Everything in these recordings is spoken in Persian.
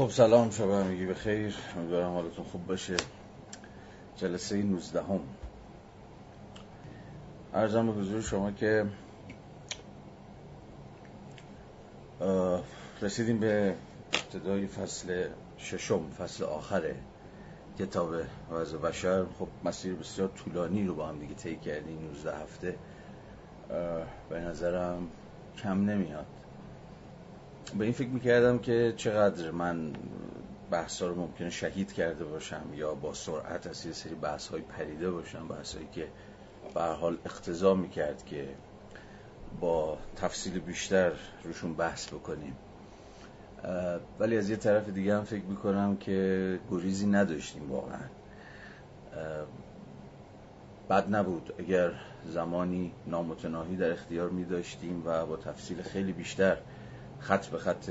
خب سلام شب همگی به خیر امیدوارم حالتون خوب باشه. جلسه 19 هم ارزم به حضور شما که رسیدیم به ابتدای فصل ششم فصل آخره کتاب وضع بشر. خب مسیر بسیار طولانی رو با هم دیگه طی کردیم 19 هفته. به نظرم کم نمیاد. به این فکر می‌کردم که چقدر من بحث رو ممکنه شهید کرده باشم یا با سرعت از یه سری بحث های پریده باشم بحث هایی که به حال اقتضا می‌کرد که با تفصیل بیشتر روشون بحث بکنیم. ولی از یه طرف دیگه هم فکر می‌کنم که گریزی نداشتیم واقعا. بد نبود. اگر زمانی نامتناهی در اختیار می داشتیم و با تفصیل خیلی بیشتر خط به خط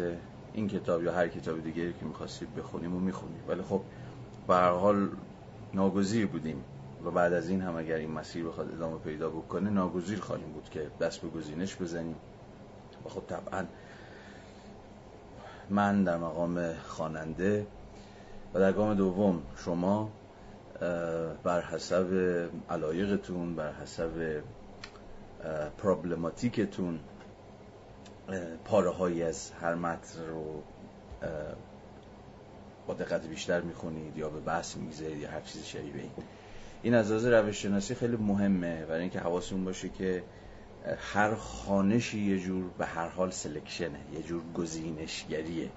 این کتاب یا هر کتاب دیگری که می‌خواستید بخونیم و می‌خونیم. ولی خب به هر حال ناگزیر بودیم و بعد از این هم اگر این مسیر بخواد ادامه پیدا بکنه ناگزیر خواهیم بود که دست به گزینش بزنیم. و خب طبعا من در مقام خواننده و در گام دوم شما بر حسب علایقتون بر حسب پرابلماتیکتون پاره هایی از هر متن رو با دقت بیشتر می‌خونید یا به بحث می‌گذارید یا هر چیز شبیه این. این از روش شناسی خیلی مهمه برای اینکه حواستون باشه که هر خانشی یه جور به هر حال سلکشنه یه جور گزینشگریه.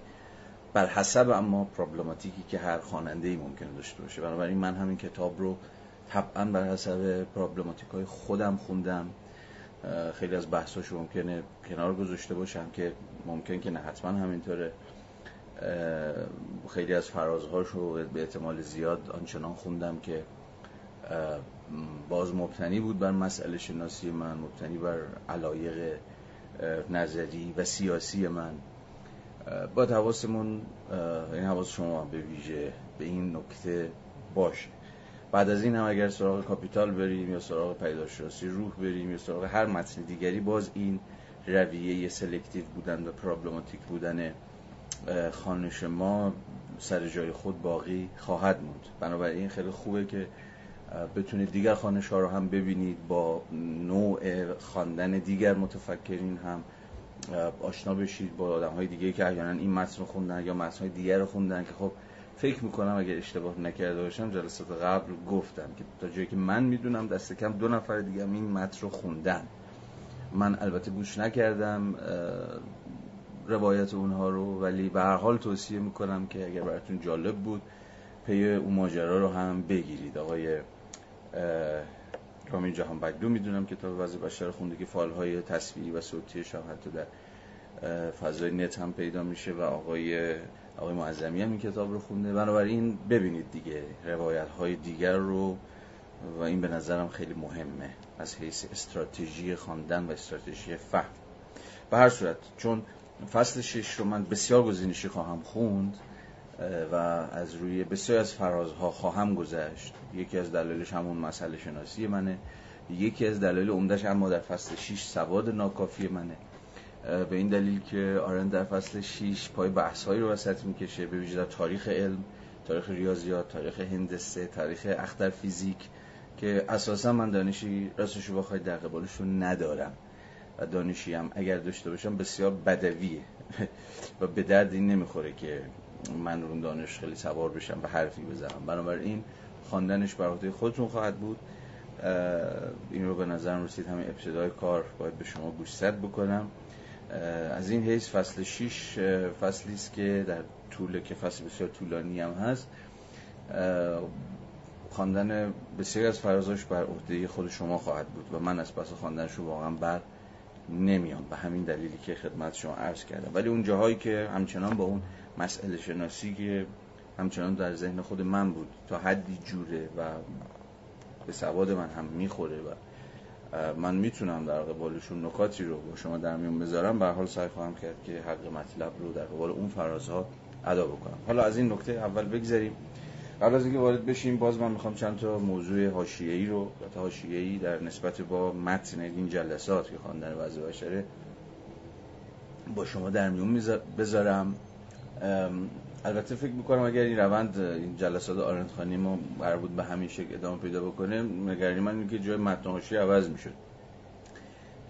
بر حسب اما پرابلماتیکی که هر خواننده ای ممکنه داشته باشه. بنابراین من همین کتاب رو طبعا بر حسب پرابلماتیک های خودم خوندم. خیلی از بحثاش ممکنه کنار گذاشته باشم که ممکن که نه حتما همینطوره. خیلی از فرازهاش رو به احتمال زیاد آنچنان خوندم که باز مبتنی بود بر مسئله شناسی من مبتنی بر علایق نظری و سیاسی من. با حواسمون این حواس شما به ویژه به این نکته باشه. بعد از این هم اگر سراغ کاپیتال بریم یا سراغ پدیدارشناسی روح بریم یا سراغ هر متن دیگری باز این رویه selective بودن و problematic بودن خوانش ما سر جای خود باقی خواهد موند. بنابراین خیلی خوبه که بتونید دیگر خوانش ها رو هم ببینید با نوع خواندن دیگر متفکرین هم آشنا بشید با آدم های دیگه که احیانا این متن رو خوندن یا متن های دیگر رو خوندن که خب فکر می‌کنم اگر اشتباه نکرده باشم جلسات قبل گفتم که تا جایی که من می‌دونم دست کم دو نفر دیگه این متن رو خوندن. من البته گوش نکردم روایت اونها رو ولی به هر حال توصیه می‌کنم که اگر براتون جالب بود پی اون ماجرا رو هم بگیرید. آقای رامین جهان بگدو می‌دونم کتاب وضع بشر خونده که فایل های تصویری و صوتیش هم حتی در فضای نت هم پیدا میشه و آقای آقای معظمی هم این کتاب رو خونده. بنابراین ببینید دیگه روایت های دیگر رو و این به نظرم خیلی مهمه. از حیث استراتژی خواندن و استراتژی فهم. به هر صورت چون فصل شش رو من بسیار گزینشی خواهم خوند و از روی بسیار از فرازها خواهم گذشت. یکی از دلایلش همون مسئله شناسی منه. یکی از دلایل عمدهش اما در فصل 6 سواد ناکافی منه. به این دلیل که آرن در فصل 6 پای بحث هایی رو وسط می‌کشه به ویژه در تاریخ علم تاریخ ریاضیات تاریخ هندسه تاریخ اختر فیزیک که اساسا من دانشی راستش رو بخواید در قبالشون ندارم و دانشی هم اگر داشته باشم بسیار بدویه و به درد نمی‌خوره که من اون دانش خیلی سوار بشم و حرفی بزنم. بنابراین خواندنش بر عهده خودتون خواهد بود. این رو به نظرم رسید همین ابتدای کار. باید به شما گوشزد بکنم. از این حیث فصل 6 فصلی است که در طول که فصل بسیار طولانی هم هست. خواندن بسیاری از فرازاش بر عهده خود شما خواهد بود و من از پس خواندنش رو واقعا بر نمیام. به همین دلیلی که خدمت شما عرض کردم. ولی اون جاهایی که همچنان با اون مسئله شناسی که همچنان در ذهن خود من بود تا حدی جوره و به سواد من هم می‌خوره و من می‌تونم در قبالشون نکاتی رو با شما در میون بذارم. به حال سعی خواهم کرد که حق مطلب رو در قبال اون فرازها ادا بکنم. حالا از این نکته اول بگذاریم قبل از اینکه وارد بشیم باز من می‌خوام چند تا موضوع حاشیه‌ای رو تا حاشیه‌ای در نسبت با متن این جلسات که خواندن وضع بشره با شما در میون بذارم. البته فکر می‌کنم اگر این روند این جلسات آرندخانی ما قرار بود به همین شکل ادامه پیدا بکنه نگرانی من اینه که جای متن عوض می‌شد.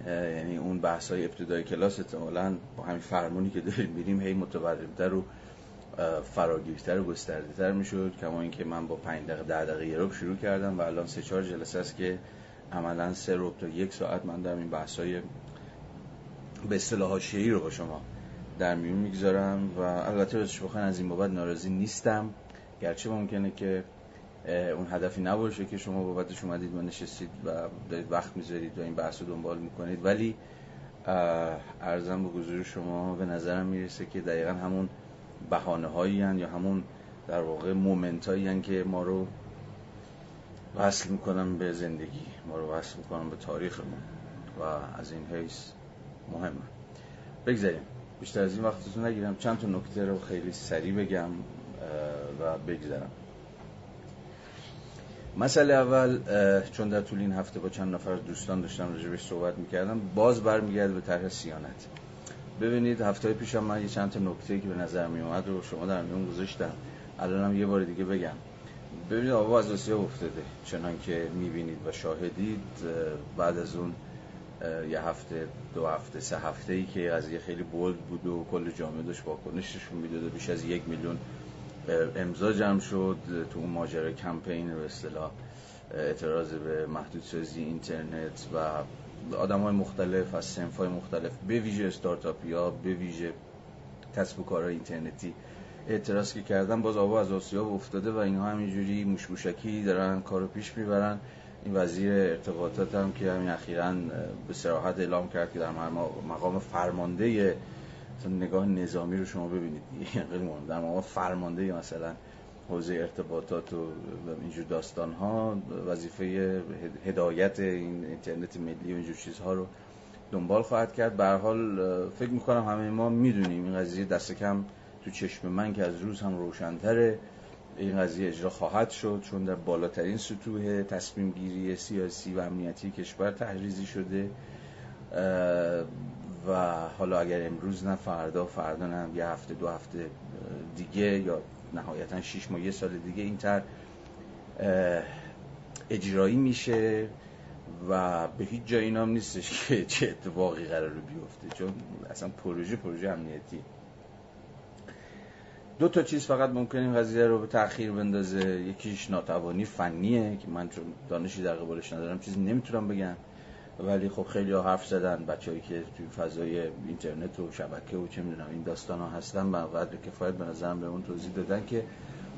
یعنی اون بحث های ابتدای کلاس احتمالا با همین فرمونی که داریم میریم هی متورمتر و فراگیرتر و گسترده می‌شد کما اینکه من با 5 دقیقه 10 دقیقه یه شروع کردم و الان سه چهار جلسه است که عملا سه ربع تا یک ساعت من دارم این بحث های به اصطلاح رو با شما در میون می‌گذارم و البته بهش بخواین از این بابت ناراضی نیستم. گرچه ممکنه که اون هدفی نباشه که شما بابتش اومدید و نشستید و دارید وقت می‌ذارید و این بحث رو دنبال می‌کنید. ولی ارزم به حضور شما به نظرم می‌رسه که دقیقا همون بحانه هایی یا همون در واقع مومنت هایی که ما رو وصل می‌کنن به زندگی ما رو وصل می‌کنن به تاریخمون و از این حیث مهمه. بگذاریم. بیشتر از این وقتتون نگیرم. چند تا نکته رو خیلی سریع بگم و بگذارم مسئله اول چون در طول این هفته با چند نفر دوستان داشتم راجبش صحبت می‌کردم باز برمیگرده به طرح سیانت. ببینید هفته پیشم من یه چند تا نکته که به نظر می اومد رو شما در میون گذاشتم. الانم یه بار دیگه بگم. ببینید آبا از افتاده چنان که می‌بینید و شاهدید بعد از اون یه هفته دو هفته سه هفته ای که قضیه خیلی بولد بود و کل جامعه داشت واکنششون می‌داد بیش از یک میلیون امضا جمع شد تو اون ماجرا کمپین به اصطلاح اعتراض به محدودسازی اینترنت و آدم های مختلف از سنف های مختلف به ویژه استارتاپی ها به ویژه کسب و کارهای اینترنتی اعتراض که کردن. باز آوا از آسیا افتاده و اینها همینجوری موشموشکی دارن کارو پیش می‌برن. این وزیر ارتباطات هم که همین اخیرا به صراحت اعلام کرد که در مقام فرمانده نگاه نظامی رو شما ببینید. در مقام فرمانده مثلا حوزه ارتباطات و اینجور داستان ها وظیفه هدایت این اینترنت ملی و اینجور چیزها رو دنبال خواهد کرد. به حال فکر می‌کنم همه ما می‌دونیم این قضیه دست کم تو چشم من که از روز هم روشنتره. این قضیه اجرا خواهد شد چون در بالاترین سطوح تصمیم گیری سیاسی و امنیتی کشور تحریزی شده و حالا اگر امروز نه فردا فردا نه یه هفته دو هفته دیگه یا نهایتا شیش ماه یه سال دیگه این تر اجرایی میشه و به هیچ جایی اینام نیستش که چه اتفاقی قرار بیفته چون اصلا پروژه پروژه امنیتی. دو تا چیز فقط ممکن این قضیه رو به تاخیر بندازه. یکیش ناتوانی فنیه که من چون دانشی در قبالش ندارم چیزی نمی‌تونم بگم. ولی خب خیلی حرف زدن بچه‌ای که توی فضای اینترنت و شبکه و چه می‌دونم این داستان هستن و قدر کفایت به نظرم به اون توضیح دادن که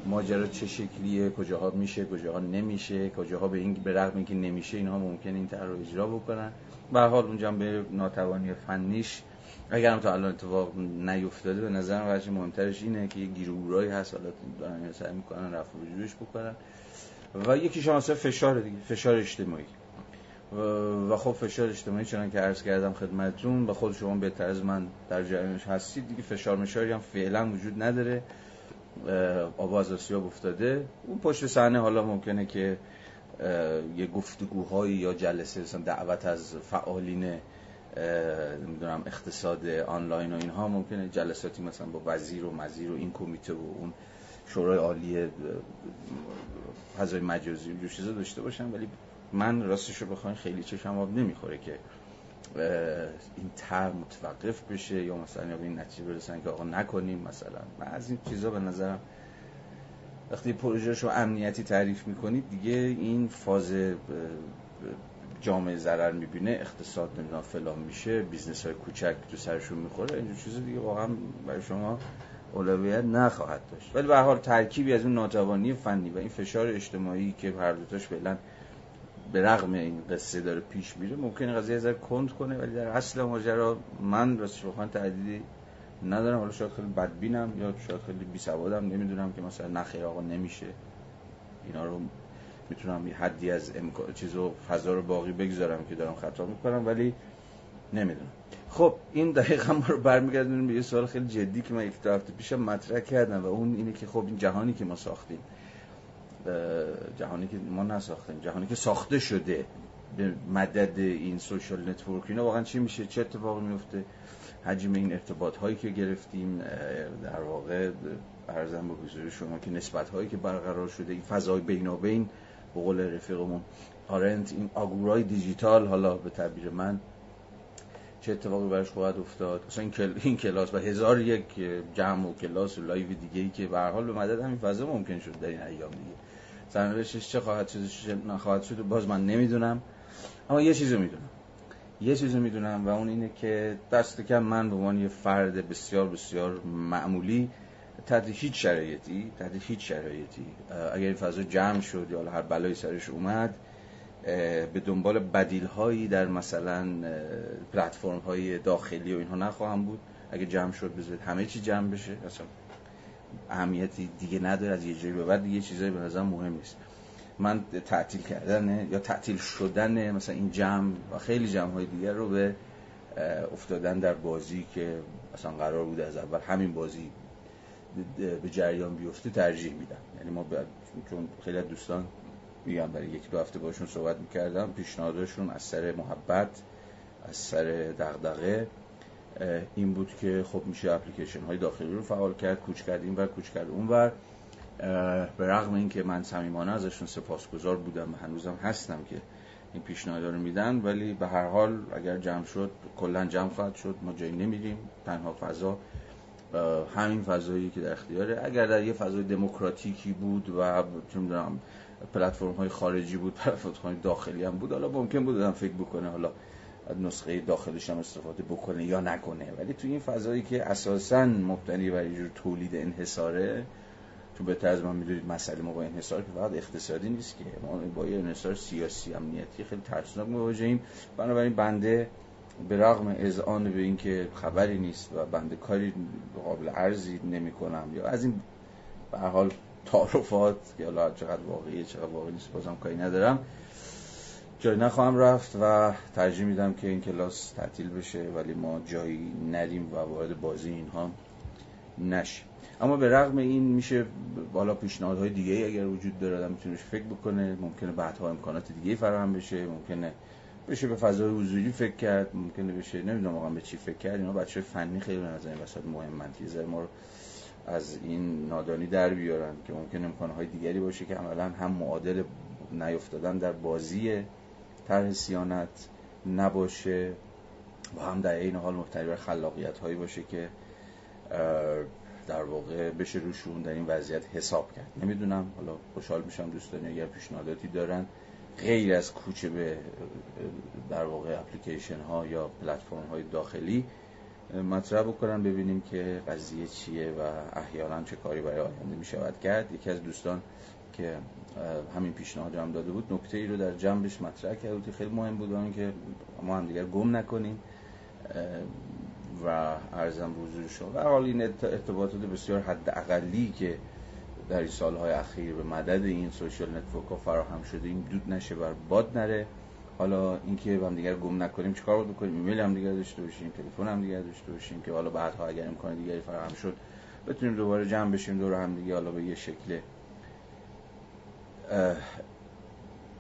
ماجرا چه شکلیه کجاها میشه کجاها نمیشه کجاها به این به رغم اینکه نمیشه اینها ممکن این طرح رو اجرا بکنن. به حال اون به ناتوانی فنیش اگرم تا الان اتفاق نیفتاده به نظرم وجه مهمترش اینه که یه گیرورایی هست. حالا دارن سعی می‌کنن رفع وجودش بکنن. و یکی شانسه فشار دیگه فشار اجتماعی. و خب فشار اجتماعی چنان که عرض کردم خدمتتون و خود شما بهتر از من در جریانش هستید. دیگه فشار مشاری هم فعلا وجود نداره. آواز آسیاب افتاده. اون پشت صحنه حالا ممکنه که یه گفتگوهایی یا جلسه مثلا دعوت از فعالین نمی‌دونم اقتصاد آنلاین و اینها ممکنه جلساتی مثلا با وزیر و مزیر و این کمیته و اون شورای عالی فضای مجازی و چیزا داشته باشن ولی من راستش رو بخواین خیلی چشم آب نمی‌خوره که این تر متوقف بشه یا مثلا یا به این نتیجه برسن که آقا نکنیم مثلا. من از این چیزا به نظرم وقتی پروژه رو امنیتی تعریف می‌کنید دیگه این فاز جامعه ضرر می‌بینه اقتصاد نمی‌دونم فلان میشه business های کوچک تو سرشون می‌خوره اینجور چیزا دیگه واقعا برای شما اولویت نخواهد داشت. ولی به حال ترکیبی از اون ناتوانی فنی و این فشار اجتماعی که هر دوتاش فعلا به رغم این قصه داره پیش میره ممکنه قضیه از کند کنه ولی در اصل ماجرا من راستش بخوام تردیدی ندارم. حالا شاید خیلی بدبینم یا شاید خیلی بی سوادم نمی‌دونم که مثلا نخیر آقا نمیشه. اینا رو می‌تونم حدی از امکان چیزو فضا رو باقی بگذارم که دارم خطا می‌کنم ولی نمی‌دونم. خب این دقیقا ما رو برمیگردونیم به یه سوال خیلی جدی که من یک دو هفته پیشم مطرح کردم و اون اینه که خب این جهانی که ما ساختیم جهانی که ما نساختیم جهانی که ساخته شده به مدد این social network اینا واقعا چی میشه؟ چه اتفاقی میفته حجم این ارتباط هایی که گرفتیم در واقع عرضم به حضور شما که نسبت هایی که برقرار شده این فضای بینابین به قول رفیقمون آرنت این آگورای دیجیتال حالا به تعبیر من چه اتفاقی برش خواهد افتاد؟ مثلا این کلاس و هزار یک جمع و کلاس و live دیگه ای که به حال به مدد همین فضا ممکن شد در این ایام دیگه. سرنوشتش چه خواهد شد؟ چه نخواهد شد؟ باز من نمی‌دونم. اما یه چیزو می‌دونم. یه چیزو می‌دونم و اون اینه که دست کم من به عنوان یه فرد بسیار بسیار معمولی تحت هیچ شرایطی تحت هیچ شرایطی اگر این فضا جمع شد یا هر بلایی سرش اومد به دنبال بدیل هایی در مثلا پلتفرم های داخلی و اینها نخواهم بود. اگه جمع شد بذارید همه چی جمع بشه. اصلا اهمیتی دیگه نداره از یه جایی به بعد دیگه چیزایی به نظر مهم نیست. من تعطیل کردن یا تعطیل شدن مثلا این جمع و خیلی جمع های دیگر رو به افتادن در بازی که اصلا قرار بود از اول همین بازی به جریان بیفته ترجیح میدم. یعنی ما چون خیلی دوستان میگم برای یک دو هفته باشون صحبت می‌کردم پیشنهادشون از سر محبت از سر دغدغه این بود که خب میشه اپلیکیشن های داخلی رو فعال کرد کوچ کرد این ور کوچ کرد اون ور. به رغم اینکه من صمیمانه ازشون سپاسگزار بودم و هنوزم هستم که این پیشنهاد رو میدن ولی به هر حال اگر جمع شد کلا جمع خواهد شد ما جایی نمیریم تنها فضا همین فضایی که در اختیاره. اگر در یه فضای دموکراتیکی بود و چه می‌دونم پلتفرم های خارجی بود پلتفرم های داخلی هم بود حالا ممکن بود فکر بکنه حالا نسخه داخلش هم استفاده بکنه یا نکنه. ولی تو این فضایی که اساسا مبتنی بر جور تولید انحصاره تو به از من می‌دونید مسئله ما با انحصار که فقط اقتصادی نیست که ما با یه انحصار سیاسی امنیتی خیلی ترسناک مواجهیم. بنابراین بنده به رغم اذعان به اینکه خبری نیست و بنده کاری قابل عرضی نمی کنم یا از این به حال تعارفات که حالا چقدر واقعیه چقدر واقعی نیست بازم کاری ندارم جایی نخواهم رفت و ترجیح میدم که این کلاس تعطیل بشه ولی ما جایی نریم و وارد بازی اینها نشیم. اما به رغم این میشه بالا پیشنهادهای دیگه اگر وجود داره آدم می‌تونه فکر بکنه ممکنه بعدها امکانات دیگه فراهم بشه ممکنه بشه به فضای حضوری فکر کرد ممکنه بشه نمی‌دونم واقعا به چی فکر کرد اینا بچه فنی خیلی به نظر این وسط مهمن که ما رو از این نادانی در بیارن که ممکن امکانهای دیگری باشه که عملا هم معادل نیفتادن در بازی طرح سیانت نباشه و هم در این حال مبتنی بر خلاقیت هایی باشه که در واقع بشه روشون در این وضعیت حساب کرد. نمی‌دونم حالا خوشحال میشم دوستان اگر پیشنهاداتی دارن. غیر از کوچه به در واقع اپلیکیشن ها یا پلتفرم های داخلی مطرح بکنم ببینیم که قضیه چیه و احیانا چه کاری برای آینده می شود کرد. یکی از دوستان که همین پیشنهاد هم داده بود نکته ای رو در جنبش مطرح کرد. بود خیلی مهم بود که ما هم دیگر گم نکنیم و ارزم حضور شما. و حال این ارتباطات بسیار حد اقلی که در این سالهای اخیر به مدد این social network ها فراهم شده این دود نشه بر باد نره. حالا اینکه هم دیگر گم نکنیم چیکار باید بکنیم؟ ایمیل هم دیگر داشته باشیم تلفن هم دیگر داشته باشیم که حالا بعدها اگر امکان دیگری فراهم شد بتونیم دوباره جمع بشیم دور هم دیگه حالا به یه شکل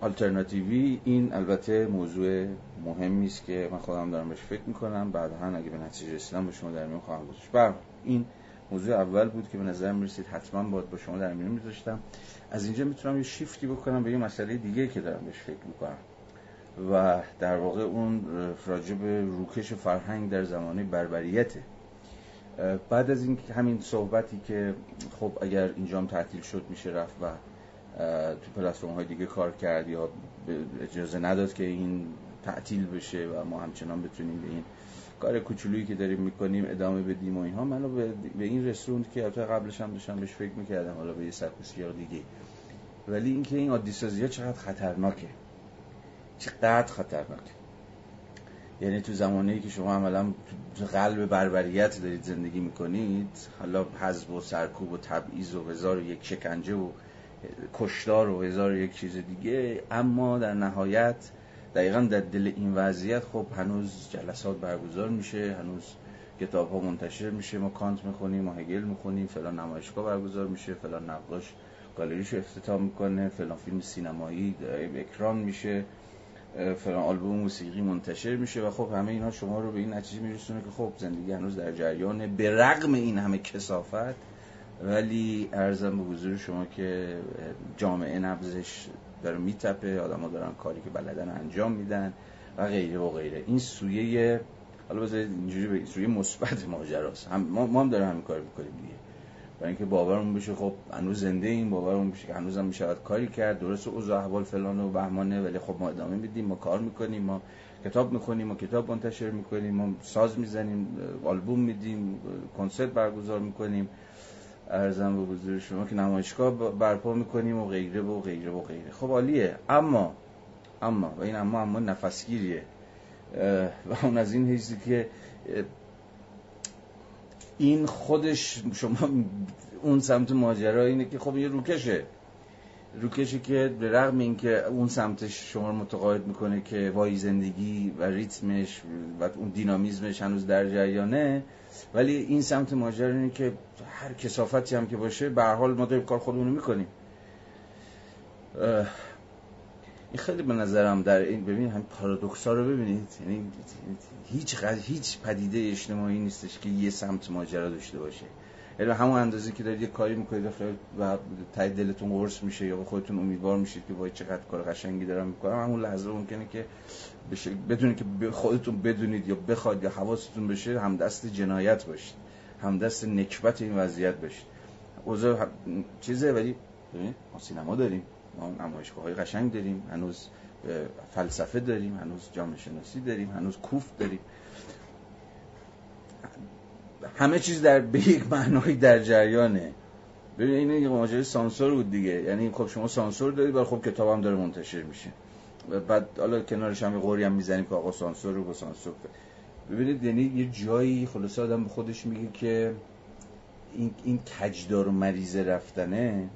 آلترناتیوی این البته موضوع مهمی است که من خودم دارم بهش فکر می‌کنم. بعدا اگه به نتیجه رسیدم با شما در میون خواهم گذاشت. این موضوع اول بود که به نظر می‌رسید. حتما باید با شما در میون میذاشتم. از اینجا می‌تونم یه شیفتی بکنم به یه مسئله دیگه که دارم بهش فکر می‌کنم. و در واقع اون راجب روکش فرهنگ در زمانه بربریته. بعد از این همین صحبتی که خب اگر اینجام تعطیل شد میشه رفت و تو پلتفرم های دیگه کار کرد یا اجازه نداد که این تعطیل بشه و ما همچنان بتونیم به این کار کوچولویی که داریم می‌کنیم ادامه بدیم و اینها. منو به این رسوند که البته قبلش هم داشتم بهش فکر می‌کردم حالا به یه سبک دیگه. ولی اینکه این عادی سازی ها چقدر خطرناکه. چقدر خطرناکه. یعنی تو زمانی که شما عملا تو قلب بربریت دارید زندگی می‌کنید حالا حزب و سرکوب و تبعیض و هزار و یک شکنجه و کشتار و هزار و یک چیز دیگه اما در نهایت دقیقا در دل این وضعیت خب هنوز جلسات برگزار میشه هنوز کتاب ها منتشر میشه ما کانت می‌خونیم ما هگل می‌خونیم فلان نمایشگاه برگزار میشه فلان نقاش گالریشو افتتاح می‌کنه فلان فیلم سینمایی اکران میشه فلان آلبوم موسیقی منتشر میشه و خب همه اینا شما رو به این نتیجه میرسونه که خب زندگی هنوز در جریانه به رغم این همه کسافت ولی ارزم به حضور شما که جامعه نبزش داره میتپه آدم ها دارن کاری که بلدن انجام میدن و غیره و غیره. این سویه حالا بذارید اینجوری بگید سویه مثبت ماجراست. هم ما هم داره همین کار می‌کنیم دیگه. برای اینکه باورمون بشه خب هنوز زنده این باورمون بشه که هنوز هم میشه کاری کرد. درست اوضاع احوال فلان و بهمانه ولی خب ما ادامه میدیم ما کار می‌کنیم ما کتاب می‌کنیم ما کتاب منتشر می‌کنیم ما ساز می‌زنیم آلبوم میدیم کنسرت برگزار می‌کنیم. ارزم به حضور شما که نمایشگاه برپا می‌کنیم و غیره و غیره و غیره. خب عالیه. اما اما و این اما اما نفسگیریه. و اون از این حیثی که این خودش شما اون سمت ماجرا اینه که خب یه روکشه. روکشی که به رغم اینکه اون سمتش شما رو متقاعد می‌کنه که وای زندگی و ریتمش و اون دینامیزمش هنوز در جریانه ولی این سمت ماجرا اینه که هر کسافتی هم که باشه به هر حال ما داریم کار خودمون می‌کنیم. این خیلی به نظرم در این ببین هم پارادوکس رو ببینید. یعنی هیچ هیچ پدیده اجتماعی نیستش که یه سمت ماجرا داشته باشه. یعنی همون اندازه که دارید یه کاری می‌کنید و تای دلتون قرص میشه یا به خودتون امیدوار میشید که وای چقدر کار قشنگی دارم می‌کنم. همون لحظه ممکنه که بشه بدونید که خودتون بدونید یا بخواید یا حواستون بشه هم دست جنایت باشید. هم دست نکبت این وضعیت باشید. اوضاع چیزه ولی ما سینما داریم. ما نمایشگاه های قشنگ داریم. هنوز فلسفه داریم. هنوز جامعه شناسی داریم. هنوز کوف داریم. همه چیز در به یک معنایی در جریانه. ببین این ماجرای سانسور بود دیگه. یعنی خب شما سانسور دارید ولی خب کتابم داره منتشر میشه. و بعد حالا کنارش هم قوری هم می‌زنیم که آقا سانسور رو با سانسور ببینید یعنی یه جایی خلاصه آدم به خودش میگه که این این کجدار و مریضه رفتنه.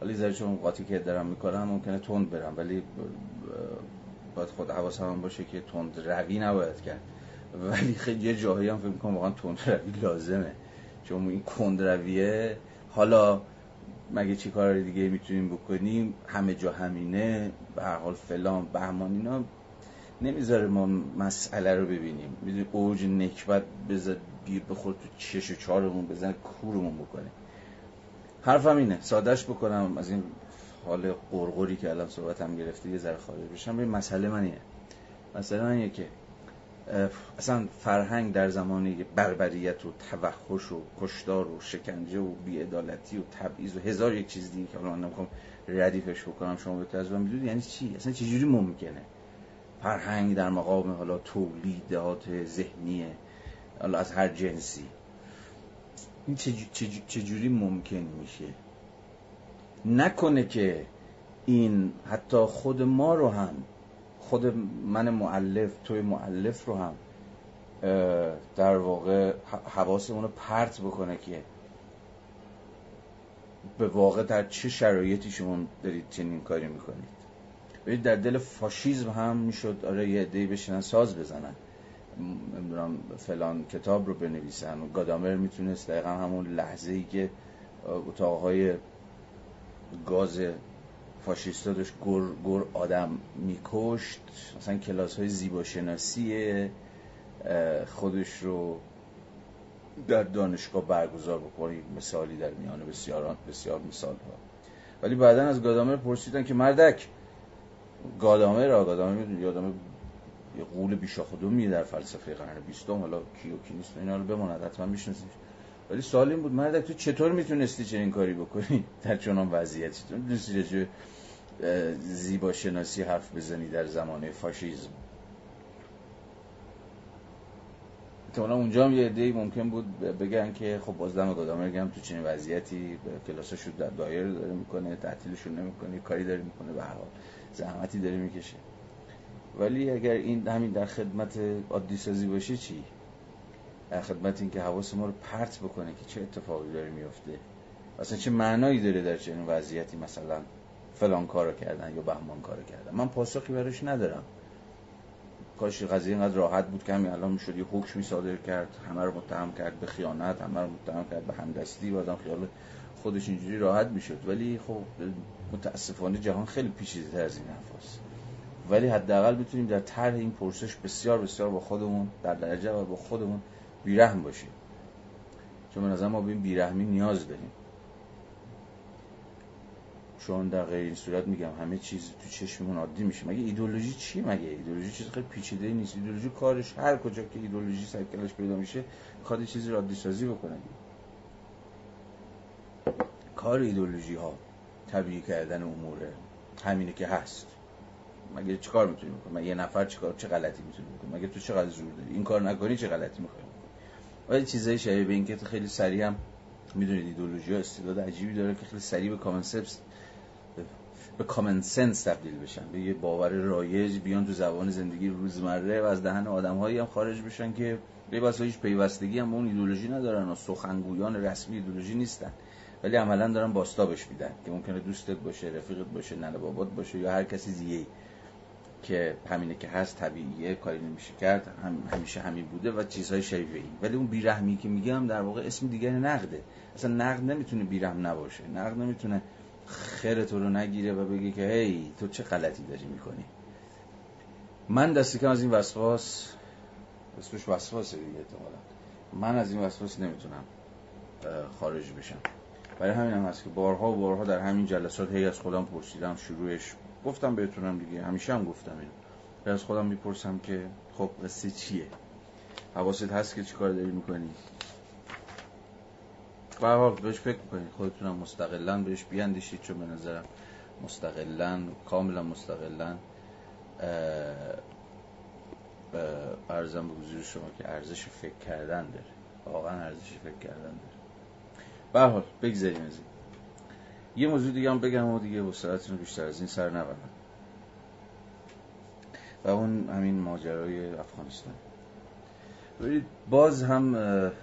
حالا ذره چون قاطی که دارم می‌کنم ممکنه تند برم ولی باید خود حواسم هم باشه که تند روی نباید کرد. ولی خیلی یه جاهایی هم فکر می‌کنم واقعا تند روی لازمه. چون این کند رویه حالا مگه چی کار دیگه می‌تونیم بکنیم؟ همه جا همینه به هر حال فلان بهمان اینا نمی‌ذاره ما مسئله رو ببینیم. می‌دونی اوج نکبت بذار بیر بخور تو چش و چارمون بزن کورمون بکنه. حرفم اینه سادش بکنم از این حال قرقری که الان صحبتم گرفته یه ذره خارج بشم. به مسئله من اینه. مسئله من اینه که اصلا فرهنگ در زمانی بربریت و توحش و کشدار و شکنجه و بیعدالتی و تبعیض و هزار یک چیز دیگه که الان نمی‌خوام ردیفش بکنم شما به تجربه می‌دونید یعنی چی؟ اصلا چجوری ممکنه؟ فرهنگ در مقام حالا تولیدات ذهنیه حالا از هر جنسی. این چجوری ممکن میشه؟ نکنه که این حتی خود ما رو هم خود من معلف توی معلف رو هم در واقع حواسمون رو پرت بکنه که به واقع در چه شرایطی شما دارید چنین کاری می‌کنید. ببینید در دل فاشیزم هم می‌شد آره یه عده‌ای بشینن ساز بزنن. نمی‌دونم فلان کتاب رو بنویسن. و گادامر می‌تونست دقیقا همون لحظه ای که اتاقهای گاز فاشیستا داشت گر, گر آدم میکشت. مثلا کلاس های زیباشناسی خودش رو در دانشگاه برگزار بکنی مثالی در میان بسیاران بسیار مثال ها ولی بعدا از گادامر پرسیدن که مردک گادامر را گادامر می‌دونی یادم یه قول بیشا خودمی در فلسفه قرن بیستم حالا کیو کی نیست اینا رو بماند حتما می‌شناسید ولی سوال این بود مردک تو چطور می‌تونستی چنین کاری بکنی؟ در چنان وضعیتی. تو می‌تونستی زیبا شناسی حرف بزنی در زمان فاشیزم. احتمالا اونجا هم یه عده‌ای ممکن بود بگن که خب باز دم گادامر گم تو چنین وضعیتی کلاساشو در دایر داره می‌کنه تعطیلشون نمی‌کنه کاری داره می‌کنه به هر حال زحمتی داره می‌کشه. ولی اگر این همین در خدمت عادی سازی باشه چی؟ در خدمت این که حواس ما رو پرت بکنه که چه اتفاقی داره میفته. اصلا چه معنایی داره در چنین وضعیتی مثلا فلان کارو کردن یا بهمان کارو کردن؟ من پاسخی براش ندارم. کاش قضیه اینقدر راحت بود که همین الان می‌شد یه حکمی صادر کرد همه رو متهم کرد به خیانت همه رو متهم کرد به همدستی و آدم خیال خودش اینجوری راحت می‌شد. ولی خب متاسفانه جهان خیلی پیچیده تر از این حرفاست ولی حداقل می‌تونیم در طرح این پرسش بسیار بسیار با خودمون در درجه و با خودمون بیرحم باشیم. چون به ما به این بیرحمی نیاز داریم. چون در غیر این صورت میگم همه چیز تو چشممون عادی میشه. مگه ایدولوژی چیه؟ مگه ایدولوژی چیز خیلی پیچیده نیست. ایدولوژی کارش هر کجا که ایدولوژی سرکلش پیدا میشه کار چیزی را عادی سازی بکنه. کار ایدولوژی ها طبیعی کردن اموره همینه که هست. مگه چیکار می‌تونی بکنی مگه یه نفر چیکار چه غلطی می‌تونی بکنی مگه تو چقدر زور داری؟ این کار نکنی چه غلطی می‌خوای؟ ولی چیزای شبیه به این که خیلی سریع هم می‌دونید ایدئولوژی ها استعداد عجیبی داره که خیلی سریع به concept به common sense تبدیل بشن. به یه باور رایج بیان تو زبان زندگی روزمره و از دهن آدمهایی هم خارج بشن که به واسه هیچ پیوستگی هم اون ایدئولوژی ندارن و سخنگویان رسمی ایدئولوژی نیستن. ولی عملا دارن باستابش میدن که ممکنه دوستت باشه رفیقت باشه ننه بابات باشه یا هر کسی دیگه که همینه که هست طبیعیه کاری نمیشه کرد هم همیشه همین بوده و چیزهای شبیه این ولی اون بیرحمی که میگم در واقع اسم دیگر نقده. اصلا نقد نمی‌تونه بیرحم نباشه. نقد نمی‌تونه خیر تو رو نگیره و بگه که هی تو چه غلطی داری می‌کنی؟ من دستی کم از این وسواس اسمش وسواسه دیگه احتمالا. من از این وسواس نمی‌تونم خارج بشم. برای همین هم هست که بارها و بارها در همین جلسات هی از خودم پرسیدم شروعش گفتم بهتونم دیگه. همیشه هم گفتم اینو. از خودم می‌پرسم که خب قصه چیه؟ حواست هست که چیکار داری می‌کنی؟ به حال بهش فکر کنید خودتونم مستقلا بهش بیاندیشید چون به نظرم مستقلا کاملا مستقلا ارزم به حضور شما که ارزش فکر کردن داره. واقعا ارزش فکر کردن داره. به حال بگذاریم از این. یه موضوع دیگه هم بگم و دیگه رو بیشتر از این سر نبرم و اون همین ماجرای افغانستان. باز هم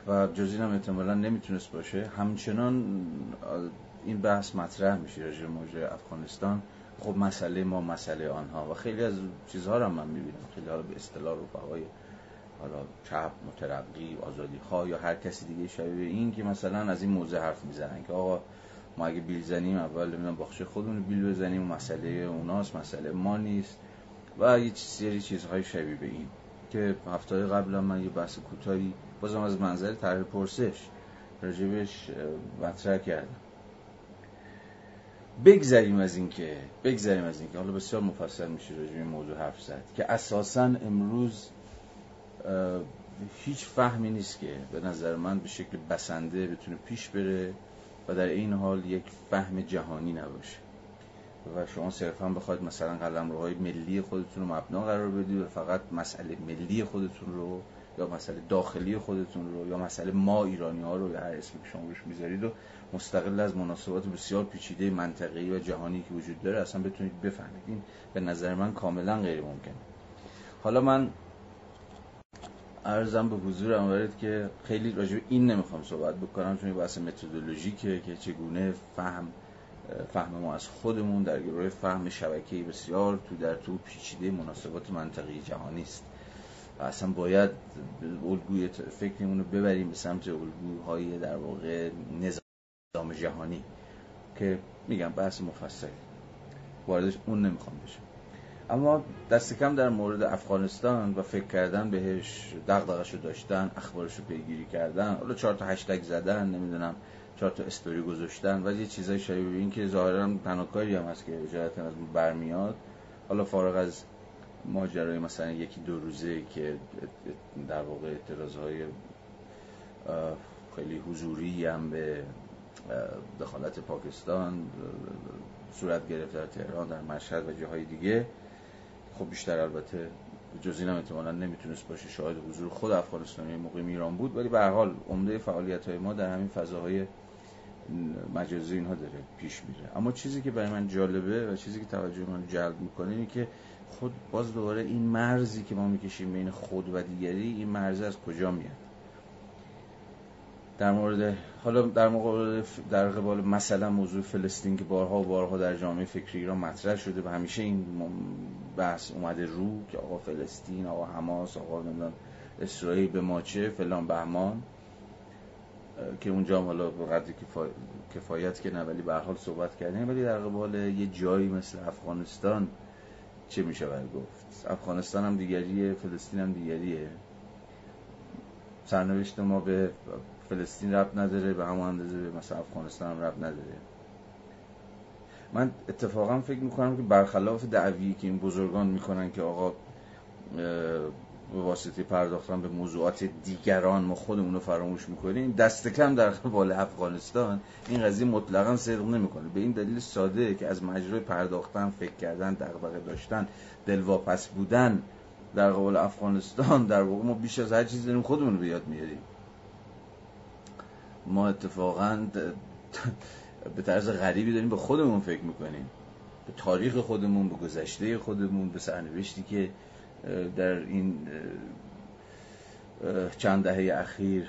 و جز هم احتمالا نمی‌تونست باشه همچنان این بحث مطرح میشه راجع موضوع افغانستان. خب مسئله ما مسئله آنها. و خیلی از چیزها رو من می‌بینم. خیلی حالا به اصطلاح رفقای حالا چپ مترقی آزادی خواه یا هر کسی دیگه شبیه این که مثلا از این موضوع حرف می‌زنن که آقا ما اگه بیل زنیم اول نمی‌دونم باخچه خودمون بیل بزنیم مسئله اوناست مسئله ما نیست. و یه سری چیزهای شبیه به این که هفته قبل من یه بحث کوتاهی بازم از منظر طرح پرسش راجبش مطرح کردم. بگذریم از این که بگذریم از این که حالا بسیار مفصل میشه راجب این موضوع حرف زد که اساسا امروز هیچ فهمی نیست که به نظر من به شکل بسنده بتونه پیش بره. و در این حال یک فهم جهانی نباشه. و شما صرفا بخواید مثلا قلمروهای ملی خودتون رو مبنا قرار بدید و فقط مسئله ملی خودتون رو یا مسئله داخلی خودتون رو یا مسئله ما ایرانی ها رو یا هر اسمی که شما روش می‌ذارید و مستقل از مناسبات بسیار پیچیده منطقه‌ای و جهانی که وجود داره اصلا بتونید بفهمید. این به نظر من کاملا غیر ممکنه حالا من ارزم به حضور وارد که خیلی راجع این نمی‌خوام صحبت بکنم چون بحث متدولوژیکه که چگونه فهم فهم ما از خودمون در گروه فهم شبکه‌ای بسیار تو در تو پیچیده مناسبات منطقی جهانی است و اصلا باید الگوی فکرمون رو ببریم به سمت الگوهای در واقع نظام جهانی که میگم بحث مفصلی واردش اون نمی‌خوام بشم اما دست کم در مورد افغانستان و فکر کردن بهش دغدغه‌شو داشتن اخبارشو پیگیری کردن حالا چهار تا هشتگ زدن نمی‌دونم چهار تا استوری گذاشتن و یه چیزای شبیه این که ظاهرا تنها هم هست که اجازتا از برمیاد. حالا فارغ از ماجرای مثلا یکی دو روزه که در واقع اعتراضهای خیلی حضوری هم به دخالت پاکستان صورت گرفت در تهران در مشهد و جاهای دیگه خب بیشتر البته جز اینم احتمالا نمی‌تونست باشه شاهد حضور خود افغانستانی موقع ایران بود ولی به هر حال عمده فعالیت های ما در همین فضاهای مجازی اینها داره پیش میره. اما چیزی که برای من جالبه و چیزی که توجه من جلب می‌کنه اینه که خود باز دوباره این مرزی که ما می‌کشیم بین خود و دیگری این مرز از کجا میاد؟ در مورد حالا در مقابل در قبال مثلا موضوع فلسطین که بارها و بارها در جامعه فکری ایران مطرح شده و همیشه این بحث اومده رو که آقا فلسطین آقا حماس آقا نمی‌دونم اسرائیل به ماچه فلان بهمان که اونجا حالا به قدر کفایت که نه ولی به حال صحبت کردیم. ولی در قبال یه جایی مثل افغانستان چه میشه گفت؟ افغانستان هم دیگریه فلسطین هم دیگریه. سرنوشت ما به فلسطین رب نداره به همون اندازه به مثلا افغانستان هم رب نداره. من اتفاقا فکر می‌کنم که برخلاف دعوی که این بزرگان می‌کنن که آقا به واسطه پرداختن به موضوعات دیگران ما خودمون رو فراموش می‌کنیم دست کم در قبال افغانستان این قضیه مطلقا صدق نمی‌کنه. به این دلیل ساده که از مجرای پرداختن فکر کردن دغدغه داشتن دلواپس بودن در قبال افغانستان در واقع ما بیش از هر چیزی داریم خودمون رو به یاد میاریم ما اتفاقا به طرز غریبی داریم به خودمون فکر می‌کنیم. به تاریخ خودمون به گذشته خودمون به سرنوشتی که در این چند دهه اخیر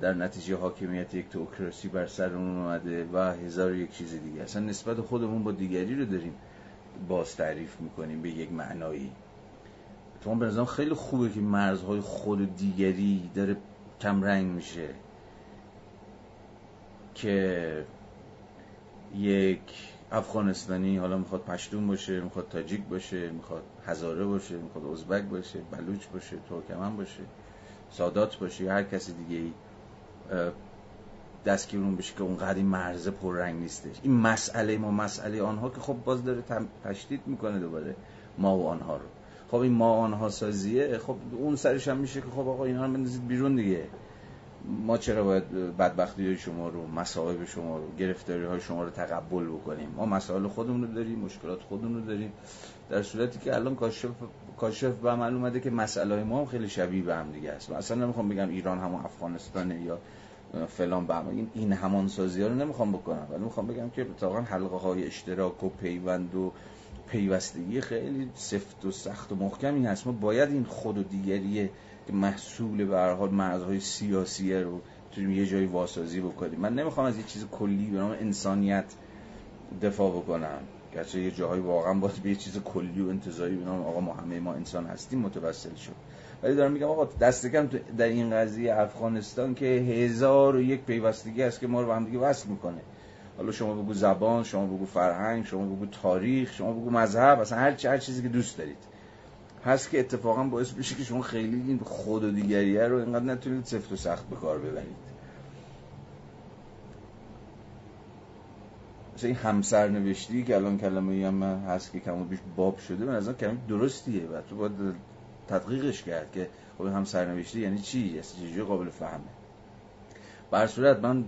در نتیجه حاکمیت یک توکراسی بر سر اون اومده و هزار یک چیز دیگه. اصلا نسبت خودمون با دیگری رو داریم باز تعریف می‌کنیم به یک معنایی. تو به خیلی خوبه که مرزهای خود دیگری داره کم رنگ میشه. که یک افغانستانی حالا می‌خواد پشتون باشه می‌خواد تاجیک باشه می‌خواد هزاره باشه می‌خواد ازبک باشه بلوچ باشه ترکمن باشه سادات باشه یا هر کسی دیگه ای دستگیرون بشه که اونقدر این مرزه پررنگ نیستش. این مسئله ما مسئله آنها که خب باز داره تشدید می‌کنه دوباره ما و آنها رو. خب این ما آنها سازیه خب اون سرش هم میشه که خب آقا اینا رو بندازید بیرون دیگه. ما چرا باید بدبختی های شما رو مسائب شما رو گرفتاری های شما رو تقبل بکنیم؟ ما مسائل خودمون رو داریم مشکلات خودمون رو داریم در صورتی که الان کاشف کاشف به عمل اومده که مسئله ما هم خیلی شبیه به هم دیگه است. اصلا نمی‌خوام بگم ایران همون افغانستانه یا فلان به این این همان سازی ها رو نمی‌خوام بکنم. ولی می‌خوام بگم که اتفاقا حلقه های اشتراک و پیوند و پیوستگی خیلی سفت و سخت و محکمی هست ما باید این خود و دیگریه که محصول به هر حال مرزهای سیاسیه رو یه جایی واسازی بکنیم. من نمی‌خوام از یه چیز کلی به نام انسانیت دفاع بکنم. گرچه یه جاهای واقعا باید به یه چیز کلی و انتظاری به نام آقا ما همه ما انسان هستیم متوسل شد. ولی دارم میگم آقا دست کم در این قضیه افغانستان که هزار و یک پیوستگی هست که ما رو به هم دیگه وصل می‌کنه. حالا شما بگو زبان شما بگو فرهنگ شما بگو تاریخ شما بگو مذهب اصلا هر, هر چیزی که دوست دارید. هست که اتفاقا باعث بشه که شما خیلی این خود و دیگریه رو اینقدر نتونید سفت و سخت به کار ببرید. مثلا این همسر نوشتی که الان کلمه هم هست که کمو بیش باب شده من از کلمه درستیه و تو باید تدقیقش کرد که خب همسر نوشتی یعنی چی؟ یعنی قابل فهمه؟ بر صورت من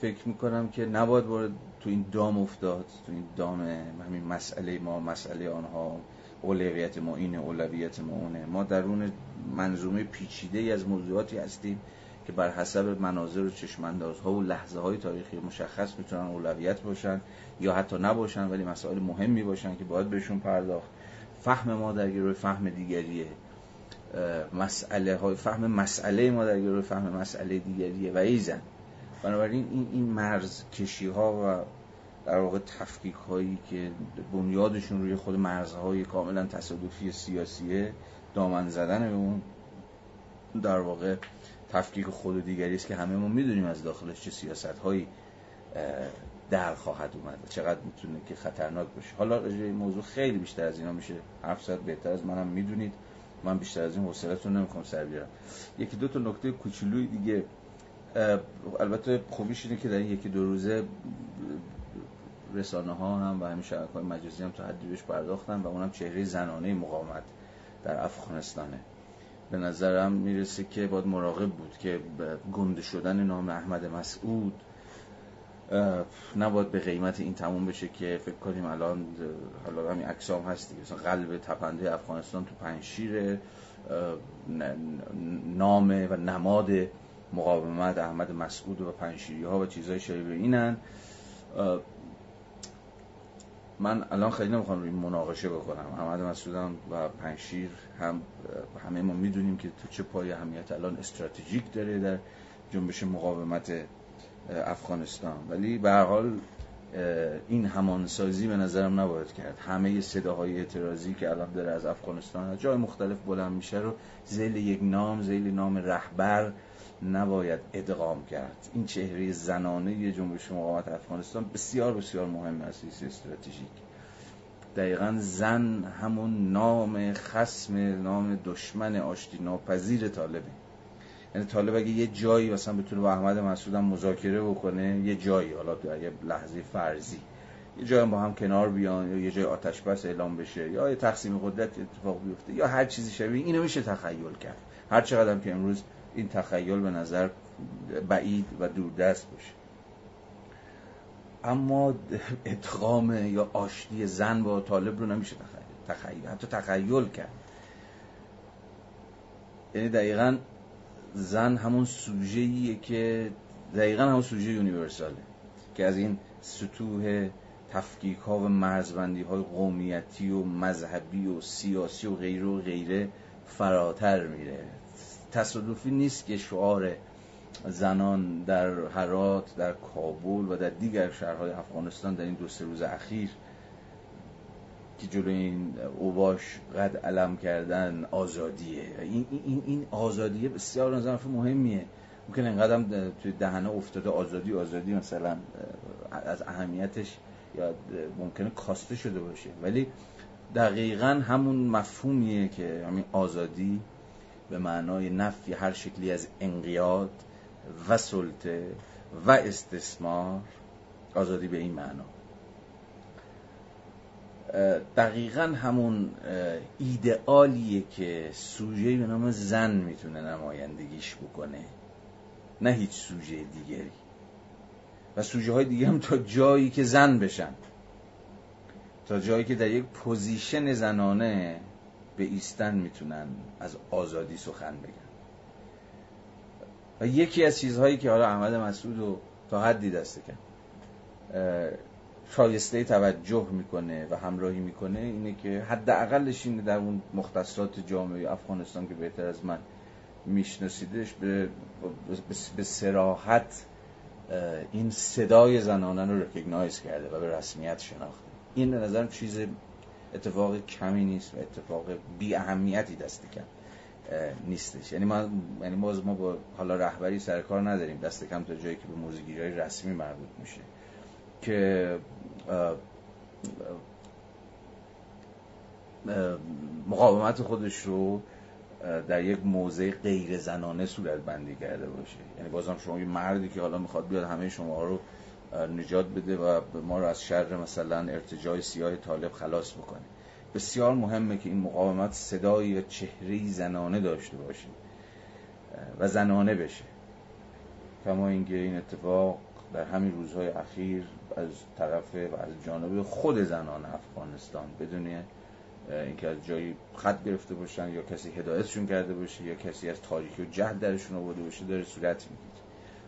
فکر می‌کنم که نباید وارد تو این دام افتاد تو این دام همین مسئله ما مسئله آنها. اولویت ما اینه اولویت ما اونه. ما درون منظومه پیچیده ای از موضوعاتی هستیم که بر حسب مناظر و چشماندازها و لحظه های تاریخی مشخص می‌تونن اولویت باشن یا حتی نباشن ولی مسائل مهمی باشن که باید بهشون پرداخت. فهم ما در گروه فهم دیگریه. مسئله های فهم مسئله ما در گروه فهم مسئله دیگریه. و ایزن. بنابراین این این مرز کشی ها و در واقع تفکیک هایی که بنیادشون روی خود مرزهای کاملا تصادفی سیاسیه دامن زدن به اون در واقع تفکیک خود دیگری است که همه ما می‌دونیم از داخلش چه سیاست هایی در خواهد اومد چقدر می‌تونه که خطرناک باشه. حالا این موضوع خیلی بیشتر از اینا میشه حرف زد بهتر از منم می‌دونید. من بیشتر از این حوصله‌تون نمی‌خوام سر بیارم. یکی دو تا نکته کوچولوی دیگه البته خوبیش اینه که در این یکی دو روزه رسانه ها هم و همین شبکه های مجازی هم تا حدی بهش پرداختن و اونم چهره زنانه مقاومت در افغانستانه. به نظرم می‌رسه که باید مراقب بود که گنده شدن نام احمد مسعود نباید به قیمت این تموم بشه که فکر کنیم الان حالا همین اکسام هستی مثلا قلب تپنده افغانستان تو پنشیر نام و نماد مقاومت احمد مسعود و پنشیری ها و چیزهای شبیه اینن. من الان خیلی نمی‌خوام روی مناقشه بکنم. احمد مسعودم و پنشیر هم همه ما می‌دونیم که تو چه پای اهمیت الان استراتژیک داره در جنبش مقاومت افغانستان. ولی به هر حال این همانسازی به نظرم نباید کرد. همه صداهای اعتراضی که الان داره از افغانستان جای مختلف بلند میشه رو زیل یک نام زیل نام رهبر نباید ادغام کرد. این چهره زنانه جنبش مقاومت افغانستان بسیار بسیار مهم است استراتژیک. دقیقا زن همون نام خسم نام دشمن آشتی ناپذیر طالبه. یعنی طالب اگه یه جایی مثلا بتونه با احمد مسعود هم مذاکره بکنه یه جایی حالا در یه لحظه فرضی یه جایی با هم کنار بیان یا یه جای آتش بس اعلام بشه یا یه تقسیم قدرت اتفاق بیفته یا هر چیزی شبیه اینو میشه تخیل کرد. هر چقدر که امروز این تخیل به نظر بعید و دوردست باشه. اما ادغام یا آشتی زن با طالب رو نمیشه تخیل. تخیل حتی تخیل کرد. یعنی دقیقا زن همون سوژه‌ایه که دقیقا همون سوژه یونیورساله که از این سطوح تفکیک ها و مرزبندی های قومیتی و مذهبی و سیاسی و غیره و غیره فراتر میره. تصادفی نیست که شعار زنان در هرات در کابل و در دیگر شهرهای افغانستان در این دو سه روز اخیر که جلوی این اوباش قد علم کردن آزادیه. این, این, این آزادیه بسیار نظر مهمیه. ممکن اینقدر توی دهنه افتاده آزادی آزادی مثلا از اهمیتش یا ممکنه کاسته شده باشه. ولی دقیقا همون مفهومیه که همین آزادی به معنای نفی هر شکلی از انقیاد و سلطه و استثمار آزادی به این معنا. دقیقا همون ایدئالیه که سوژه به نام زن می‌تونه نمایندگیش بکنه. نه هیچ سوژه دیگری. و سوژه های دیگه هم تا جایی که زن بشن. تا جایی که در یک پوزیشن زنانه به ایستن می‌تونن از آزادی سخن بگن. و یکی از چیزهایی که حالا احمد مسعود رو تا حدی دسته کرد شایسته توجه می‌کنه و همراهی می‌کنه اینه که حداقلش اینه در اون مختصات جامعه افغانستان که بهتر از من میشناسیدش به به سراحت این صدای زنانه رو رکگنایز کرده و به رسمیت شناخته. این نظرم چیز اتفاق کمی نیست و اتفاق بی اهمیتی دست کم نیستش. یعنی ما یعنی ما با حالا رهبری سر کار نداریم. دست کم تا جایی که به موزگیری های رسمی مربوط میشه. که مقاومت خودش رو در یک موضع غیر زنانه صورت بندی کرده باشه. یعنی بازم شما یه مردی که حالا می‌خواد بیاد همه شما رو نجات بده و ما رو از شر مثلا ارتجاع سیاه طالب خلاص بکنه. بسیار مهمه که این مقاومت صدای یا چهره زنانه داشته باشه و زنانه بشه. کما اینکه این اتفاق در همین روزهای اخیر از طرف و از جانب خود زنان افغانستان بدون اینکه از جایی خط گرفته باشن یا کسی هدایتشون کرده باشه یا کسی از تاریکی و جهد درشون آورده باشه داره صورت می‌گیره.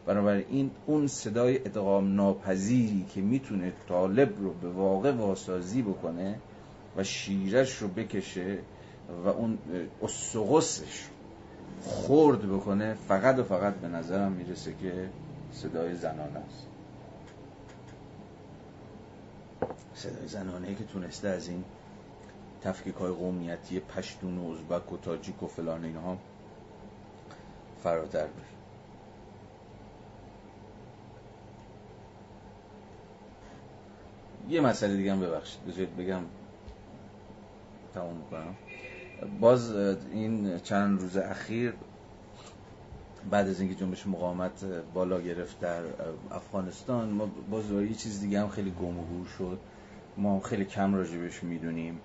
بنابراین اون صدای ادغام ناپذیری که می‌تونه طالب رو به واقع واسازی بکنه و شیرش رو بکشه و اون اسقسش خورد بکنه فقط و فقط به نظرم می‌رسه که صدای زنانه است. صدای زنانه که تونسته از این تفکیک های قومیتی پشتون و ازبک و تاجیک و فلان اینها فراتر بشه. یه مسئله دیگه هم ببخشید. بذارید بگم. تمام می‌کنم. باز این چند روز اخیر بعد از اینکه جنبش مقاومت بالا گرفت در افغانستان ما باز یه چیز دیگه هم خیلی گم و گور شد. ما خیلی کم راجبش می‌دونیم.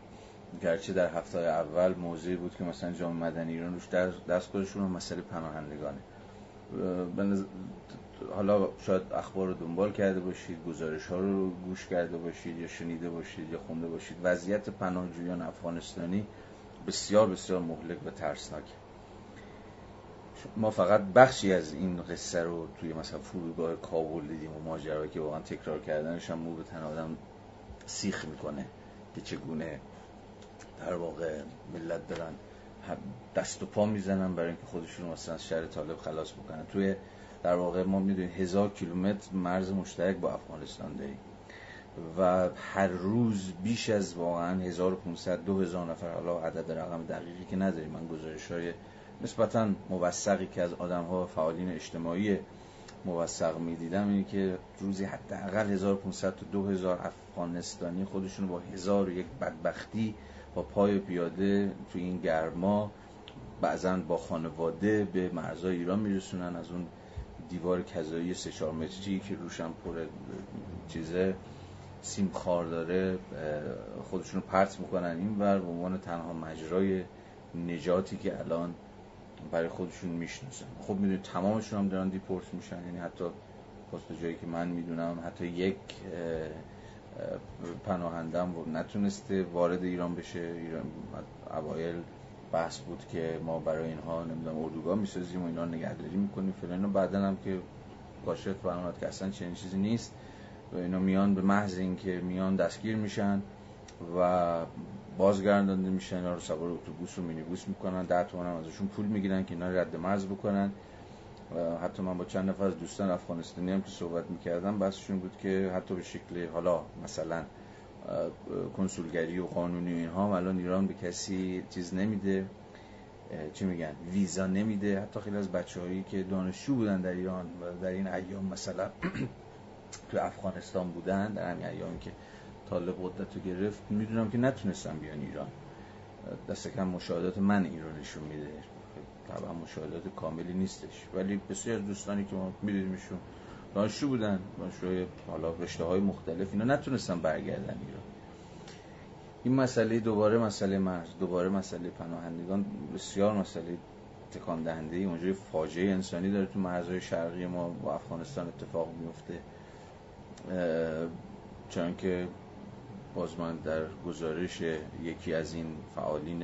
گرچه در هفته اول موضوعی بود که مثلا جامعه مدنی ایران روش دستگاهشون رو مسئله پناهندگانه. حالا شاید اخبار رو دنبال کرده باشید گزارش ها رو گوش کرده باشید یا شنیده باشید یا خونده باشید. وضعیت پناهجویان افغانستانی بسیار بسیار مهلک و ترسناک. ما فقط بخشی از این قصه رو توی مثلا فرودگاه کابل دیدیم و ماجرایی که واقعا تکرار کردنش هم مو تن آدم سیخ می‌کنه که چگونه در واقع ملت دارن دست و پا می‌زنن برای اینکه خودشون مثلا از شهر طالب خلاص بکنن. توی در واقع ما می‌دونیم هزار کیلومتر مرز مشترک با افغانستان داریم و هر روز بیش از واقعا 1500 2000 نفر حالا عدد رقم دقیقی که نداریم من گزارش های نسبتا موثقی که از آدم ها فعالین اجتماعی موثق می‌دیدم اینه که روزی حداقل 1500 تا 2000 افغانستانی خودشون با هزار و یک بدبختی با پای پیاده تو این گرما بعضا با خانواده به مرزهای ایران میرسونن از اون دیوار کذایی سه چهار متری که روشم پر چیزه سیم خار داره خودشون رو پرت می‌کنن. این ور به عنوان تنها مجرای نجاتی که الان برای خودشون می‌شناسن. خب می‌دونید تمامشون هم دارن دیپورت میشن. یعنی حتی پست جایی که من می‌دونم حتی یک پناهندم نتونسته وارد ایران بشه. ایران اوایل بحث بود که ما برای اینها نمی‌دونم اردوگاه می‌سازیم و اینا نگهداری می‌کنیم فلان بعدا هم که کاشف فرمود که اصلا چنین چیزی نیست و اینا میان به محض اینکه میان دستگیر میشن و بازگردانده میشن اینا رو سوار اتوبوس و مینیبوس می‌کنن ده تومن هم ازشون پول می‌گیرن که اینا رد مرز بکنن. و حتی من با چند نفر از دوستان افغانستانی هم که صحبت می‌کردم بحثشون بود که حتی به شکل حالا مثلا کنسولگری و قانونی و اینها الان ایران به کسی چیز نمیده چی میگن ویزا نمیده. حتی خیلی از بچه هایی که دانشجو بودن در ایران و در این ایام مثلا تو افغانستان بودن در همین ایامی که طالب قدرت رو گرفت می‌دونم که نتونستم بیان ایران. دست کم مشاهدات من ایرانشون میده. طبعا مشاهدات کاملی نیستش. ولی بسیار دوستانی که ما میدیدیمشون دانشجو بودن دانشجوی حالا رشته های مختلف اینا نتونستن برگردن ایران این مسئله دوباره مسئله مرز دوباره مسئله پناهندگان بسیار مسئله تکان دهنده ای اونجوری فاجعه انسانی داره تو مرزهای شرقی ما و افغانستان اتفاق میفته. چون که باز من در گزارش یکی از این فعالین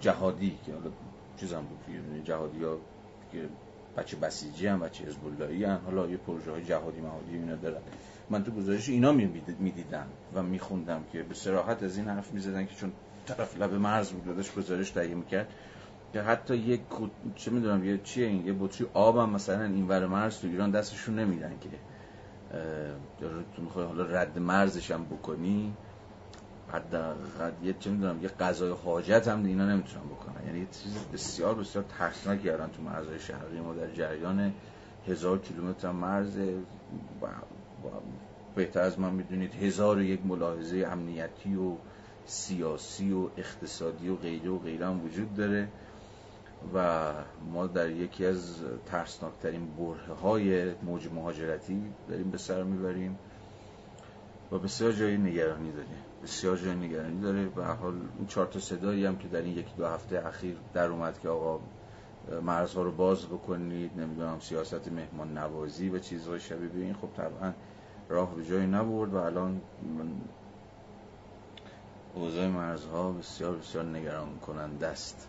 جهادی که حالا چیزم بود جهادی ها که بچه بسیجی هم بچه حزب هم. حالا یه پروژه های جهادی مهادی اینا دارن. من تو گزارش اینا می‌دیدم و میخوندم که به سراحت از این حرف می‌زدن که چون طرف لب مرز بود گزارش تهیه می‌کرد که حتی یک چه می‌دونم یه چیه این یه بطری آبم مثلا این ور مرز تو ایران دستشون نمیدن که تو می‌خوای حالا رد مرزش هم بکنی. حداقل یه چه می‌دونم یه غذای حاجت هم اینا نمی‌تونن بکنن. یعنی یه چیز بسیار بسیار ترسناکی کردن تو مرزهای شهری ما در جریان هزار کیلومتر مرز. بهتر از من می‌دونید هزار و یک ملاحظه امنیتی و سیاسی و اقتصادی و غیره و غیره هم وجود داره. و ما در یکی از ترسناکترین بره های موج مهاجرتی داریم به سر می‌بریم و بسیار جای نگرانی داره بسیار جای نگرانی داره. و حال این چهار تا صدایی هم که در این یکی دو هفته اخیر در اومد که آقا مرزها رو باز بکنید نمی‌دونم سیاست مهمان نوازی و چیزهای شبیه این خب طبعا راه به جایی نبرد و الان اوضاع مرزها بسیار بسیار نگران کننده است.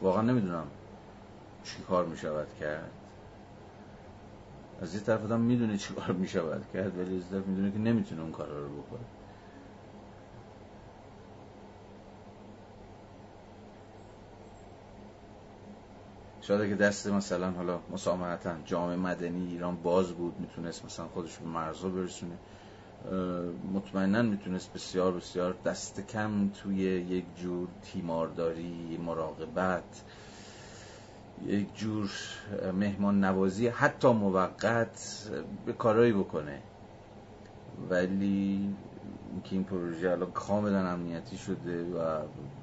واقعا نمی‌دونم چی کار می شود کرد. از یه طرف آدم می‌دونه چی کار می شود کرد ولی از طرف می‌دونه که نمی‌تونه اون کار رو بکنه. شاید که دست مثلا حالا مسامحتا جامعه مدنی ایران باز بود می‌تونست مثلا خودش به مرزا برسونه. مطمئنا می‌تونست بسیار بسیار دست کم توی یک جور تیمارداری مراقبت یک جور مهمان نوازی حتی موقت به کارایی بکنه. ولی اینکه این پروژه الان کاملا امنیتی شده و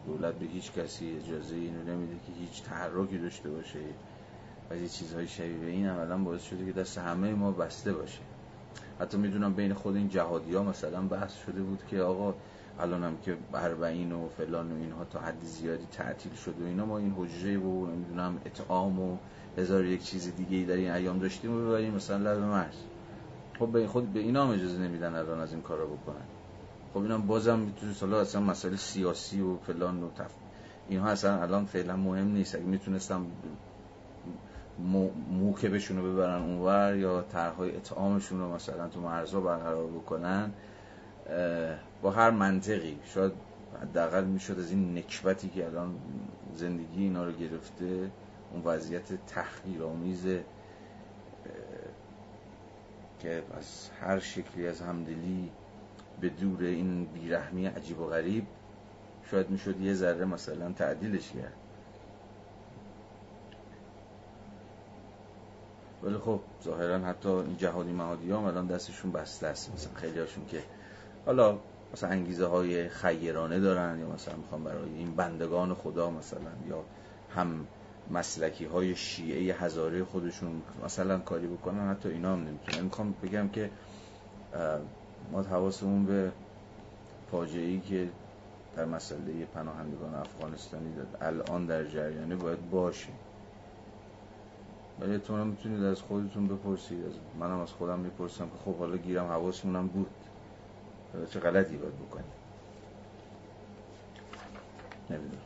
دولت به هیچ کسی اجازه اینو نمیده که هیچ تحرکی داشته باشه و یه چیزهای شبیه این هم باعث شده که دست همه ما بسته باشه. حتی می‌دونم بین خود این جهادی ها مثلا بحث شده بود که آقا الان هم که این و فلان و اینها تا حد زیادی تعطیل شده و اینا ما این حجره و نمی‌دونم اطعام و هزار یک چیز دیگه ای در این ایام داشتیم و ببریم مثلا لب مرز. خب به خود به اینا هم اجازه نمیدن الان از این کارا بکنن. خب اینا بازم می‌تونه حالا اصلا مسئله سیاسی و فلان و تف... اینها اصلا الان فعلا مهم نیست. اگه می‌تونستم موکبشون رو ببرن اونور یا طرحهای اطعامشون رو مثلا تو مرزها برقرار بکنن با هر منطقی. شاید حداقل می‌شد از این نکبتی که الان زندگی اینا رو گرفته اون وضعیت تحقیرآمیز که از هر شکلی از همدلی به دور این بیرحمی عجیب و غریب شاید می‌شد یه ذره مثلا تعدیلش کرد. ولی خب ظاهرا حتی این جهادی مهادی ها الان دستشون بسته است. مثلا خیلی هاشون که حالا مثلا انگیزه های خیرانه دارن یا مثلا می‌خوان برای این بندگان خدا مثلا یا هم مسلکی های شیعه هزاره خودشون مثلا کاری بکنن حتی اینا هم نمی‌تونن. می‌خوام بگم که ما حواسمون به فاجعه ای که در مسئله پناهندگان افغانستانی داد الان در جریانه باید باشه. ولی تو می‌تونید از خودتون بپرسید. از منم از خودم می‌پرسم که خب حالا گیرم حواسمونم بود. چه غلطی باید بکنیم نمی‌دونم.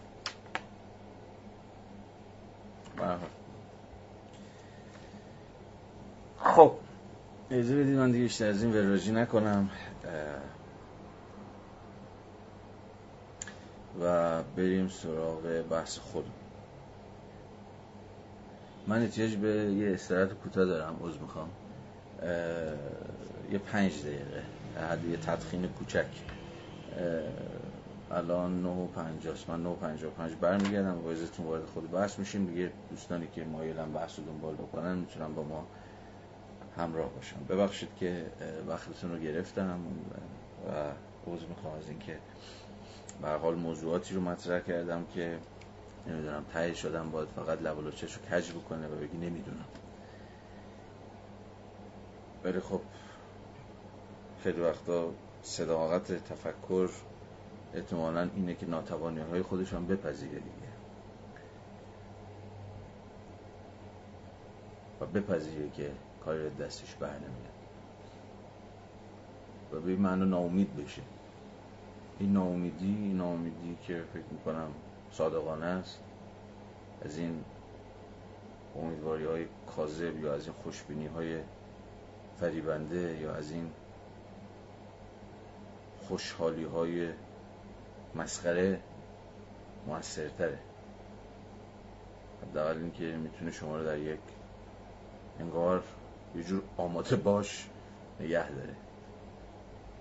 خب اجازه بدید من دیگه بیشتر از این وراجی نکنم. و بریم سراغ بحث خودم. من احتیاج به یه استراحت کوتاه دارم عذر می‌خوام. یه پنج دقیقه. حد یه تدخین کوچک. الان 9 و 50 من 9 و 55 برمیگردم. و ازتون وارد خود بحث میشیم. دیگه دوستانی که مایلن بحث رو دنبال بکنن می‌تونم با ما همراه باشم ببخشید که وقتتون رو گرفتم و عذر می‌خوام از اینکه به حال موضوعاتی رو مطرح کردم که نمی‌دونم تهی شدم باید فقط لب و کج بکنه و بگی نمی‌دونم. ولی خب خیلی وقتا صداقت تفکر احتمالا اینه که ناتوانی های خودش هم بپذیره دیگه. و بپذیره که کاری دستش بر نمیاد و به این ناامید بشه. این ناامیدی این ناامیدی که فکر می‌کنم صادقانه است از این امیدواری های کاذب یا از این خوشبینی های فریبنده یا از این خوشحالی های مسخره موثرتره. حداقل اینکه می‌تونه شما رو در یک انگار یه جور آماده باش نگه داره.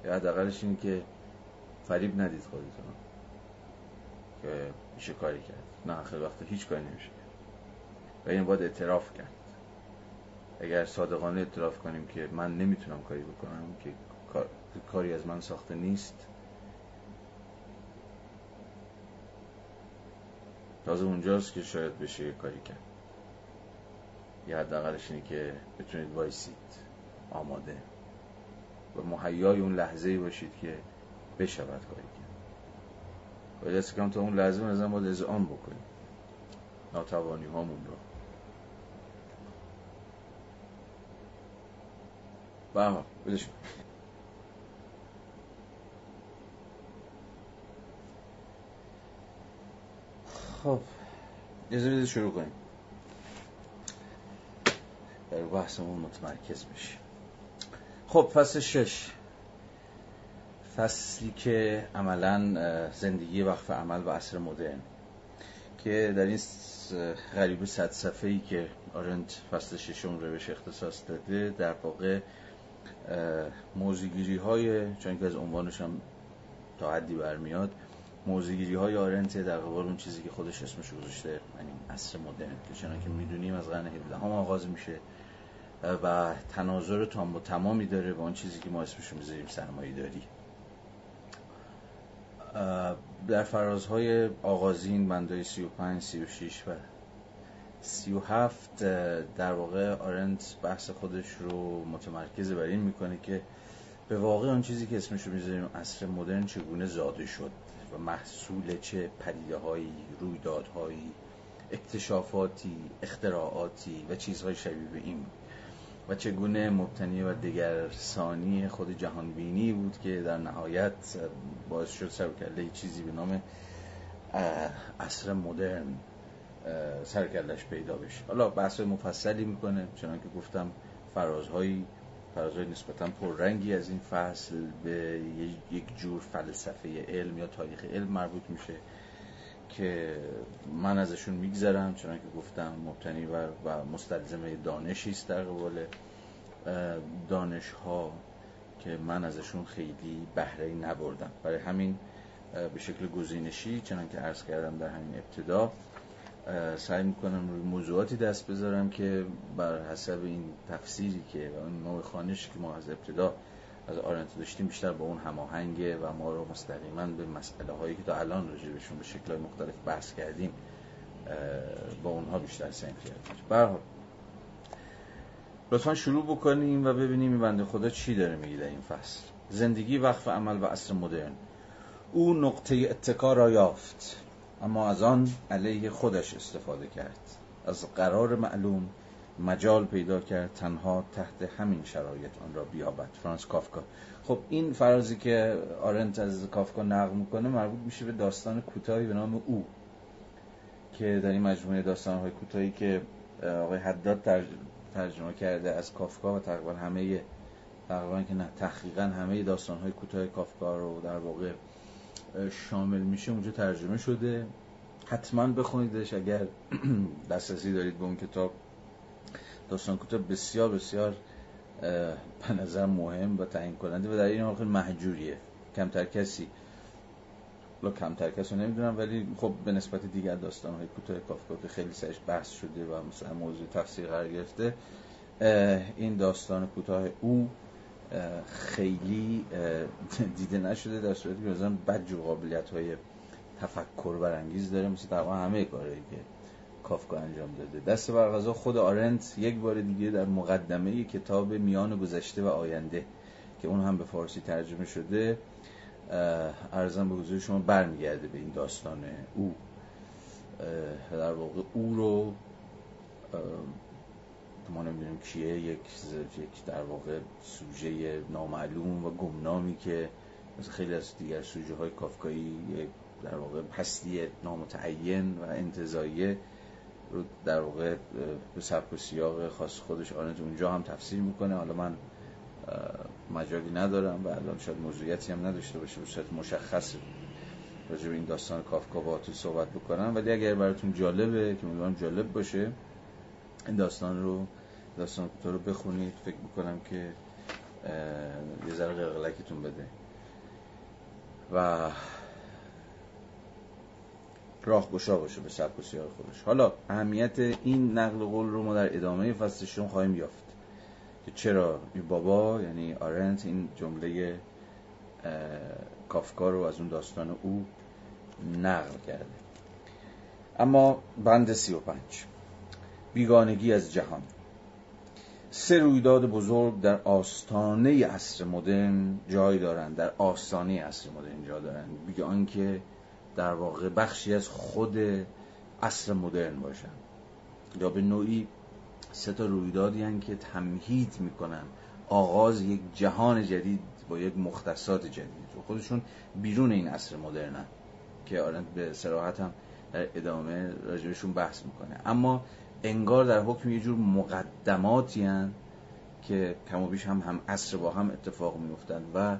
یا حداقلش اینه که فریب ندید خودتون. که میشه کاری کرد. نه خیلی وقت هیچ کاری نمیشه و این باید اعتراف کرد. اگر صادقانه اعتراف کنیم که من نمی‌تونم کاری بکنم که کاری از من ساخته نیست. تازه اونجاست که شاید بشه یه کاری کرد. یا حداقلش اینه که بتونید وایسید. آماده. و مهیای اون لحظه ای باشید که بشود کاری کرد. باید از کم تا اون لحظه نظرم باید ازعام بکنیم. ناتوانی هامون رو. بله خب اجازه شروع کنیم. در بحثمون متمرکز بشیم خب فصل شش. فصلی که عملا زندگی وقف عمل و عصر مدرن. که در این غریب صد صفحه ای که آرنت فصل ششم رو بهش اختصاص داده در واقع موزیگیری های چون که از عنوانش هم تا حدی برمیاد موزیگیری های آرنت در قبال اون چیزی که خودش اسمش گذاشته یعنی عصر مدرن که چنانکه که می‌دونیم از قرن 17 هم آغاز میشه و تناظر تام و تمامی داره با اون چیزی که ما اسمش می‌ذاریم سرمایه داری در فرازهای آغازین بندای 35, 36 و 37 در واقع آرنت بحث خودش رو متمرکز بر این می‌کنه که به واقع آن چیزی که اسمش رو می‌ذاریم عصر مدرن چگونه زاده شد. محصول چه پدیده هایی رویدادهایی اکتشافاتی اختراعاتی و چیزهای شبیه به این بود. و چگونه مبتنی و ثانی خود جهانبینی بود که در نهایت باعث شد سرکله چیزی به نام عصر مدرن سرکلش پیدا بشه. حالا بحث مفصلی می‌کنه چنان که گفتم فرازهایی فرازهای نسبتا پررنگی از این فصل به یک جور فلسفه علم یا تاریخ علم مربوط میشه که من ازشون میگذرم چون که گفتم مبتنی بر و مستلزمه دانشی است در قبال دانش ها که من ازشون خیلی بهره نبردم. برای همین به شکل گزینشی چنان که عرض کردم در همین ابتدا سعی می‌کنم روی موضوعاتی دست بذارم که بر حسب این تفسیری که اون نوع خانشی که ما از ابتدا از آرنت داشتیم بیشتر با اون هماهنگه و ما رو مستقیما به مسئله هایی که تا الان راجع بهشون به شکل مختلف بحث کردیم با اونها بیشتر سنخیت برحال لطفا شروع بکنیم و ببینیم این بنده خدا چی داره میگه این فصل. زندگی وقف عمل و عصر مدرن. او نقطه اتکا را یافت. اما از آن علیه خودش استفاده کرد. از قرار معلوم مجال پیدا کرد تنها تحت همین شرایط آن را بیابد. فرانس کافکا. خب این فرازی که آرنت از کافکا نقل می‌کنه مربوط میشه به داستان کوتاهی به نام او که در این مجموعه داستان های کوتاهی که آقای حداد ترجمه کرده از کافکا و تقریبا همه تقریبا که نه تحقیقا همه داستان های کوتاه کافکا رو در واقع شامل میشه اونجا ترجمه شده. حتما بخونیدش اگر دسترسی دارید به اون کتاب. داستان کوتاه بسیار بسیار به نظر مهم و تعیین کننده و در این حال محجوریه. کمتر کسی لا کمتر کسی نمی‌دونم ولی خب به نسبت دیگر داستان های کوتاه کافکا خیلی سرش بحث شده و مثلا موضوع تفسیر قرار گرفته. این داستان کوتاه او خیلی دیده نشده در صورتی که مثلا بد جو قابلیت های تفکر برانگیز داره مثل تقریبا همه کارهایی که کافکا انجام داده. دست بر غذا خود آرنت یک بار دیگه در مقدمه کتاب میان گذشته و آینده که اون هم به فارسی ترجمه شده ارزم به حضور شما برمیگرده به این داستان او. در واقع او رو ما نمی‌دونیم کیه یک یک در واقع سوژه نامعلوم و گمنامی که مثل خیلی از دیگر سوژه های کافکایی در واقع هستی نامتعین و انتظاییه رو در واقع به سبک و سیاق خاص خودش آنت اونجا هم تفسیر می‌کنه. حالا من مجالی ندارم و الان شاید موضوعیتی هم نداشته باشه به صورت مشخص راجع به این داستان کافکا با تو صحبت بکنم. ولی اگر براتون جالبه که امیدوارم جالب باشه این داستان رو داستان کوتاه رو بخونید فکر می‌کنم که یه ذره قلقلکتون بده. و راه گشا باشه به سبک و سیاق خودش. حالا اهمیت این نقل قول رو ما در ادامه فصلشون خواهیم یافت. که چرا؟ این بابا یعنی آرنت این جمله کافکا رو از اون داستان او نقل کرده. اما بند سی و پنج. بیگانگی از جهان. سه رویداد بزرگ در آستانه عصر مدرن جای دارند در آستانه عصر مدرن جای دارند بگه آنکه در واقع بخشی از خود عصر مدرن باشن. یا به نوعی سه تا رویدادی که تمهید می‌کنن. آغاز یک جهان جدید با یک مختصات جدید. و خودشون بیرون این عصر مدرنن که آرنت به سراحت هم در ادامه راجبشون بحث می‌کنه. اما انگار در حکم یه جور مقدماتی هن که کم و بیش هم هم عصر با هم اتفاق میفتن و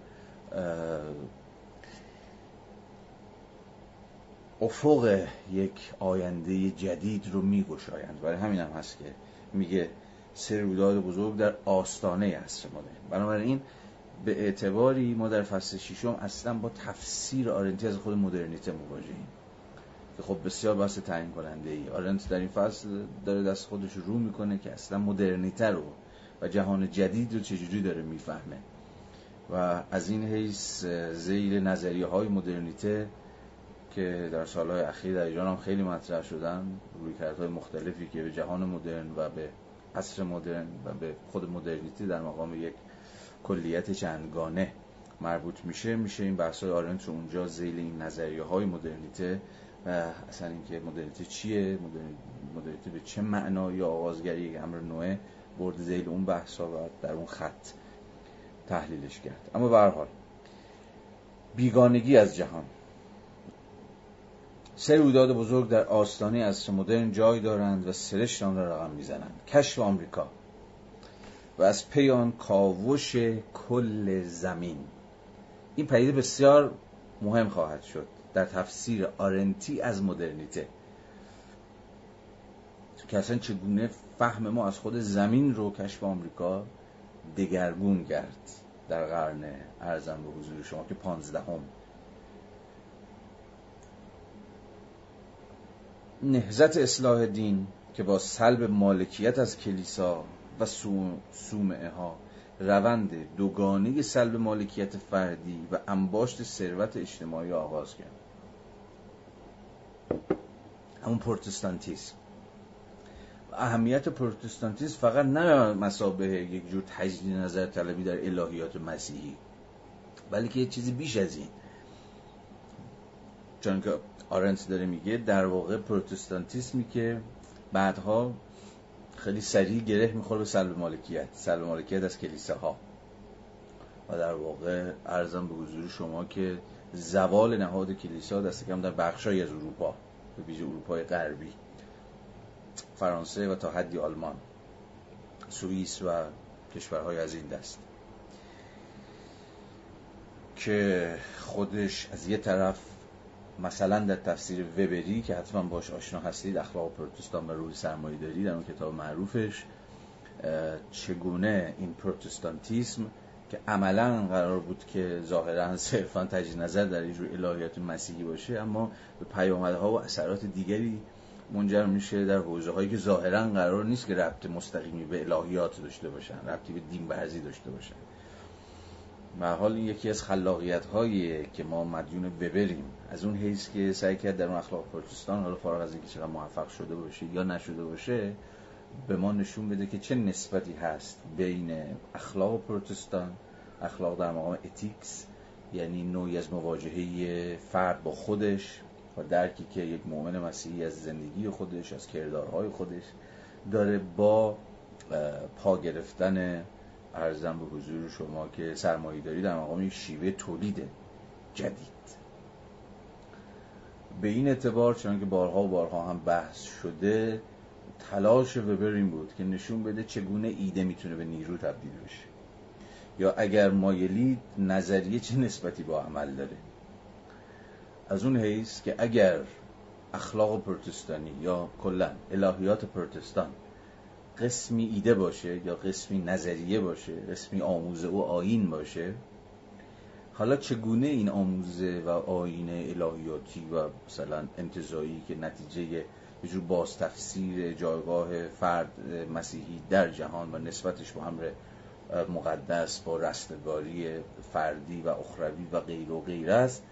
افق یک آینده جدید رو میگشایند. برای همین هم هست که میگه سه رویداد بزرگ در آستانه عصر مدرن بنابراین به اعتباری ما در فصل ششم اصلا با تفسیر آرنتی از خود مدرنیته مواجهیم. که خب بسیار بحث تعیین کننده ای آرنت در این فصل داره دست خودش رو می‌کنه که اصلا مدرنیته رو و جهان جدید رو چجوری داره می‌فهمه. و از این حیث زیل نظریه های مدرنیته که در سالهای اخیر در ایران هم خیلی مطرح شدن رویکردهای مختلفی که به جهان مدرن و به عصر مدرن و به خود مدرنیتی در مقام یک کلیت چندگانه مربوط میشه میشه این بحث های آرنت رو اونجا زیل این نظریه های مدرنیته و اصلا اینکه مدرنیته چیه مدرنیته به چه معنایی آغازگری یک امر نوعه برد زیل اون بحث ها و در اون خط تحلیلش کرد. اما به حال بیگانگی از جهان. سه رویداد بزرگ در آستانه عصر مدرن جای دارند و سرشت را رقم می‌زنند. کشف آمریکا. و از پی آن کاوش کل زمین. این پدیده بسیار مهم خواهد شد. در تفسیر آرنتی از مدرنیته. که اصلا چگونه فهم ما از خود زمین رو کشف آمریکا دگرگون کرد در قرن ارزم به حضور شما که پانزدهم. نهزت اصلاح دین که با سلب مالکیت از کلیسا و سومعه ها روند دوگانه سلب مالکیت فردی و انباشت ثروت اجتماعی آغاز کرد. همون پروتستانتیسم. اهمیت پروتستانتیسم فقط نه مسابه یک جور تجدید نظر طلبی در الهیات مسیحی بلکه یه چیزی بیش از این. چون که آرنت داره میگه در واقع پروتستانتیسمی که بعدها خیلی سریع گره می‌خوره به سلب مالکیت سلب مالکیت از کلیساها. و در واقع ارزم به حضور شما که زوال نهاد کلیسا دست کم در بخشای از اروپا به ویژه اروپای غربی فرانسه و تا حدی آلمان سوئیس و کشورهای از این دست. که خودش از یه طرف مثلا در تفسیر وبری که حتما باش آشنا هستید اخلاق پروتستان و روی سرمایه داری در اون کتاب معروفش چگونه این پروتستانتیسم که عملا قرار بود که ظاهرا صرفا تجدید نظر در اینجور الهیات مسیحی باشه اما به پیامدها و اثرات دیگری منجر میشه در حوزه هایی که ظاهرا قرار نیست که ربط مستقیمی به الهیات داشته باشن ربطی به دین برزی داشته باشن. و حال یکی از خلاقیت هایی که ما مدیون ببریم از اون حیث که سعی کرد در اون اخلاق پروتستان حالا فارغ از اینکه چقدر موفق شده باشه یا نشده باشه به ما نشون بده که چه نسبتی هست بین اخلاق پروتستان اخلاق در مقام اتیکس یعنی نوعی از مواجهه فرد با خودش و درکی که یک مؤمن مسیحی از زندگی خودش از کردارهای خودش داره با پا گرفتن ارزم به حضور شما که سرمایه داری در مقام شیوه تولید جدید. به این اعتبار چون که بارها و بارها هم بحث شده تلاش وبر این بود که نشون بده چگونه ایده می‌تونه به نیرو تبدیل بشه. یا اگر مایلی نظریه چه نسبتی با عمل داره؟ از اون حیث که اگر اخلاق پروتستانی یا کلا الهیات پروتستان قسمی ایده باشه یا قسمی نظریه باشه قسمی آموزه و آین باشه حالا چگونه این آموزه و آین الهیاتی و مثلا انتظایی که نتیجه یه جور باز تفسیر جایگاه فرد مسیحی در جهان و نسبتش با امر مقدس با رستگاری فردی و اخروی و غیر و غیر است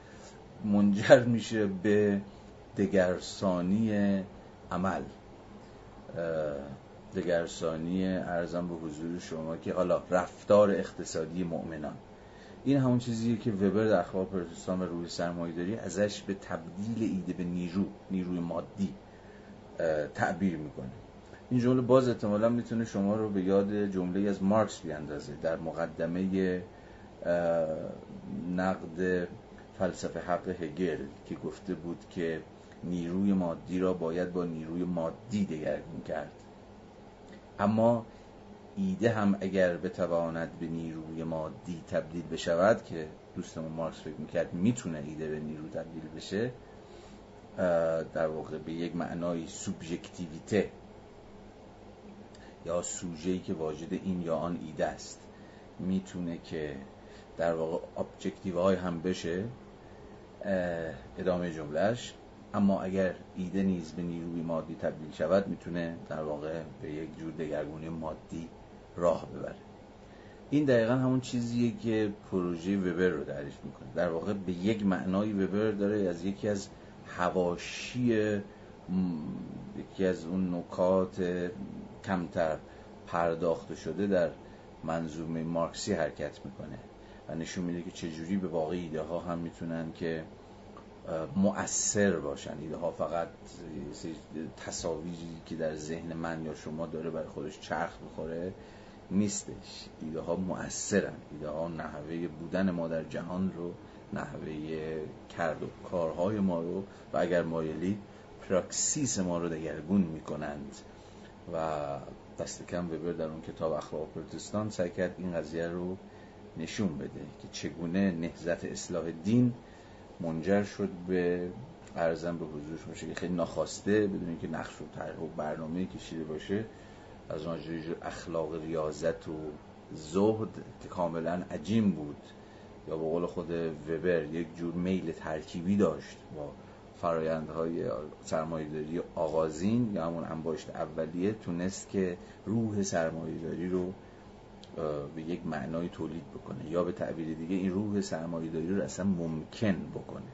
منجر میشه به دگرسانی عمل. دگرسانی ارزم به حضور شما که حالا رفتار اقتصادی مؤمنان. این همون چیزیه که وبر در اخلاق پروتستان و روی سرمایه داری ازش به تبدیل ایده به نیرو نیروی مادی. تعبیر می‌کنه. این جمله باز احتمالا می‌تونه شما رو به یاد جمله از مارکس بیاندازه در مقدمه نقد فلسفه حق هگل که گفته بود که نیروی مادی را باید با نیروی مادی دگرگون کرد اما ایده هم اگر بتواند به نیروی مادی تبدیل بشود که دوستمون مارکس فکر می‌کرد می‌تونه ایده به نیرو تبدیل بشه در واقع به یک معنای سوبژکتیویته یا سوژه‌ای که واجد این یا آن ایده است. می‌تونه که در واقع ابجکتیو های هم بشه ادامه جملهش اما اگر ایده نیز به نیروی مادی تبدیل شود می‌تونه در واقع به یک جور دگرگونی مادی راه ببره. این دقیقا همون چیزیه که پروژه وبر رو تعریف می‌کنه. در واقع به یک معنای وبر داره از یکی از هواشی یکی از اون نکات کمتر پرداخته شده در منظومه مارکسی حرکت می‌کنه و نشون میده که چجوری به واقع ایده ها هم می‌تونن که مؤثر باشن. ایده ها فقط تصاویری که در ذهن من یا شما داره برای خودش چرخ بخوره نیستش. ایده ها مؤثرن. ایده ها نحوه بودن ما در جهان رو نحوه کرد و کارهای ما رو و اگر مایلی پراکسیس ما رو دگرگون می‌کنند و دست کم وبر در اون کتاب اخلاق پروتستان سعی کرد این قضیه رو نشون بده که چگونه نهزت اصلاح دین منجر شد به ارزم به حضورش باشه که خیلی ناخواسته بدون اینکه نقش و طرح و برنامه کشیده باشه از اون اخلاق ریاضت و زهد که کاملا عجیم بود. یا به قول خود وبر یک جور میل ترکیبی داشت با فرایندهای سرمایهداری آغازین یا همون انباشت اولیه تونست که روح سرمایهداری رو به یک معنای تولید بکنه یا به تعبیر دیگه این روح سرمایهداری رو اصلا ممکن بکنه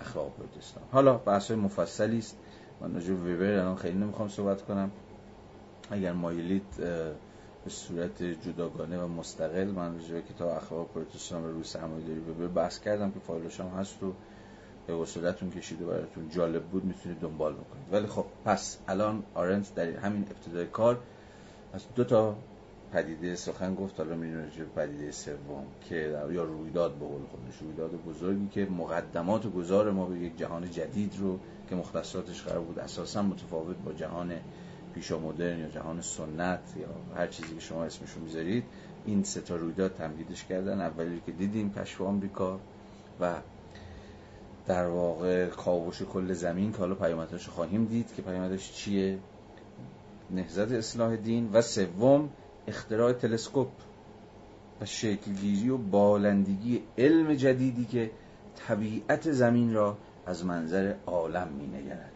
اخلاق پروتستان حالا بحث مفصلی است. من راجع وبر الان خیلی نمی‌خوام صحبت کنم. اگر مایلید به صورت جداگانه و مستقل من راجع کتاب اخلاق پروتستان و روح سرمایه‌داری وبر بحث کردم که فایلش هم هست و به وسیلتون کشیده براتون جالب بود می‌تونید دنبال بکنید. ولی خب پس الان آرنت در همین ابتدای کار از دو تا پدیده سخن گفت. حالا میریم راجع پدیده سوم که یا رویداد به قول خودش رویداد بزرگی که مقدمات و گذار ما به یک جهان جدید رو که مختصاتش قرار بود اساسا متفاوت با جهان پیشا مدرن یا جهان سنت یا هر چیزی که شما اسمشو می‌ذارید این سه تا رویداد تمدیدش کردن. اولی که دیدیم کشف آمریکا و در واقع کاوش کل زمین که حالا پیامدش خواهیم دید که پیامدش چیه؟ نهضت اصلاح دین و سوم اختراع تلسکوپ و شکلگیری و بالندگی علم جدیدی که طبیعت زمین را از منظر عالم می نگرد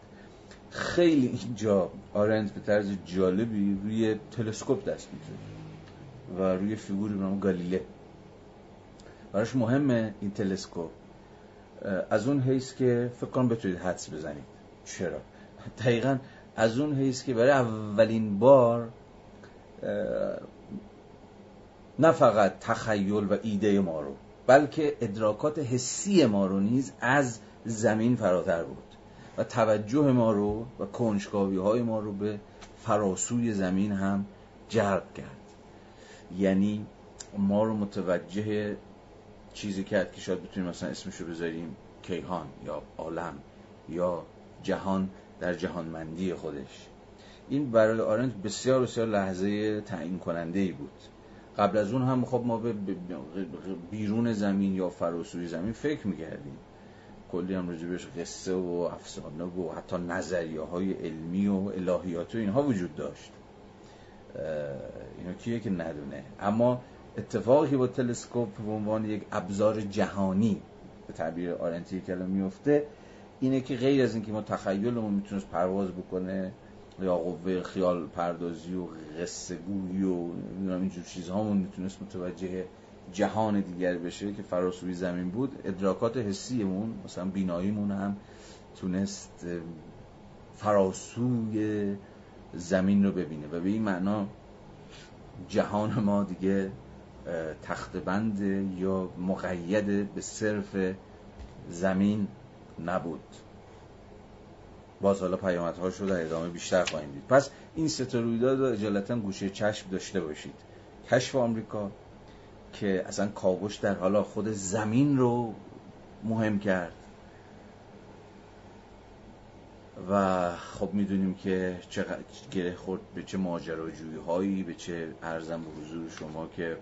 خیلی اینجا آرنت به طرز جالبی روی تلسکوپ دست می‌زنه و روی فیگوری به نام گالیله. براش مهمه این تلسکوپ. از اون حیث که فکر کنم بتونید حدس بزنید. چرا؟ دقیقا از اون حیث که برای اولین بار نه فقط تخیل و ایده ما رو بلکه ادراکات حسی ما رو نیز از زمین فراتر بود و توجه ما رو و کنجکاوی های ما رو به فراسوی زمین هم جلب کرد. یعنی ما رو متوجه چیزی کرد که شاید بتونیم مثلا اسمشو بذاریم کیهان یا عالم یا جهان در جهانمندی خودش. این برای آرنت بسیار بسیار لحظه تعیین کننده ای بود. قبل از اون هم خب ما به بیرون زمین یا فراسوی زمین فکر می‌کردیم. کلی هم راجبش قصه و افسانه و حتی نظریه های علمی و الهیات و اینها وجود داشت. اینا کیه که ندونه؟ اما اتفاقی با تلسکوپ به عنوان یک ابزار جهانی به تعبیر آرنتی کلام میفته اینه که غیر از اینکه ما تخیلمون می‌تونست پرواز بکنه یا قوه خیال پردازی و قصه گویی و اینجور چیزهامون می‌تونست متوجه جهان دیگر بشه که فراسوی زمین بود ادراکات حسیمون مثلا بیناییمون هم تونست فراسوی زمین رو ببینه. و به این معنا جهان ما دیگه تخت بند یا مقید به صرف زمین نبود. باز حالا پیامدهاش رو در ادامه بیشتر خواهیم دید. پس این سه رویداد رو اجالتا گوشه چشم داشته باشید. کشف آمریکا که اصلا کاوش در حالا خود زمین رو مهم کرد. و خب می‌دونیم که چه گره خورد به چه ماجراجویی هایی به چه ارزم به حضور شما که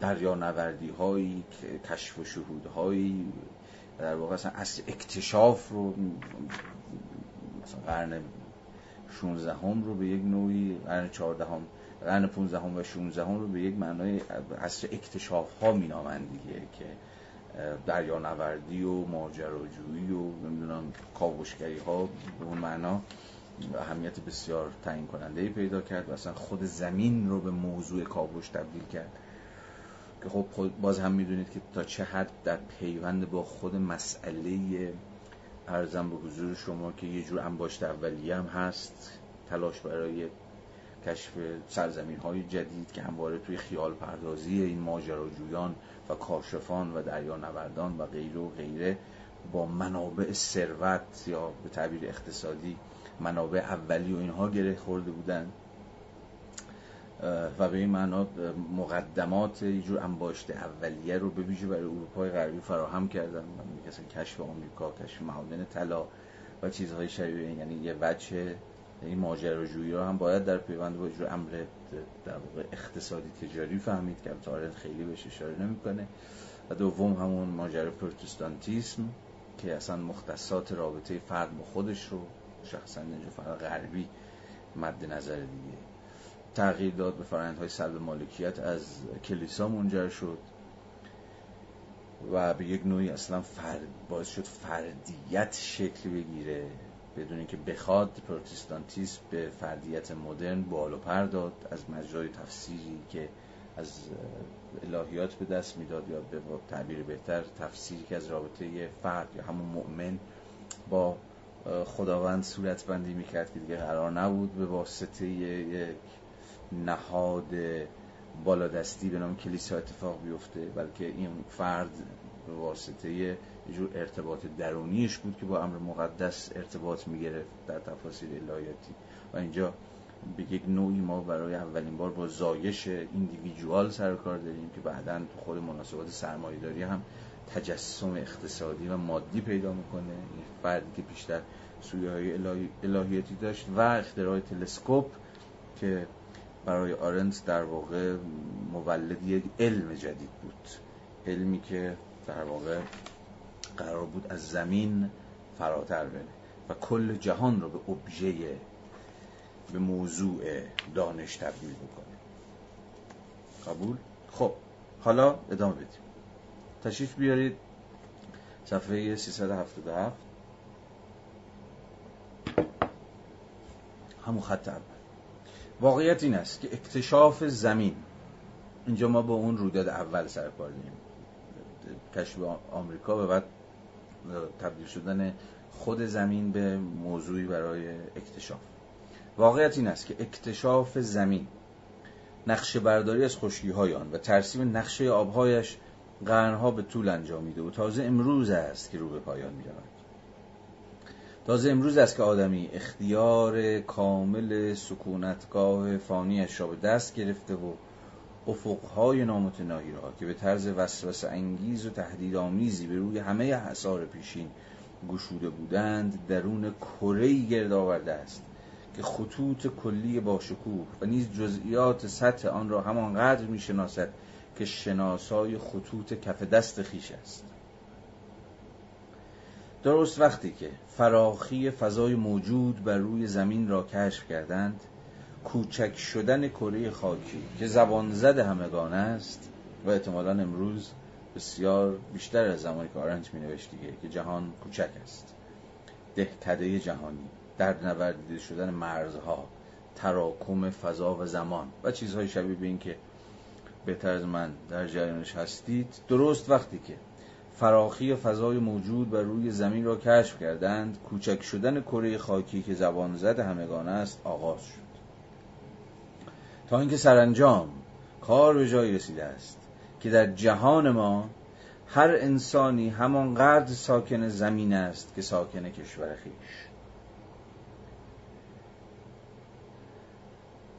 دریا نوردی هایی کشف و شهود هایی در واقع اصلا اصل اکتشاف رو مثلا قرن 16 هم رو به یک نوعی قرن 14 هم قرن 15 هم و 16 هم رو به یک معنای اصل اکتشاف ها می دیگه که دریا نوردی و ماجراجویی و نمی‌دونم کاوشگری ها به اون معنا اهمیت بسیار تعیین کننده پیدا کرد و اصلا خود زمین رو به موضوع کاوش تبدیل کرد. که خب باز هم می‌دونید که تا چه حد در پیوند با خود مسئله ارزم به حضور شما که یه جور انباشت اولیه هم هست تلاش برای کشف سرزمین های جدید که همواره توی خیال پردازی این ماجراجویان و کاشفان و دریا نوردان و غیره و غیره با منابع ثروت یا به تعبیر اقتصادی منابع اولی و اینها گره خورده بودن. و به این معنا مقدمات یه جور انباشته اولیه رو به ویژه برای اروپای غربی فراهم کردن. مثلا کشف آمریکا کشف معادن طلا و چیزهای شبیه یعنی یه وجه این ماجراجویی رو هم باید در پیوند با جور امر در واقع اقتصادی تجاری فهمید که البته خیلی بهش اشاره نمی‌کنه. و دوم همون ماجرا پروتستانتیسم که اصلا مختصات رابطه فرد با خودش رو شخصا اینجا فرق غربی مد نظر دیگه. تغییر داد به های سلب مالکیت از کلیسا منجر شد و به یک نوعی اصلا فرد باعث شد فردیت شکل بگیره. بدون اینکه بخواد پروتستانتیسم به فردیت مدرن بال و پر داد از مجرای تفسیری که از الهیات به دست می‌داد یا به تعبیر بهتر تفسیری که از رابطه فرد یا همون مؤمن با خداوند صورت بندی می‌کرد که دیگه قرار نبود به واسطه یک نهاد بالادستی به نام کلیسا اتفاق بیفته بلکه این فرد به واسطه یه جور ارتباط درونیش بود که با امر مقدس ارتباط می‌گرفت در تفاصیل الهیاتی. و اینجا به یک نوعی ما برای اولین بار با زایش ایندیویدوال سر کار داریم که بعدا تو خود مناسبات سرمایه‌داری هم تجسم اقتصادی و مادی پیدا می‌کنه. این فردی که بیشتر سویه های الهیاتی داشت و اختراع تلسکوپ که برای آرنت در واقع مولد یک علم جدید بود. علمی که در واقع قرار بود از زمین فراتر بره و کل جهان رو به ابژه به موضوع دانش تبدیل بکنه. قبول؟ خب حالا ادامه بدیم. تشریف بیارید. صفحه 377 همون خط اول. واقعیت این است که اکتشاف زمین. اینجا ما با اون رویداد اول سر کار کشف آمریکا و بعد تبدیل شدن خود زمین به موضوعی برای اکتشاف. واقعیت این است که اکتشاف زمین نقشه برداری از خشکی آن و ترسیم نقشه آبهایش قرنها به طول انجامیده و تازه امروز است که رو به پایان می تازه امروز است که آدمی اختیار کامل سکونتگاه فانیش را به دست گرفته و افقهای نامتناهی را که به طرز وسوسه انگیز و تهدیدآمیزی به روی همه حصار پیشین گشوده بودند درون کره گرد آورده است که خطوط کلی با شکوه و نیز جزئیات سطح آن را همانقدر می‌شناسد که شناسای خطوط کف دست خیش است. درست وقتی که فراخی فضای موجود بر روی زمین را کشف کردند کوچک شدن کره خاکی که زبان زد همگان است و احتمالا امروز بسیار بیشتر از زمانی که آرنج می نوشت دیگه که جهان کوچک است. دهکده جهانی در نوردیده شدن مرزها تراکم فضا و زمان و چیزهای شبیه به این که بهتر از من در جریانش هستید. درست وقتی که فراخی فضای موجود بر روی زمین را کشف کردند کوچک شدن کره خاکی که زبان زد همگان است آغاز شد. تا اینکه سرانجام کار به جایی رسیده است که در جهان ما هر انسانی همانقدر ساکن زمین است که ساکن کشور خیش.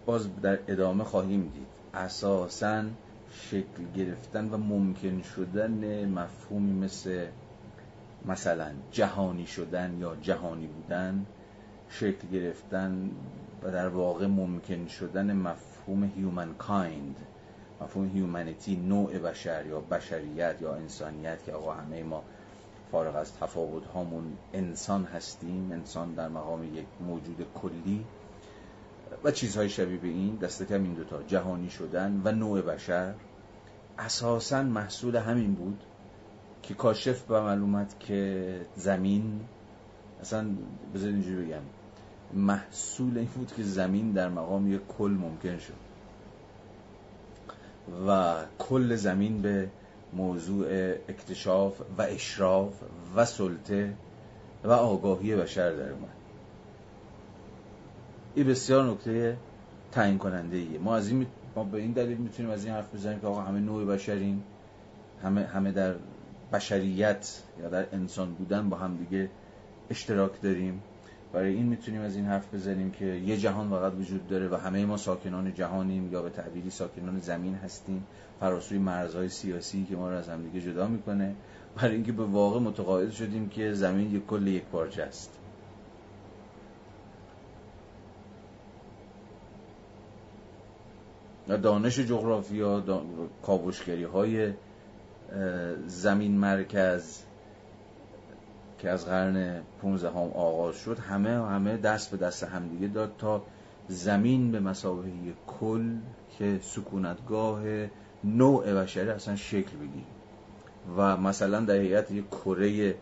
باز در ادامه خواهیم دید. اساساً شکل گرفتن و ممکن شدن مفهومی مثل مثلا جهانی شدن یا جهانی بودن شکل گرفتن و در واقع ممکن شدن مفهوم humankind مفهوم humanity نوع بشر یا بشریت یا انسانیت که آقا همه ما فارغ از تفاوت هامون انسان هستیم انسان در مقام یک موجود کلی و چیزهای شبیه به این دست کم این دوتا جهانی شدن و نوع بشر. اساسا محصول همین بود که کاشف به عمل اومد که زمین اصلا بذارید اینجوری بگم محصول این بود که زمین در مقام یک کل ممکن شد. و کل زمین به موضوع اکتشاف و اشراف و سلطه و آگاهی بشر در اومد. این بسیار نکته تعیین کننده ایه ما از این ما به این دلیل می‌تونیم از این حرف بزنیم که آقا همه نوع بشرین همه همه در بشریت یا در انسان بودن با هم دیگه اشتراک داریم. برای این می‌تونیم از این حرف بزنیم که یه جهان فقط وجود داره و همه ما ساکنان جهانیم یا به تعبیری ساکنان زمین هستیم. فراسوی مرزهای سیاسی که ما رو از همدیگه جدا می‌کنه. برای اینکه به واقع متقاعد شدیم که زمین یک کل یک پارچه است. دانش جغرافیا کاوشگری های زمین مرکز که از قرن 15 هم آغاز شد همه همه دست به دست همدیگه داد تا زمین به مسابقه کل که سکونتگاه نوع بشری اصلا شکل بگیره. و مثلا در حیات یک کره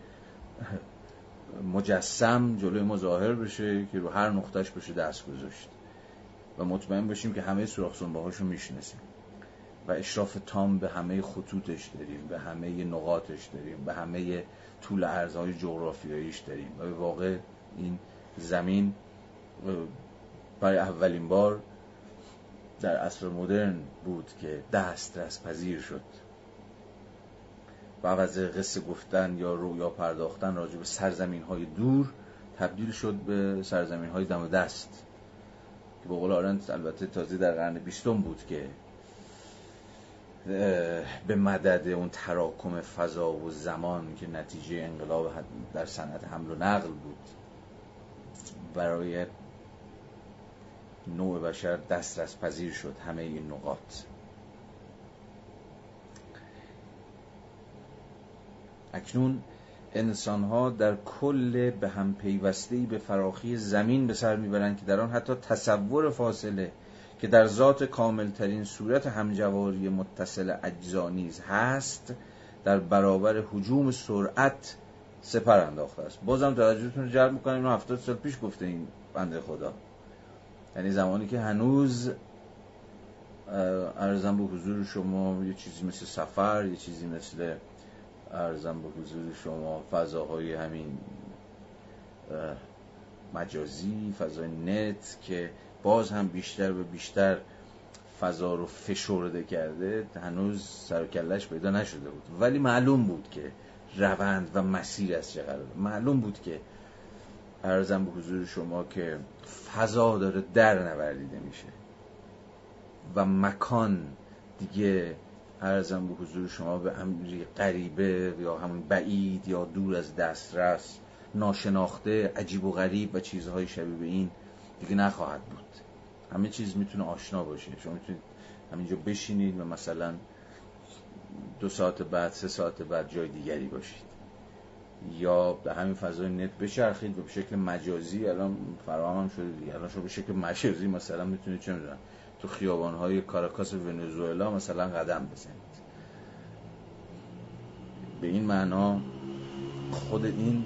مجسم جلوی ما ظاهر بشه که رو هر نقطهش بشه دست گذاشت و مطمئن باشیم که همه سوراخ باهاشو می‌شناسیم. و اشراف تام به همه خطوطش داریم به همه نقاطش داریم به همه طول ارزهای جغرافیاییش داریم. و به واقع این زمین برای اولین بار در عصر مدرن بود که دسترس پذیر شد. و عوض قصه گفتن یا رویا پرداختن راجع به سرزمین های دور تبدیل شد به سرزمین های دم دست که به قول آرنت البته تازه در قرن بیستم بود که به مدد اون تراکم فضا و زمان که نتیجه انقلاب در صنعت حمل و نقل بود. برای نوع بشر دسترس پذیر شد همه این نقاط. اکنون انسان ها در کل به هم پیوسته‌ای به فراخی زمین به سر می‌برند که در آن حتی تصور فاصله که در ذات کاملترین صورت همجواری متصل اجزا نیز هست در برابر حجوم سرعت سپر انداخته است. بازم توجهتون رو جلب می‌کنم اینو هفتاد سال پیش گفته این بنده خدا. یعنی زمانی که هنوز ارزم به حضور شما یه چیزی مثل سفر یه چیزی مثل ارزم به حضور شما فضاهای همین مجازی فضای نت که باز هم بیشتر و بیشتر فضا رو فشرده کرده هنوز سر پیدا نشده بود. ولی معلوم بود که روند و مسیر از چه قراره. معلوم بود که ارزم به حضور شما که فضا داره در نوردیده میشه. و مکان دیگه ارزم به حضور شما به امری غریبه یا همون بعید یا دور از دسترس ناشناخته عجیب و غریب و چیزهای شبیه به این دیگه نخواهد بود. همه چیز می‌تونه آشنا باشه. شما می‌تونید همینجا بشینید و مثلا دو ساعت بعد سه ساعت بعد جای دیگری باشید. یا به همین فضای نت بچرخید و به شکل مجازی الان فراهم هم شده دیگه. الان شما به شکل مجازی مثلا می‌تونید چه می‌دونم تو خیابان های کاراکاس ونزوئلا مثلا قدم بزنید. به این معنا خود این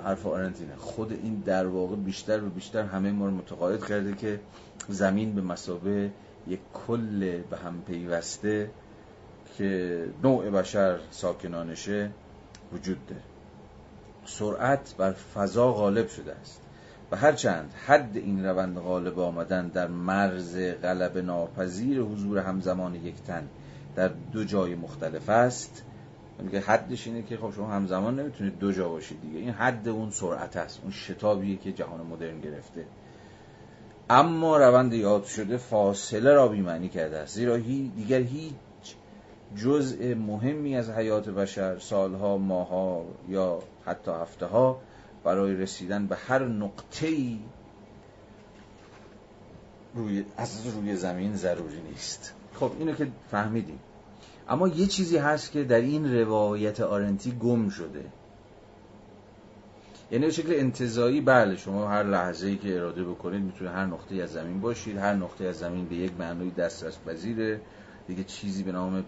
حرف آرنتینه خود این در واقع بیشتر و بیشتر همه ما رو متقاعد کرده که زمین به مسابه یک کل به هم پیوسته که نوع بشر ساکنانشه وجود داره. سرعت بر فضا غالب شده است. و هرچند حد این روند غالب آمدن در مرز غلب ناپذیر حضور همزمان یک تن در دو جای مختلف است میگه حدش اینه که خب شما همزمان نمی‌تونید دو جا باشید دیگه. این حد اون سرعت است. اون شتابیه که جهان مدرن گرفته. اما روند یاد شده فاصله را بیمعنی کرده است. زیرا هی دیگر هیچ جزء مهمی از حیات بشر سالها ماها یا حتی هفته ها برای رسیدن به هر نقطه روی از روی زمین ضروری نیست. خب اینو که فهمیدیم. اما یه چیزی هست که در این روایت آرنتی گم شده. یعنی به شکل انتظایی بله شما هر لحظه ای که اراده بکنید می‌تونه هر نقطه از زمین باشید. هر نقطه از زمین به یک معنی دسترس پذیره. دیگه چیزی به نام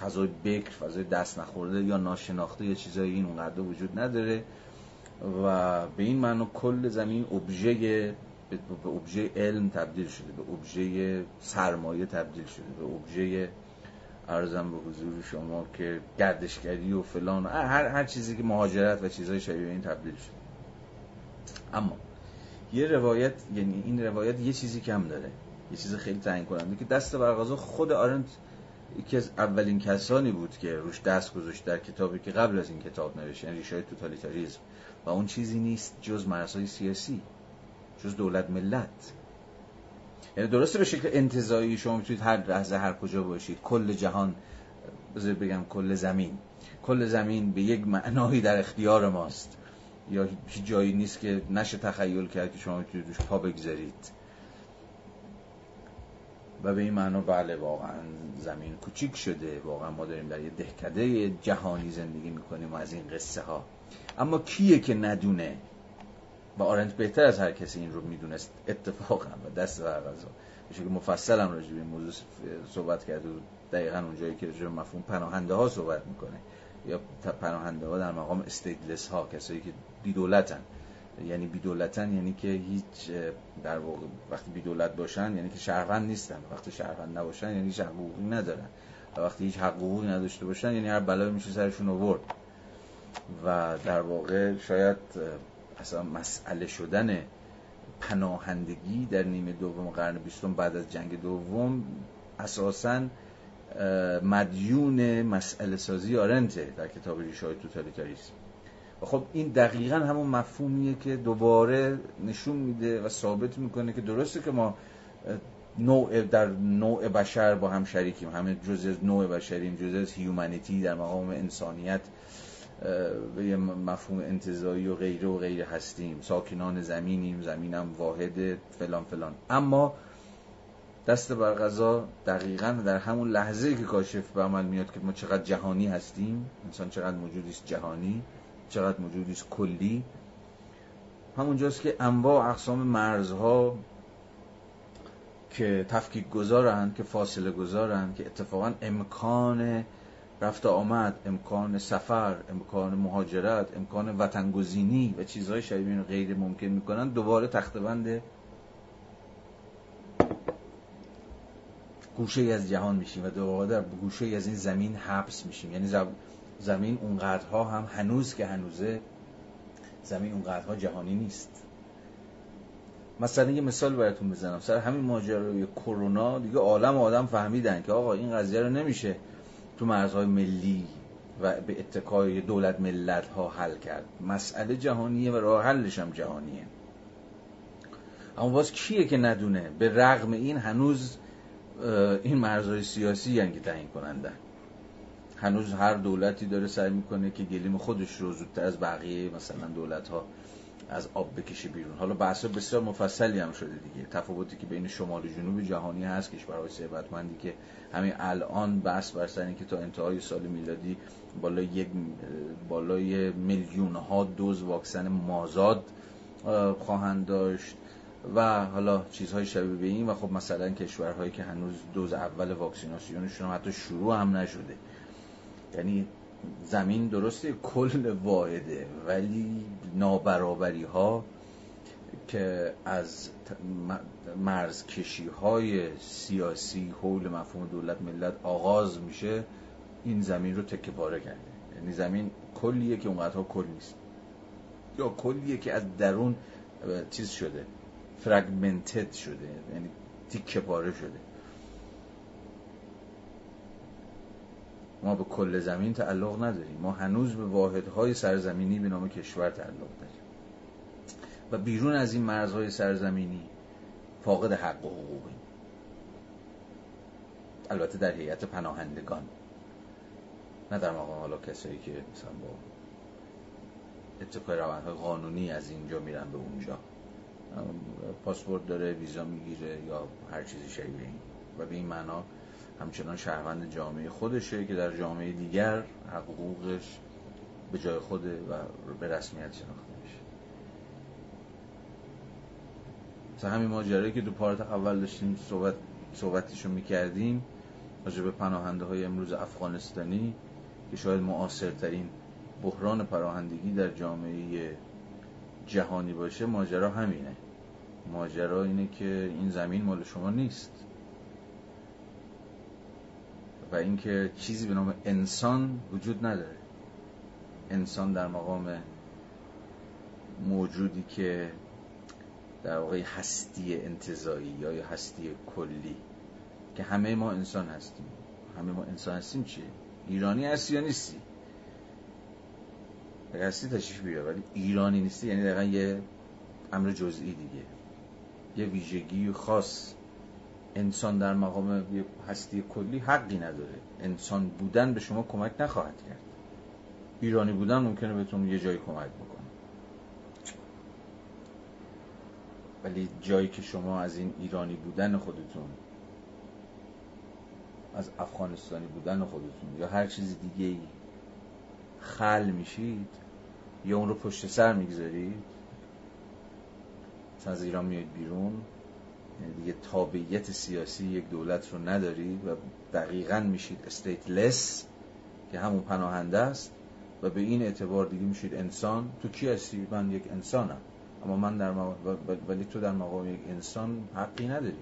فضای بکر فضای دست نخورده یا ناشناخته یا چیزایی این اونقدر وجود نداره و به این معنی کل زمین ابژه به ابژه علم تبدیل شده به ابژه سرمایه تبدیل شده به ابژه ارزم به حضور شما که گردشگری و فلان و هر, هر چیزی که مهاجرت و چیزهای شبیه این تبدیل شد. اما یه روایت یعنی این روایت یه چیزی کم داره. یه چیز خیلی تعیین کننده که دست برغازه خود آرنت یکی از اولین کسانی بود که روش دست گذاشت در کتابی که قبل از این کتاب نوشت یعنی ریشه توتالیتاریزم و اون چیزی نیست جز مرزهای سیاسی جز دولت ملت. یعنی درسته به شکل انتظایی شما می‌تونید هر لحظه هر کجا باشید. کل جهان بذار بگم کل زمین. کل زمین به یک معنایی در اختیار ماست. یا هیچ جایی نیست که نشه تخیل کرد که شما می‌تونید روش پا بگذارید. و به این معنا بله واقعا زمین کوچیک شده. واقعا ما داریم در یه دهکده جهانی زندگی می‌کنیم از این قصه ها اما کیه که ندونه؟ و آرنج بهتر از هر کسی این رو می‌دونست اتفاقا و دست و غذا. که مفصل هم راجع به این موضوع صحبت کرده و دقیقا اونجایی که راجع مفهوم پناهنده ها صحبت می‌کنه. یا پناهنده ها در مقام استیتلس ها کسایی که بی دولتن یعنی بی دولتن یعنی که هیچ در واقع وقتی بی دولت باشن یعنی که شهروند نیستن. وقتی شهروند نباشن یعنی هیچ حقوقی ندارن. و وقتی هیچ حقوقی نداشته باشن یعنی هر بلایی میشه سرشون آورد. و در واقع شاید اصلا مسئله شدن پناهندگی در نیمه دوم قرن بیستم بعد از جنگ دوم اساسا مدیون مسئله سازی آرنته در کتاب ریشای توتالیتاریسم. و خب این دقیقا همون مفهومیه که دوباره نشون میده و ثابت می‌کنه که درسته که ما نوع در نوع بشر با هم شریکیم. همه جزء نوع بشریم جزء هیومانیتی در مقام انسانیت. به یه مفهوم انتظایی و غیره و غیره هستیم. ساکنان زمینیم زمینم واحد فلان فلان. اما دست بر غذا دقیقا در همون لحظه که کاشف به عمل میاد که ما چقدر جهانی هستیم انسان چقدر موجودی است جهانی چقدر موجودی است کلی همونجاست که انواع اقسام مرزها که تفکیک گذارن که فاصله گذارن که اتفاقا امکان رفت آمد امکان سفر امکان مهاجرت امکان وطنگزینی و چیزهای شبیه این غیر ممکن می‌کنن دوباره تختبند گوشه از جهان میشیم و دوباره در گوشه از این زمین حبس میشیم. یعنی زمین اونقدرها هم هنوز که هنوزه زمین اونقدرها جهانی نیست. مثلا یه مثال براتون بزنم. سر همین ماجرای کرونا دیگه عالم آدم فهمیدن که آقا این قضیه رو نمیشه. تو مرزهای ملی و به اتکای دولت ملت ها حل کرد. مسئله جهانیه و راه حلش هم جهانیه. اما باز کیه که ندونه؟ به رغم این هنوز این مرزهای سیاسی هنگی تعیین کننده هنوز هر دولتی داره سعی می‌کنه که گلیم خودش رو زودتر از بقیه مثلا دولت ها از آب بکشه بیرون. حالا بحث بسیار مفصلی هم شده دیگه. تفاوتی که بین شمال و جنوب جهانی هست کشورهای ثروتمندی که همین الان بحث بر سر که تا انتهای سال میلادی بالای یک بالای میلیون ها دوز واکسن مازاد خواهند داشت و حالا چیزهای شبیه به این و خب مثلا کشورهایی که هنوز دوز اول واکسیناسیونشون حتی شروع هم نشده. یعنی زمین درسته کل واحده ولی نابرابری ها که از مرز کشی های سیاسی حول مفهوم دولت ملت آغاز میشه این زمین رو تکه پاره کرده. یعنی زمین کلیه که اونقدرها کل نیست. یا کلیه که از درون چیز شده فرگمنتد شده یعنی تیکه پاره شده. ما به کل زمین تعلق نداریم. ما هنوز به واحدهای سرزمینی به نام کشور تعلق داریم. و بیرون از این مرزهای سرزمینی فاقد حق و حقوقیم البته در هیئت پناهندگان. نه در مقام حالا کسایی که مثلا با اتفاق روندهای قانونی از اینجا میرن به اونجا. پاسپورت داره ویزا می‌گیره یا هر چیزی شبیه این. و به این معنا همچنان شهروند جامعه خودشه که در جامعه دیگر حقوقش به جای خوده و به رسمیت شناخته میشه مثلا همین ماجرایی که دو پارت اول داشتیم صحبت صحبتشو می‌کردیم راجع به پناهنده های امروز افغانستانی که شاید معاصرترین بحران پناهندگی در جامعه جهانی باشه ماجرا همینه. ماجرا اینه که این زمین مال شما نیست. و اینکه چیزی به نام انسان وجود نداره. انسان در مقام موجودی که در واقع هستی انتظایی یا هستی کلی که همه ما انسان هستیم. همه ما انسان هستیم چیه؟ ایرانی هستی یا نیستی؟ اگر هستی تشریف بیار ولی ایرانی نیستی یعنی دقیقا یه امر جزئی دیگه. یه ویژگی خاص. انسان در مقام هستی کلی حقی نداره. انسان بودن به شما کمک نخواهد کرد. ایرانی بودن ممکنه بهتون یه جایی کمک بکنه. ولی جایی که شما از این ایرانی بودن خودتون از افغانستانی بودن خودتون یا هر چیز دیگه ای خل میشید یا اون رو پشت سر می‌گذارید از ایران میاد بیرون یعنی دیگه تابعیت سیاسی یک دولت رو ندارید و دقیقا میشید استیتلس که همون پناهنده است و به این اعتبار دیگه میشید انسان. تو کی هستی؟ من یک انسانم. اما من در مقام ولی تو در مقام یک انسان حقی نداری.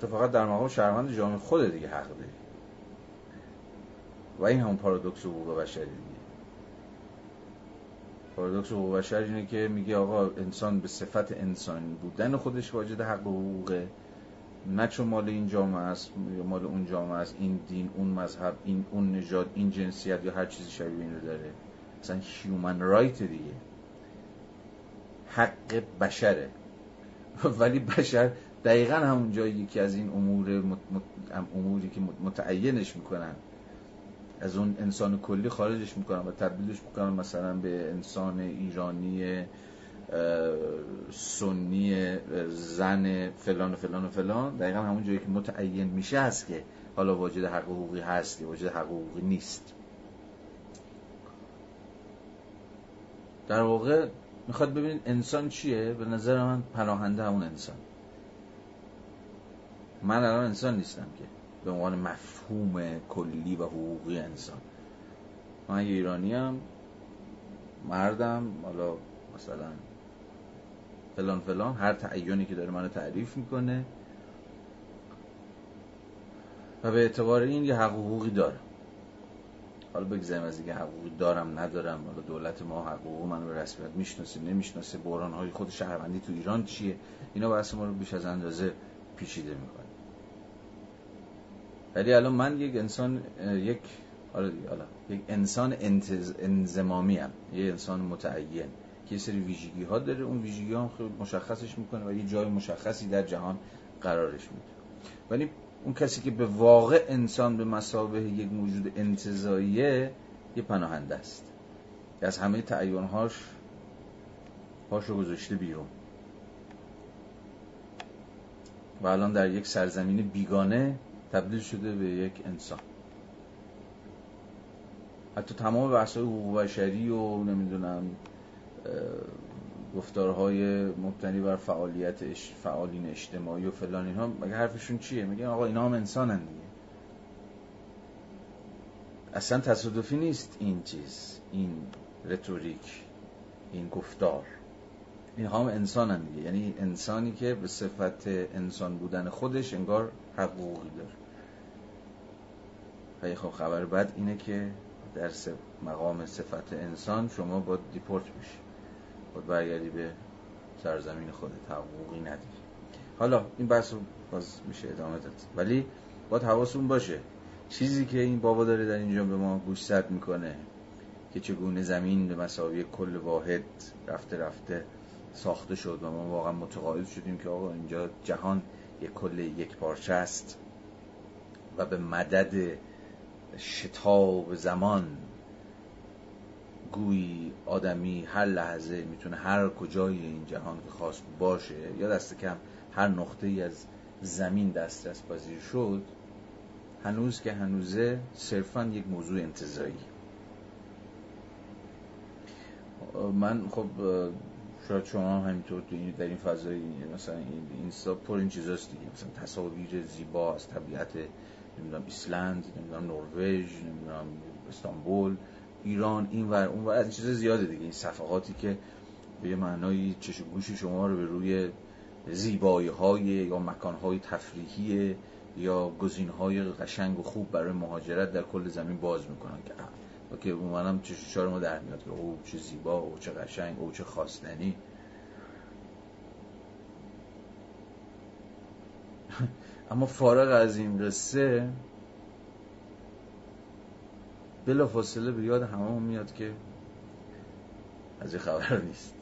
تو فقط در مقام شهروند جامعه خود دیگه حق داری. و این همون پارادوکس حقوق بشری دیگه. پارادوکس حقوق بشر اینه که میگه آقا انسان به صفت انسانی بودن خودش واجد حق و حقوقه. نه چون مال این جامعه است یا مال اون جامعه است این دین اون مذهب این اون نژاد این جنسیت یا هر چیزی شبیه این رو داره. مثلا هیومن رایت دیگه. حق بشره. ولی بشر دقیقا همون جایی که از این امور اموری که متعینش می‌کنن. از اون انسان کلی خارجش می‌کنن و تبدیلش می‌کنن مثلا به انسان ایرانی سنی زن فلان و فلان و فلان. دقیقا همون جایی که متعین میشه هست که حالا واجد حق حقوقی هست یا واجد حق حقوقی نیست. در واقع می‌خواد ببینید انسان چیه؟ به نظر من پناهنده همون انسان. من الان انسان نیستم که به عنوان مفهوم کلی و حقوقی انسان. من ایرانی هم مردم حالا مثلا فلان فلان هر تعیونی که داره منو تعریف می‌کنه. و به اعتبار این یه حقوقی داره. حالا بگذاریم از اینکه حقوقی دارم ندارم حالا دولت ما حقوق منو به رسمیت می‌شناسه نمی‌شناسه بحران های خود شهروندی تو ایران چیه اینا بحث ما رو بیش از اندازه پیچیده می‌کنه ولی الان من یک انسان یک حالا حالا یک انسان انتز... انزمامی هم. یه انسان متعین که یه سری ویژگی ها داره اون ویژگی ها خیلی مشخصش می‌کنه و یه جای مشخصی در جهان قرارش میده ولی اون کسی که به واقع انسان به مسابه یک موجود انتظاییه یه پناهنده است. که از همه تعیینهاش پاشو گذاشته بیرون. و الان در یک سرزمین بیگانه تبدیل شده به یک انسان. حتی تمام بحث حقوق بشری و نمی‌دونم گفتارهای مبتنی بر فعالیت فعالین اجتماعی و فلان اینها مگه حرفشون چیه؟ میگن آقا اینا هم انسانن دیگه. اصلا تصادفی نیست این چیز این رتوریک این گفتار. این هم انسانن دیگه. یعنی انسانی که به صفت انسان بودن خودش انگار حقوقی داره. خیلی خب خبر بد اینه که در مقام صفت انسان شما با دیپورت بشی خود برگردی به سرزمین خودت حقوقی نداری حالا این بحث رو باز میشه ادامه داد. ولی باید حواستون باشه چیزی که این بابا داره در اینجا به ما گوشزد می‌کنه که چگونه زمین به مساوی کل واحد رفته رفته ساخته شد و ما واقعا متقاعد شدیم که آقا اینجا جهان یک کل یک پارچه است و به مدد شتاب زمان گویی آدمی هر لحظه می‌تونه هر کجای این جهان که خواست باشه یا دست کم هر نقطه ای از زمین دسترس پذیر شد هنوز که هنوزه صرفا یک موضوع انتظایی. من خب شاید شما هم همینطور در این فضای مثلا این اینستا پر این چیزاست دیگه. مثلا تصاویر زیبا از طبیعت نمی‌دونم ایسلند نمی‌دونم نروژ نمی‌دونم استانبول. ایران این ور اون ور از این چیز زیاده دیگه. این صفحاتی که به معنای چش گوش شما رو به روی زیبایی های یا مکان های تفریحی یا گزین های قشنگ و خوب برای مهاجرت در کل زمین باز می‌کنن که که اون منم چه ما در میاد که او چه زیبا او چه قشنگ او چه خواستنی اما فارغ از این قصه بلا فاصله به یاد همه میاد که از این خبر نیست.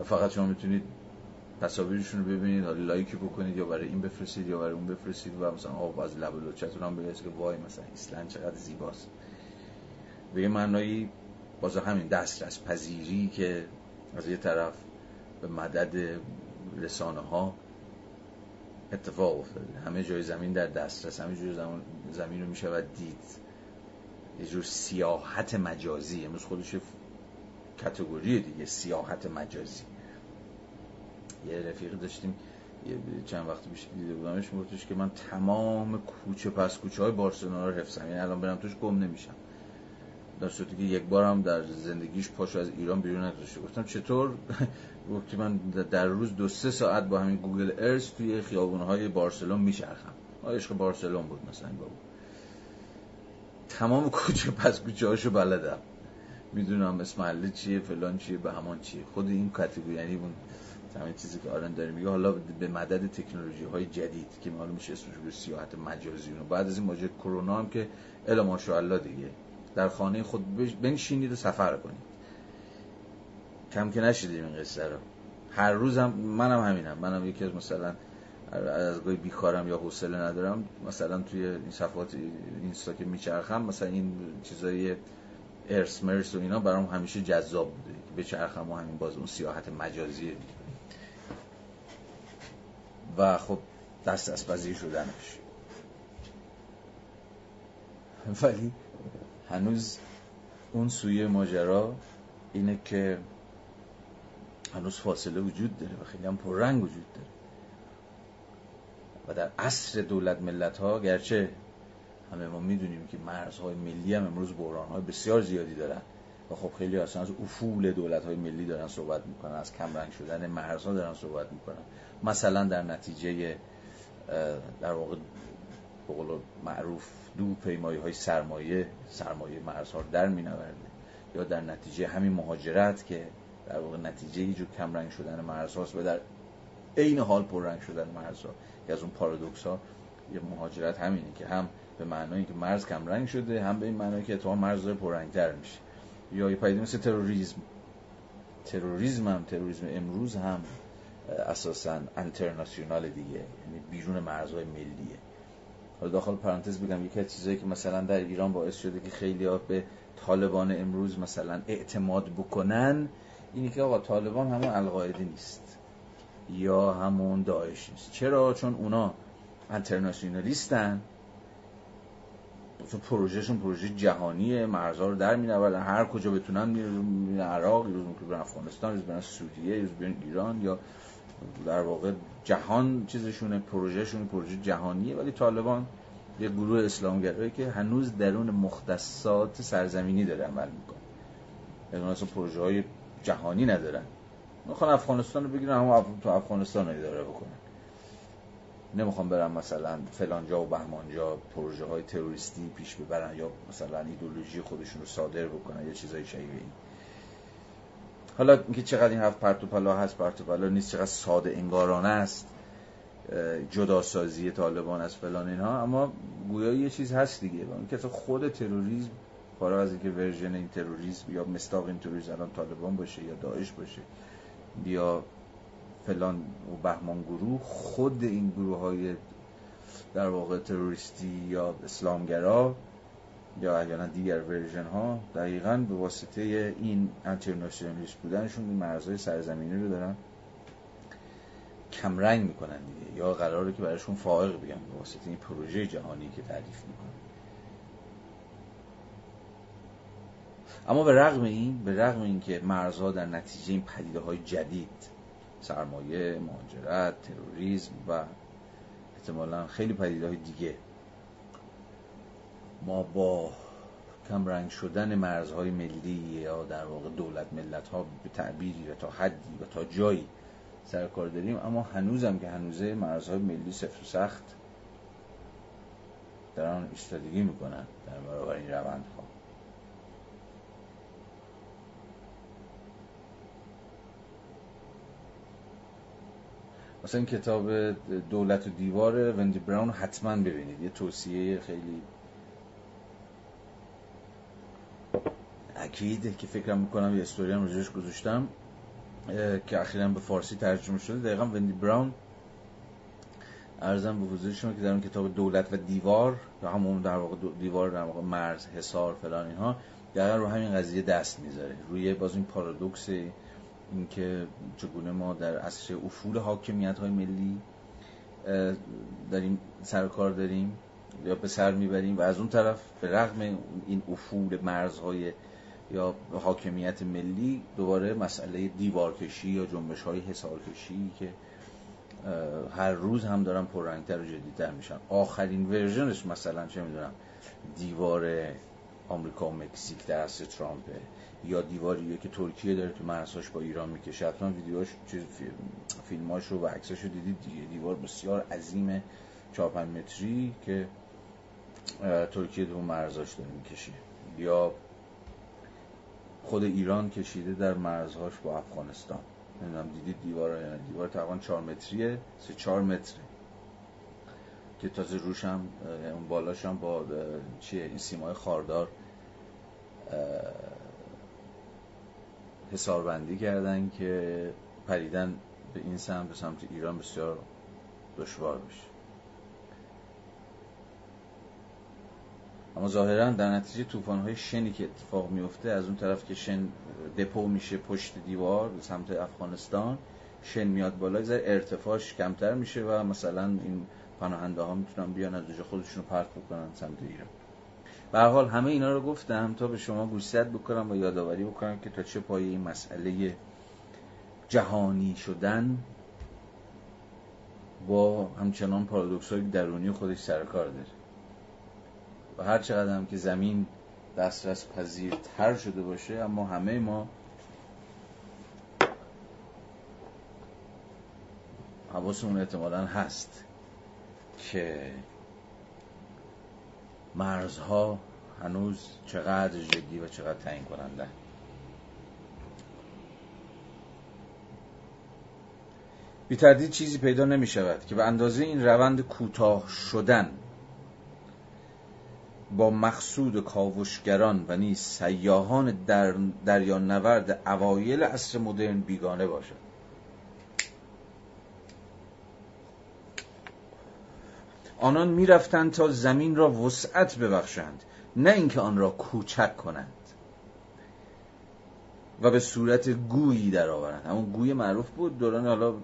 و فقط شما می‌تونید تصاویرشون رو ببینید حالا لایکی بکنید یا برای این بفرستید یا برای اون بفرستید و مثلا آقا از لب لوچتون هم بگید که وای مثلا ایسلند چقدر زیباست. به یه معنایی باز همین دسترس پذیری که از یه طرف به مدد رسانه ها اتفاق افتاده. همه جای زمین در دسترس همه جای زمین, رو میشه دید. یه جور سیاحت مجازی. امروز خودش کتگوری دیگه سیاحت مجازی. یه رفیق داشتیم یه چند وقت پیش دیده بودمش میگفتش که من تمام کوچه پس کوچه های بارسلونا رو حفظم. یعنی الان برم توش گم نمیشم. در صورتی که یک بار هم در زندگیش پاشو از ایران بیرون نذاشته گفتم چطور؟ گفت من در روز دو سه ساعت با همین گوگل ارث توی خیابونهای بارسلون میچرخم. عشق بارسلون بود مثلا بابا تمام کوچه پس کوچه هاشو بلدم. می‌دونم اسم محله چیه فلان چیه به همان چیه. خود این کاتگوری یعنی اون همین چیزی که آرن داره میگه حالا به مدد تکنولوژی های جدید که معلوم میشه اسمش به سیاحت مجازی و بعد از این ماجرا کرونا هم که الا ماشاءالله دیگه. در خانه خود بنشینید و سفر کنید. کم که نشیدیم این قصه رو. هر روزم منم همینم. منم یکی از مثلا از گاهی بیکارم یا حوصله ندارم مثلا توی این صفحات اینستا که میچرخم مثلا این چیزای ارس مرس و اینا برام همیشه جذاب بوده. که بچرخم و همین باز اون سیاحت مجازی. و خب دست از پذیر شدنش. ولی هنوز اون سوی ماجرا اینه که هنوز فاصله وجود داره و خیلی هم پررنگ وجود داره. در عصر دولت ملت ها گرچه همه ما می‌دونیم که مرزهای ملی هم امروز بحران های بسیار زیادی دارن و خب خیلی اصلا از افول دولت های ملی دارن صحبت می‌کنن از کمرنگ شدن مرزها دارن صحبت می‌کنن. مثلا در نتیجه در واقع بقول معروف دو پیمایی های سرمایه سرمایه مرزها در می یا در نتیجه همین مهاجرت که در واقع نتیجه یه جور کمرنگ شدن مرزهاست و در عین حال پررنگ شدن مرزها. که از اون پارادوکس ها یه مهاجرت همینه که هم به معنای که مرز کمرنگ شده هم به این معنای که اتفاقا مرز پررنگتر میشه. یا یه پدیده مثل تروریسم. تروریسم هم تروریسم امروز هم اساسا انترناسیونال دیگه. یعنی بیرون مرزهای ملیه. حالا داخل پرانتز بگم یکی از چیزایی که مثلا در ایران باعث شده که خیلی ها به طالبان امروز مثلا اعتماد بکنن اینی که آقا طالبان همون القاعده نیست. یا همون داعش نیست. چرا؟ چون اونا انترناسیونالیستن چون پروژهشون پروژه جهانیه مرزها رو در مینوردن. هر کجا بتونن میرن عراق روز برن افغانستان یه برن سوریه یه برن ایران. یا در واقع جهان چیزشونه پروژهشون پروژه جهانیه. ولی طالبان یه گروه اسلامگرایی که هنوز درون مختصات سرزمینی داره عمل می‌کنه. یعنی اصلا پروژه های جهانی ندارن. می‌خوان افغانستان رو بگیرن هم تو افغانستان رو اداره بکنن. نمی‌خوام برم مثلا فلانجا و بهمانجا پروژه های تروریستی پیش ببرن یا مثلا ایدولوژی خودشون رو صادر بکنن یا چیزای شبیه این حالا اینکه چقدر این هفت پرتوپلا هست پرتوپلا نیست چقدر ساده انگارانه است جداسازی طالبان از فلان اینها اما گویا یه چیز هست دیگه. اون که خود تروریسم فارغ از اینکه ورژن این تروریسم یا مستاق این تروریسم الان طالبان باشه یا داعش باشه یا فلان و بهمان گروه خود این گروه های در واقع تروریستی یا اسلامگرا یا احیانا دیگر ورژن ها دقیقا به واسطه این انترناسیونالیست بودنشون این مرزهای سرزمینی رو دارن کمرنگ می‌کنن دیگه. یا قراره که براشون فائق بگم به واسطه این پروژه جهانی که تعریف می‌کنن. اما به رغم این به رغم اینکه مرزها در نتیجه این پدیده های جدید سرمایه، مهاجرت، تروریسم و احتمالا خیلی پدیده های دیگه ما با کمرنگ شدن مرزهای ملی یا در واقع دولت ملت ها به تعبیری و تا حدی و تا جایی سرکار داریم اما هنوزم که هنوزه مرزهای ملی سفت و سخت دارن ایستادگی می‌کنن در برابر این روند ها مثلا این کتاب دولت و دیوار وندی براون حتما ببینید. یه توصیه خیلی اکید که فکرم می‌کنم یه استوری هم رجوش گذاشتم که اخیرا به فارسی ترجمه شده. دقیقا وندی براون ارزم به حضور شما که در اون کتاب دولت و دیوار یا همون در واقع دیوار در واقع مرز حصار فلان اینها دقیقا رو همین قضیه دست می‌ذاره. روی باز این پارادوکس اینکه چگونه ما در عصر افول حاکمیت های ملی داریم سرکار داریم یا به سر می‌بریم و از اون طرف به رغم این افول مرزهای یا حاکمیت ملی دوباره مسئله دیوارکشی یا جنبش های حسارکشی که هر روز هم دارن پررنگتر و جدیدتر میشن. آخرین ورژنش مثلا چه می‌دونم دیوار آمریکا و مکزیک در عصر ترامپه یا دیواریه که ترکیه داره تو مرزهاش با ایران می‌کشه. حتما ویدیوهاش فیلماش رو و عکساش رو دیدید دیگه. دیوار بسیار عظیم 4 متری که ترکیه دو مرزاش داره می‌کشه. یا خود ایران کشیده در مرزهاش با افغانستان. نمی‌دونم دیدید دیوار دیوار تقریبا 4 متریه سه 4 متره. که تازه روش هم اون بالاش هم با چیه؟ این سیمای خاردار حساربندی کردن که پریدن به این سمت به سمت ایران بسیار دشوار بشه. اما ظاهرا در نتیجه های شنی که اتفاق میفته از اون طرف که شن دپو میشه پشت دیوار به سمت افغانستان شن میاد بالا زر ارتفاعش کمتر میشه و مثلا این پناهنده ها می‌تونن بیان از اونجا خودشون پرت بکنن سمت ایران. به حال همه اینا رو گفتم تا به شما گوشزد بکنم و یادآوری بکنم که تا چه پایه این مسئله جهانی شدن با همچنان پارادوکس های درونی خودش سرکار داره. و هر چقدر هم که زمین دسترس پذیرتر شده باشه اما همه ما حواسمون احتمالا هست که مرزها هنوز چقدر جدی و چقدر تعیین کننده. بی تردید چیزی پیدا نمی شود که به اندازه این روند کوتاه شدن با مقصود کاوشگران و نیز سیاهان در دریا نورد اوایل عصر مدرن بیگانه باشد. آنان می‌رفتند تا زمین را وسعت ببخشند نه اینکه آن را کوچک کنند. و به صورت گویی درآورند. همون گوی معروف بود دوران حالا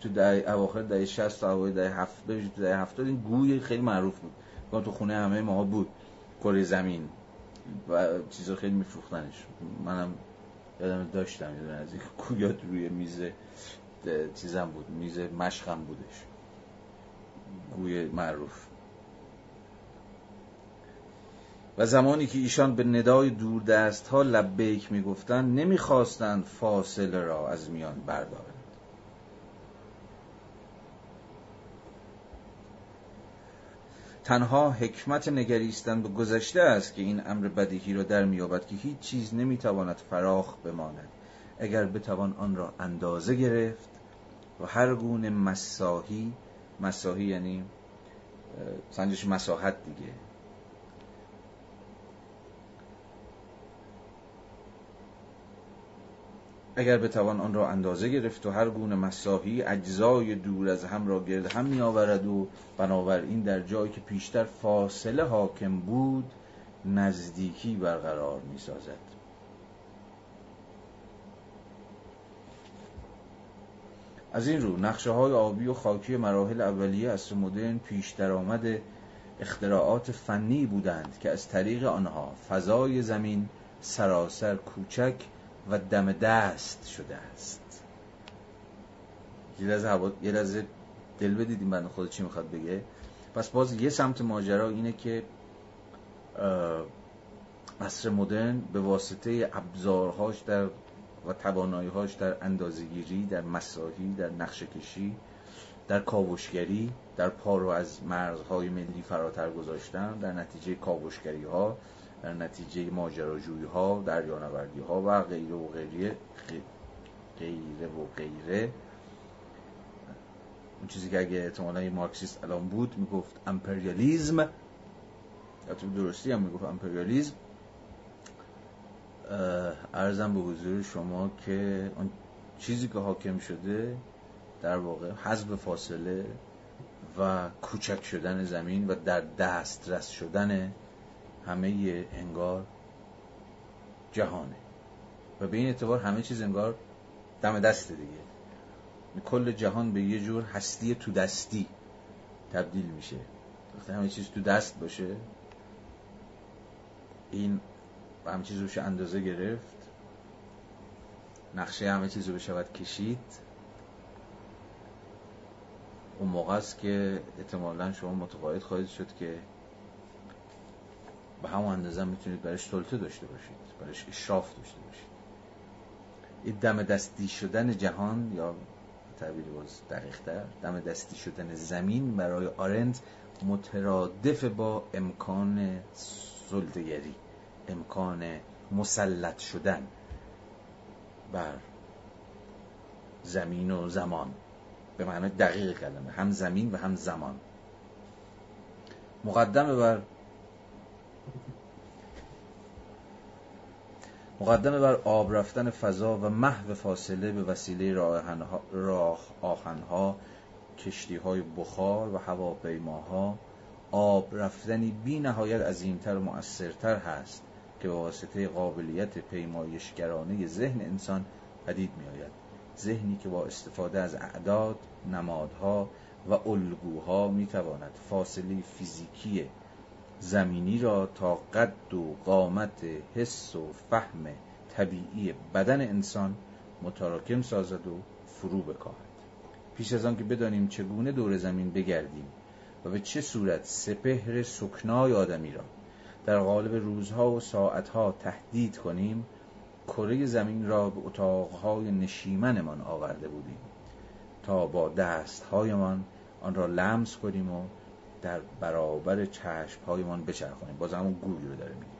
تو دهه اواخر دهه 60 تا اوایل دهه 70 تو دهه 70 این گوی خیلی معروف بود. تو خونه همه ما بود کره زمین و چیزا خیلی میفروختنش. منم یادم داشتم یه از این گویات روی میز چیزم بود میز مشقم بودش. گوی معروف. و زمانی که ایشان به ندای دوردست ها لبیک می‌گفتند نمی‌خواستند فاصله را از میان بردارند. تنها حکمت نگریستن به گذشته است که این امر بدیهی را در میابد که هیچ چیز نمی‌تواند فراخ بماند. اگر بتوان آن را اندازه گرفت و هر گونه مساحی مساحی یعنی سنجش مساحت دیگه. اگر بتوان آن را اندازه گرفت و هر گونه مساحی اجزای دور از هم را گرد هم می آورد و بنابراین در جایی که پیشتر فاصله حاکم بود نزدیکی برقرار می سازد از این رو نقشه های آبی و خاکی مراحل اولیه اصر مدرن پیش درآمد اختراعات فنی بودند که از طریق آنها فضای زمین سراسر کوچک و دم دست شده است. یه لحظه, یه لحظه دل بدیدیم بند خود چی می‌خواد بگه. پس باز یه سمت ماجرا اینه که عصر مدرن به واسطه ابزارهاش در و تواناییهاش در اندازگیری در مساحی در نقشه کشی در کاوشگری در پارو از مرزهای ملی فراتر گذاشتن در نتیجه کاوشگری ها در نتیجه ماجراجویی ها دریانوردی و غیره و غیره غیره و غیره. اون چیزی که اگه احتمالا مارکسیست الان بود می‌گفت امپریالیزم. یا تو درستی هم می‌گفت امپریالیزم؟ ارزم به حضور شما که اون چیزی که حاکم شده در واقع حذف فاصله و کوچک شدن زمین و در دسترس شدن همه انگار جهانه. و به این اعتبار همه چیز انگار دم دست دیگه. کل جهان به یه جور هستی تو دستی تبدیل میشه. وقتی همه چیز تو دست باشه. این و همه چیز روش اندازه گرفت. نقشه همه چیز رو بشود کشید. اون موقع است که احتمالا شما متقاعد خواهید شد که به همون اندازه می‌تونید برش سلطه داشته باشید برش اشراف داشته باشید. این دم دستی شدن جهان یا تعبیر باز دقیق دم دستی شدن زمین برای آرند مترادف با امکان سلطگری امکان مسلط شدن بر زمین و زمان. به معنای دقیق کلمه. هم زمین و هم زمان. مقدمه بر مقدمه بر آب رفتن فضا و محو فاصله به وسیله راه آهنها کشتی های بخار و هواپیماها آب رفتنی بی نهایت عظیمتر و مؤثرتر هست. که به واسطه قابلیت پیمایشگرانه ذهن انسان پدید می آید ذهنی که با استفاده از اعداد، نمادها و الگوها می تواند فاصله فیزیکی زمینی را تا قد و قامت حس و فهم طبیعی بدن انسان متراکم سازد و فرو بکاهد. پیش از آن که بدانیم چگونه دور زمین بگردیم و به چه صورت سپهر سکنای آدمی را در قالب روزها و ساعتها تهدید کنیم کره زمین را به اتاقهای نشیمنمان آورده بودیم تا با دستهایمان آن را لمس کنیم و در برابر چشمهایمان بچرخانیم باز همون گوی رو داره میگه.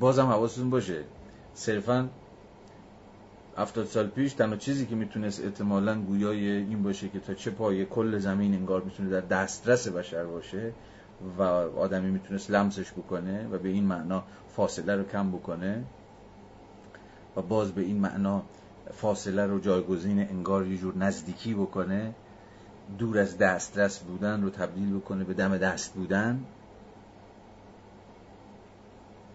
بازم حواستون باشه. صرفا هفتاد سال پیش تنها چیزی که می‌تونست احتمالا گویای این باشه که تا چه پای کل زمین انگار می‌تونه در دسترس بشر باشه و آدمی می‌تونست لمسش بکنه و به این معنا فاصله رو کم بکنه و باز به این معنا فاصله رو جایگزین انگار یه جور نزدیکی بکنه دور از دسترس بودن رو تبدیل بکنه به دم دست بودن.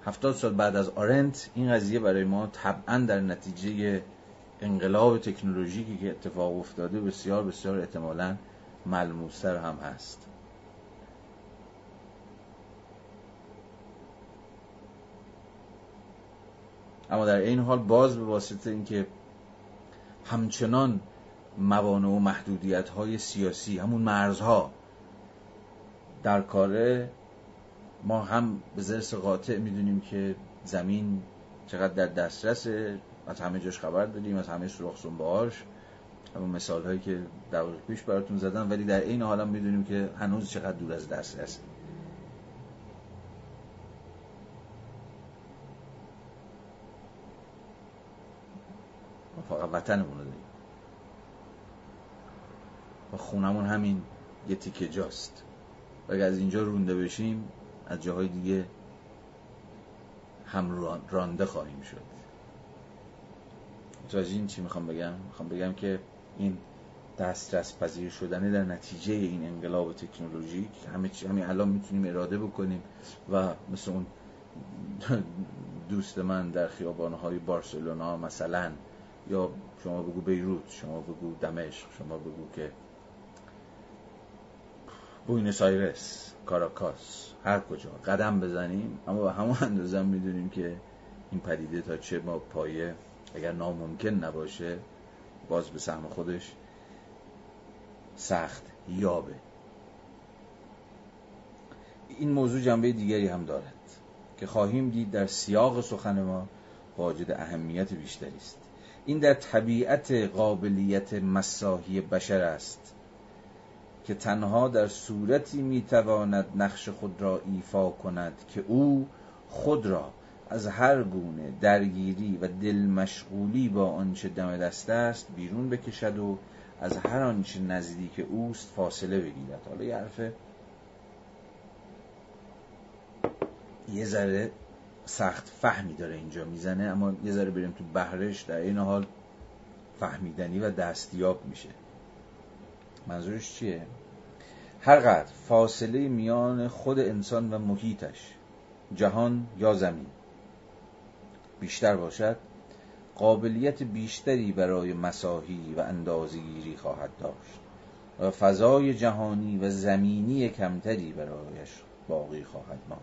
هفتاد سال بعد از آرنت این قضیه برای ما طبعا در نتیجه انقلاب تکنولوژیکی که اتفاق افتاده بسیار بسیار احتمالا ملموستر هم هست. اما در این حال باز به واسطه اینکه همچنان موانع و محدودیت های سیاسی همون مرزها در کاره ما هم به زرس قاطع می‌دونیم که زمین چقدر در دسترس از همه جاش خبر داریم از همه سرخ سنبهاش همون مثال هایی که دقیق پیش براتون زدم ولی در این حال هم می‌دونیم که هنوز چقدر دور از دسترسه. ما فقط وطنمون رو داریم. و خونمون همین یه تیکه جاست. و اگر از اینجا رونده بشیم از جاهای دیگه هم رانده خواهیم شد. متوجه این چی می‌خوام بگم؟ می‌خوام بگم که این دسترس پذیر شدنه در نتیجه این انقلاب تکنولوژیک همه چی همین الان می‌تونیم اراده بکنیم و مثل اون دوست من در خیابانهای بارسلونا مثلا یا شما بگو بیروت شما بگو دمشق شما بگو که بوینس آیرس کاراکاس هر کجا. قدم بزنیم اما به همون اندازه می‌دونیم که این پدیده تا چه ما پایه اگر ناممکن نباشه باز به سهم خودش سخت یابه. این موضوع جنبه دیگری هم دارد که خواهیم دید در سیاق سخن ما واجد اهمیت بیشتری است. این در طبیعت قابلیت مساحی بشر است. که تنها در صورتی می‌تواند نقش خود را ایفا کند که او خود را از هر گونه درگیری و دل مشغولی با آنچه دم دست است بیرون بکشد و از هر آنچه نزدیک اوست فاصله بگیرد. حالا یه حرف یه ذره سخت فهمی داره اینجا می‌زنه اما یه ذره بریم تو بهرش در این حال فهمیدنی و دستیاب میشه. منظورش چیه؟ هرقدر فاصله میان خود انسان و محیطش جهان یا زمین بیشتر باشد قابلیت بیشتری برای مساحی و اندازگیری خواهد داشت و فضای جهانی و زمینی کمتری برایش باقی خواهد ماند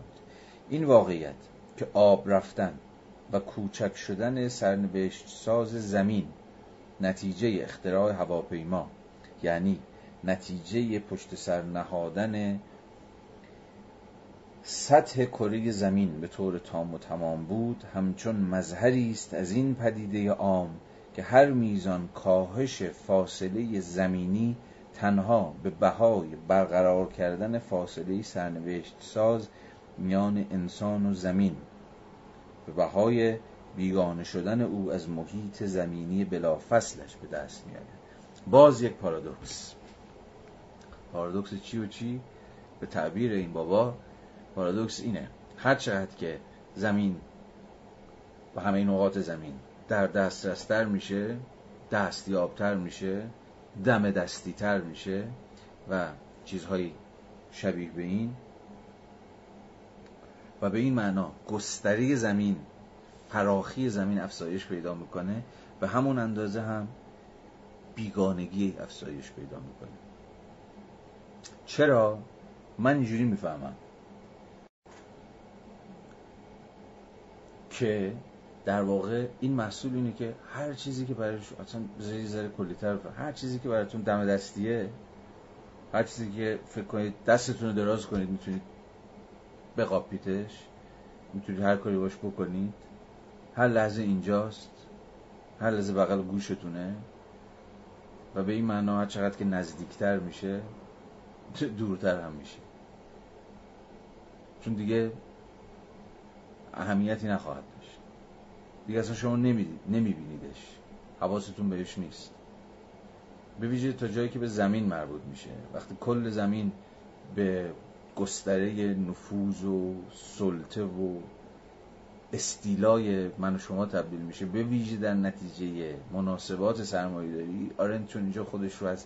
این واقعیت که آب رفتن و کوچک شدن سرنوشت ساز زمین نتیجه اختراع هواپیما یعنی نتیجه پشت سر نهادن سطح کره زمین به طور تام و تمام بود. همچون مظهری است از این پدیده عام که هر میزان کاهش فاصله زمینی تنها به بهای برقرار کردن فاصله سرنوشت ساز میان انسان و زمین. به بهای بیگانه شدن او از محیط زمینی بلافصلش به دست میاره باز یک پارادوکس. پارادوکس چی و چی؟ به تعبیر این بابا پارادوکس اینه. هر چقدر که زمین و همه نقاط زمین در دسترستر میشه دستیابتر میشه دم دستیتر میشه و چیزهایی شبیه به این و به این معنا گستری زمین فراخی زمین افزایش پیدا می‌کنه به همون اندازه هم بیگانگی افزایش پیدا می‌کنه. چرا من اینجوری می‌فهمم؟ که در واقع این محصول اینه که هر چیزی که برای اصلا زیر ذره کلیتر هر چیزی که براتون دم دستیه هر چیزی که فکر کنید دستتون رو دراز کنید می‌تونید بقاپیتش می‌تونید هر کاری باش بکنید. هر لحظه اینجاست هر لحظه بغل گوشتونه و به این معنا هر چقدر که نزدیکتر میشه دورتر هم میشه چون دیگه اهمیتی نخواهد داشت. دیگه اصلا شما نمیبینیدش. حواستون بهش نیست. به ویژه تا جایی که به زمین مربوط میشه. وقتی کل زمین به گستره نفوذ و سلطه و استیلای من و شما تبدیل میشه به ویژه در نتیجه مناسبات سرمایه داری آرن چون اینجا خودش رو از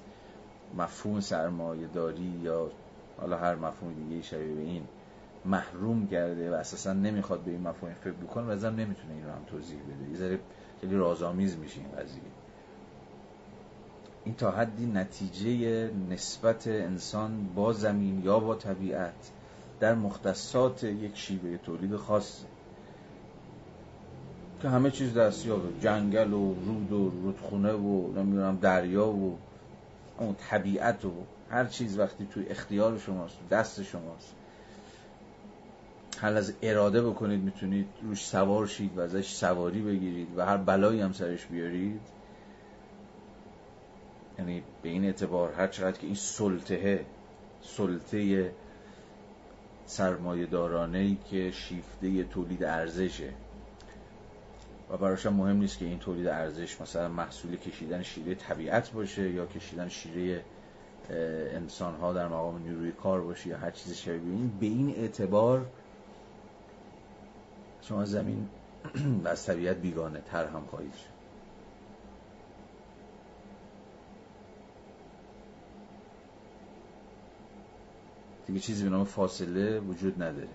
مفهوم سرمایه داری یا حالا هر مفهوم دیگه شبیه به این محروم کرده و اساسا نمی‌خواد به این مفهوم فکر بکنه و نمی‌تونه این رو هم توضیح بده. یه ذره خیلی رازآمیز میشه این قضیه. این تا حدی نتیجه نسبت انسان با زمین یا با طبیعت در مختصات یک شیوه تولید خاص که همه چیز دستیابه. جنگل و رود و رودخونه و نمی‌دونم دریا و اون طبیعت و هر چیز وقتی توی اختیار شماست دست شماست. حل از اراده بکنید می‌تونید روش سوار شید و ازش سواری بگیرید و هر بلایی هم سرش بیارید. یعنی به این اعتبار هر چقدر که این سلطه سلطه سرمایه دارانه که شیفته تولید ارزشه. و براش مهم نیست که این تولید ارزش مثلا محصول کشیدن شیره طبیعت باشه یا کشیدن شیره انسان ها در مقام نیروی کار باشه یا هر چیز شبیه این. به این اعتبار شما زمین و از طبیعت بیگانه تر هم خواهید شد. دیگه چیزی به نام فاصله وجود نداره.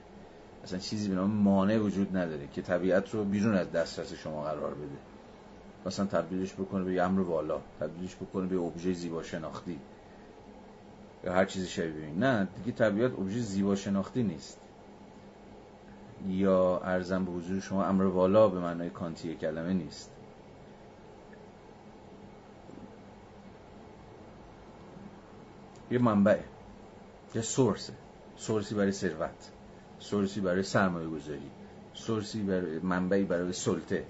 اصلا چیزی به نام مانع وجود نداره که طبیعت رو بیرون از دسترس شما قرار بده. مثلا تبدیلش بکنه به امر والا تبدیلش بکنه به ابژه زیبا شناختی یا هر چیزی شبیه نه دیگه طبیعت ابژه زیبا شناختی نیست. یا ارزم به حضور شما امر والا به معنای کانتی کلمه نیست. یه منبعه یه سورسه سورسی برای ثروت. سورسی برای سرمایه گذاری سورسی برای منبعی برای سلطه.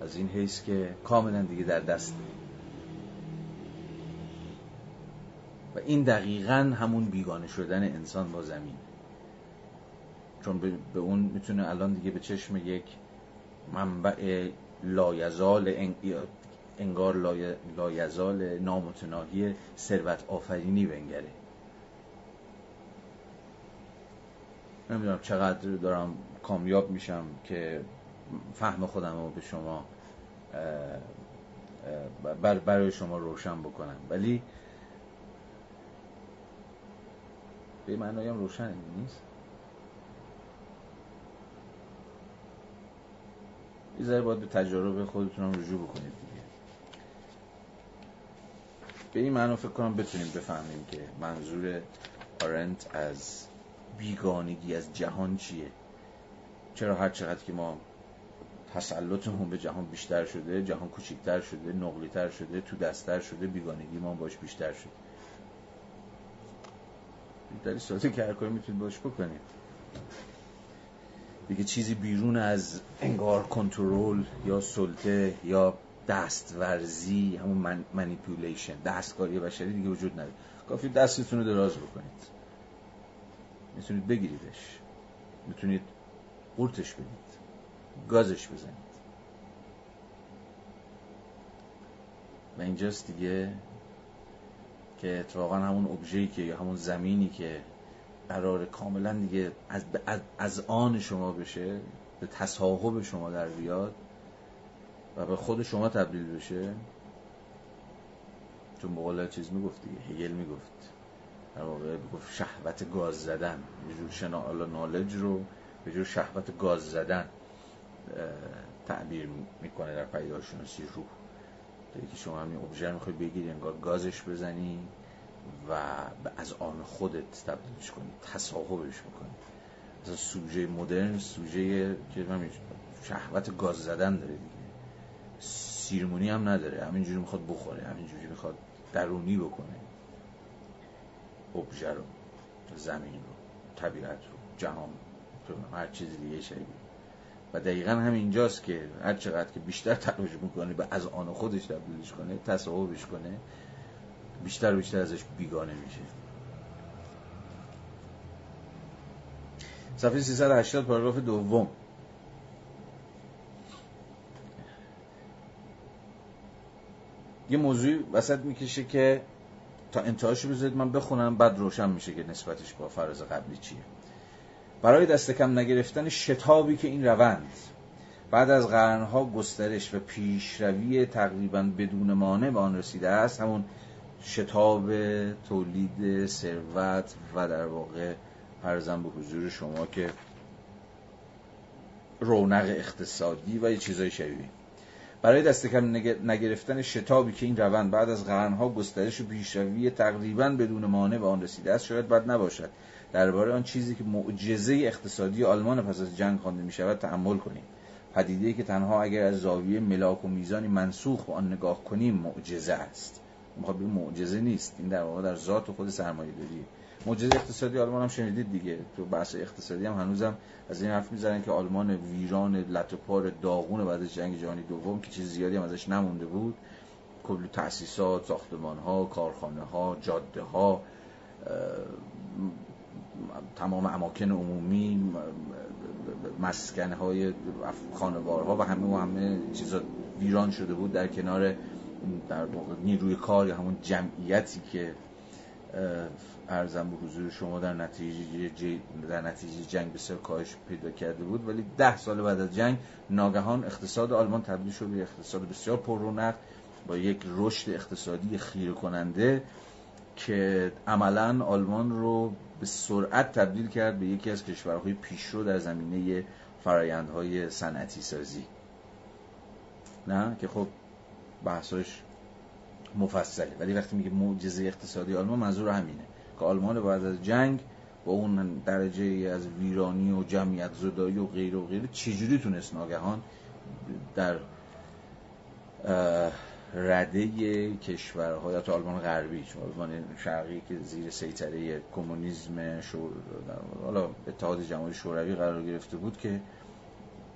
از این حیث که کاملا دیگه در دست و این دقیقا همون بیگانه شدن انسان با زمین. چون به اون می‌تونه الان دیگه به چشم یک منبع لایزال انگار لایزال نامتناهی ثروت آفرینی بنگره. نمی‌دونم چقدر دارم کامیاب میشم که فهم خودم رو به شما برای شما روشن بکنم. ولی به معنایی هم روشن نیست؟ یه باید به تجارب خودتون رجوع بکنید دیگه. به این معنی فکر کنم بتونیم بفهمیم که منظور آرنت از بیگانگی از جهان چیه؟ چرا هر چقدر که ما تسلطمون به جهان بیشتر شده جهان کوچکتر شده نقلیتر شده تو دستتر شده بیگانگی ما باش بیشتر شده. در ساعتی که هر کاری می‌تونید باش بکنید دیگه چیزی بیرون از انگار کنترل یا سلطه یا دستورزی همون من منیپولیشن دستکاری بشری دیگه وجود نداره. کافی دستتون رو دراز بکنید. می‌تونید بگیریدش. می‌تونید قورتش بدید گازش بزنید. و اینجاست دیگه که اتفاقا همون ابژه‌ای که یا همون زمینی که قرار کاملا دیگه از, از, آن شما بشه به تصاحب شما در بیاد و به خود شما تبدیل بشه چون بقول چیز می‌گفت دیگه هگل می‌گفت. در واقع می‌گفت شهوت گاز زدن. یه جور شنا نالج رو به جور شهوت گاز زدن تعبیر می‌کنه در پیداشناسی روح. که شما همین ابژه می‌خوای بگیری انگار گازش بزنی و از آن خودت تبدیلش کنی تصاحبش بکنی از سوژه مدرن سوژه که شهوت گاز زدن داره دیگه. سیرمونی هم نداره. همینجوری می‌خواد بخوره همینجوری می‌خواد درونی بکنه. ابژه رو زمین رو طبیعت رو جهان هر چیز دیگه شبیه. و دقیقا همینجاست که هر چقدر که بیشتر تلاش می‌کنه به از آن خودش تبدیلش کنه تصاحبش کنه بیشتر بیشتر ازش بیگانه میشه. صفحه 380 پاراگراف دوم. یه موضوعی وسط می‌کشه که تا انتهاشو بذارید من بخونم بعد روشن میشه که نسبتش با فراز قبلی چیه. برای دست کم نگرفتن شتابی که این روند بعد از قرنها گسترش و پیشروی تقریبا بدون مانع به آن رسیده است همون شتاب تولید ثروت و در واقع فرزن به حضور شما که رونق اقتصادی و یه چیزای شبیه. برای دست کم نگرفتن شتابی که این روند بعد از قرنها گسترش و پیشروی تقریبا بدون مانع به آن رسیده است شاید بد نباشد. درباره آن چیزی که معجزه اقتصادی آلمان پس از جنگ خوانده می شود تحمل کنیم. پدیده که تنها اگر از زاویه ملاک و میزانی منسوخ به آن نگاه کنیم معجزه است. می‌خواد بگم معجزه نیست. این در واقع در ذات خود سرمایه داری معجزه اقتصادی آلمان هم شنیدید دیگه. تو بحث اقتصادی هم هنوزم از این حرف می‌زنن که آلمان ویران لطپار داغون بعد از جنگ جهانی دوم که چیز زیادی هم ازش نمونده بود. کل تأسیسات ساختمان ها کارخانه ها جاده ها تمام اماکن عمومی مسکن های خانوارها و همه و همه چیزا ویران شده بود در کنار در نیروی کار یا همون جمعیتی که ارزم به حضور شما در نتیجه در نتیجه جنگ بسیار کاهش پیدا کرده بود ولی ده سال بعد از جنگ ناگهان اقتصاد آلمان تبدیل شد به اقتصاد بسیار پررونق با یک رشد اقتصادی خیره کننده که عملا آلمان رو به سرعت تبدیل کرد به یکی از کشورهای پیشرو در زمینه فرایندهای صنعتی سازی نه؟ که خب بحثش مفصله. ولی وقتی میگه معجزه اقتصادی آلمان منظور همینه که آلمان بعد از جنگ با اون درجه از ویرانی و جمعیت زدایی و غیر و غیره چجوری تونست ناگهان در رده کشورهای تو آلمان غربی چون آلمان شرقی که زیر سیطره کمونیسم شور حالا اتحاد جماهیر شوروی قرار گرفته بود که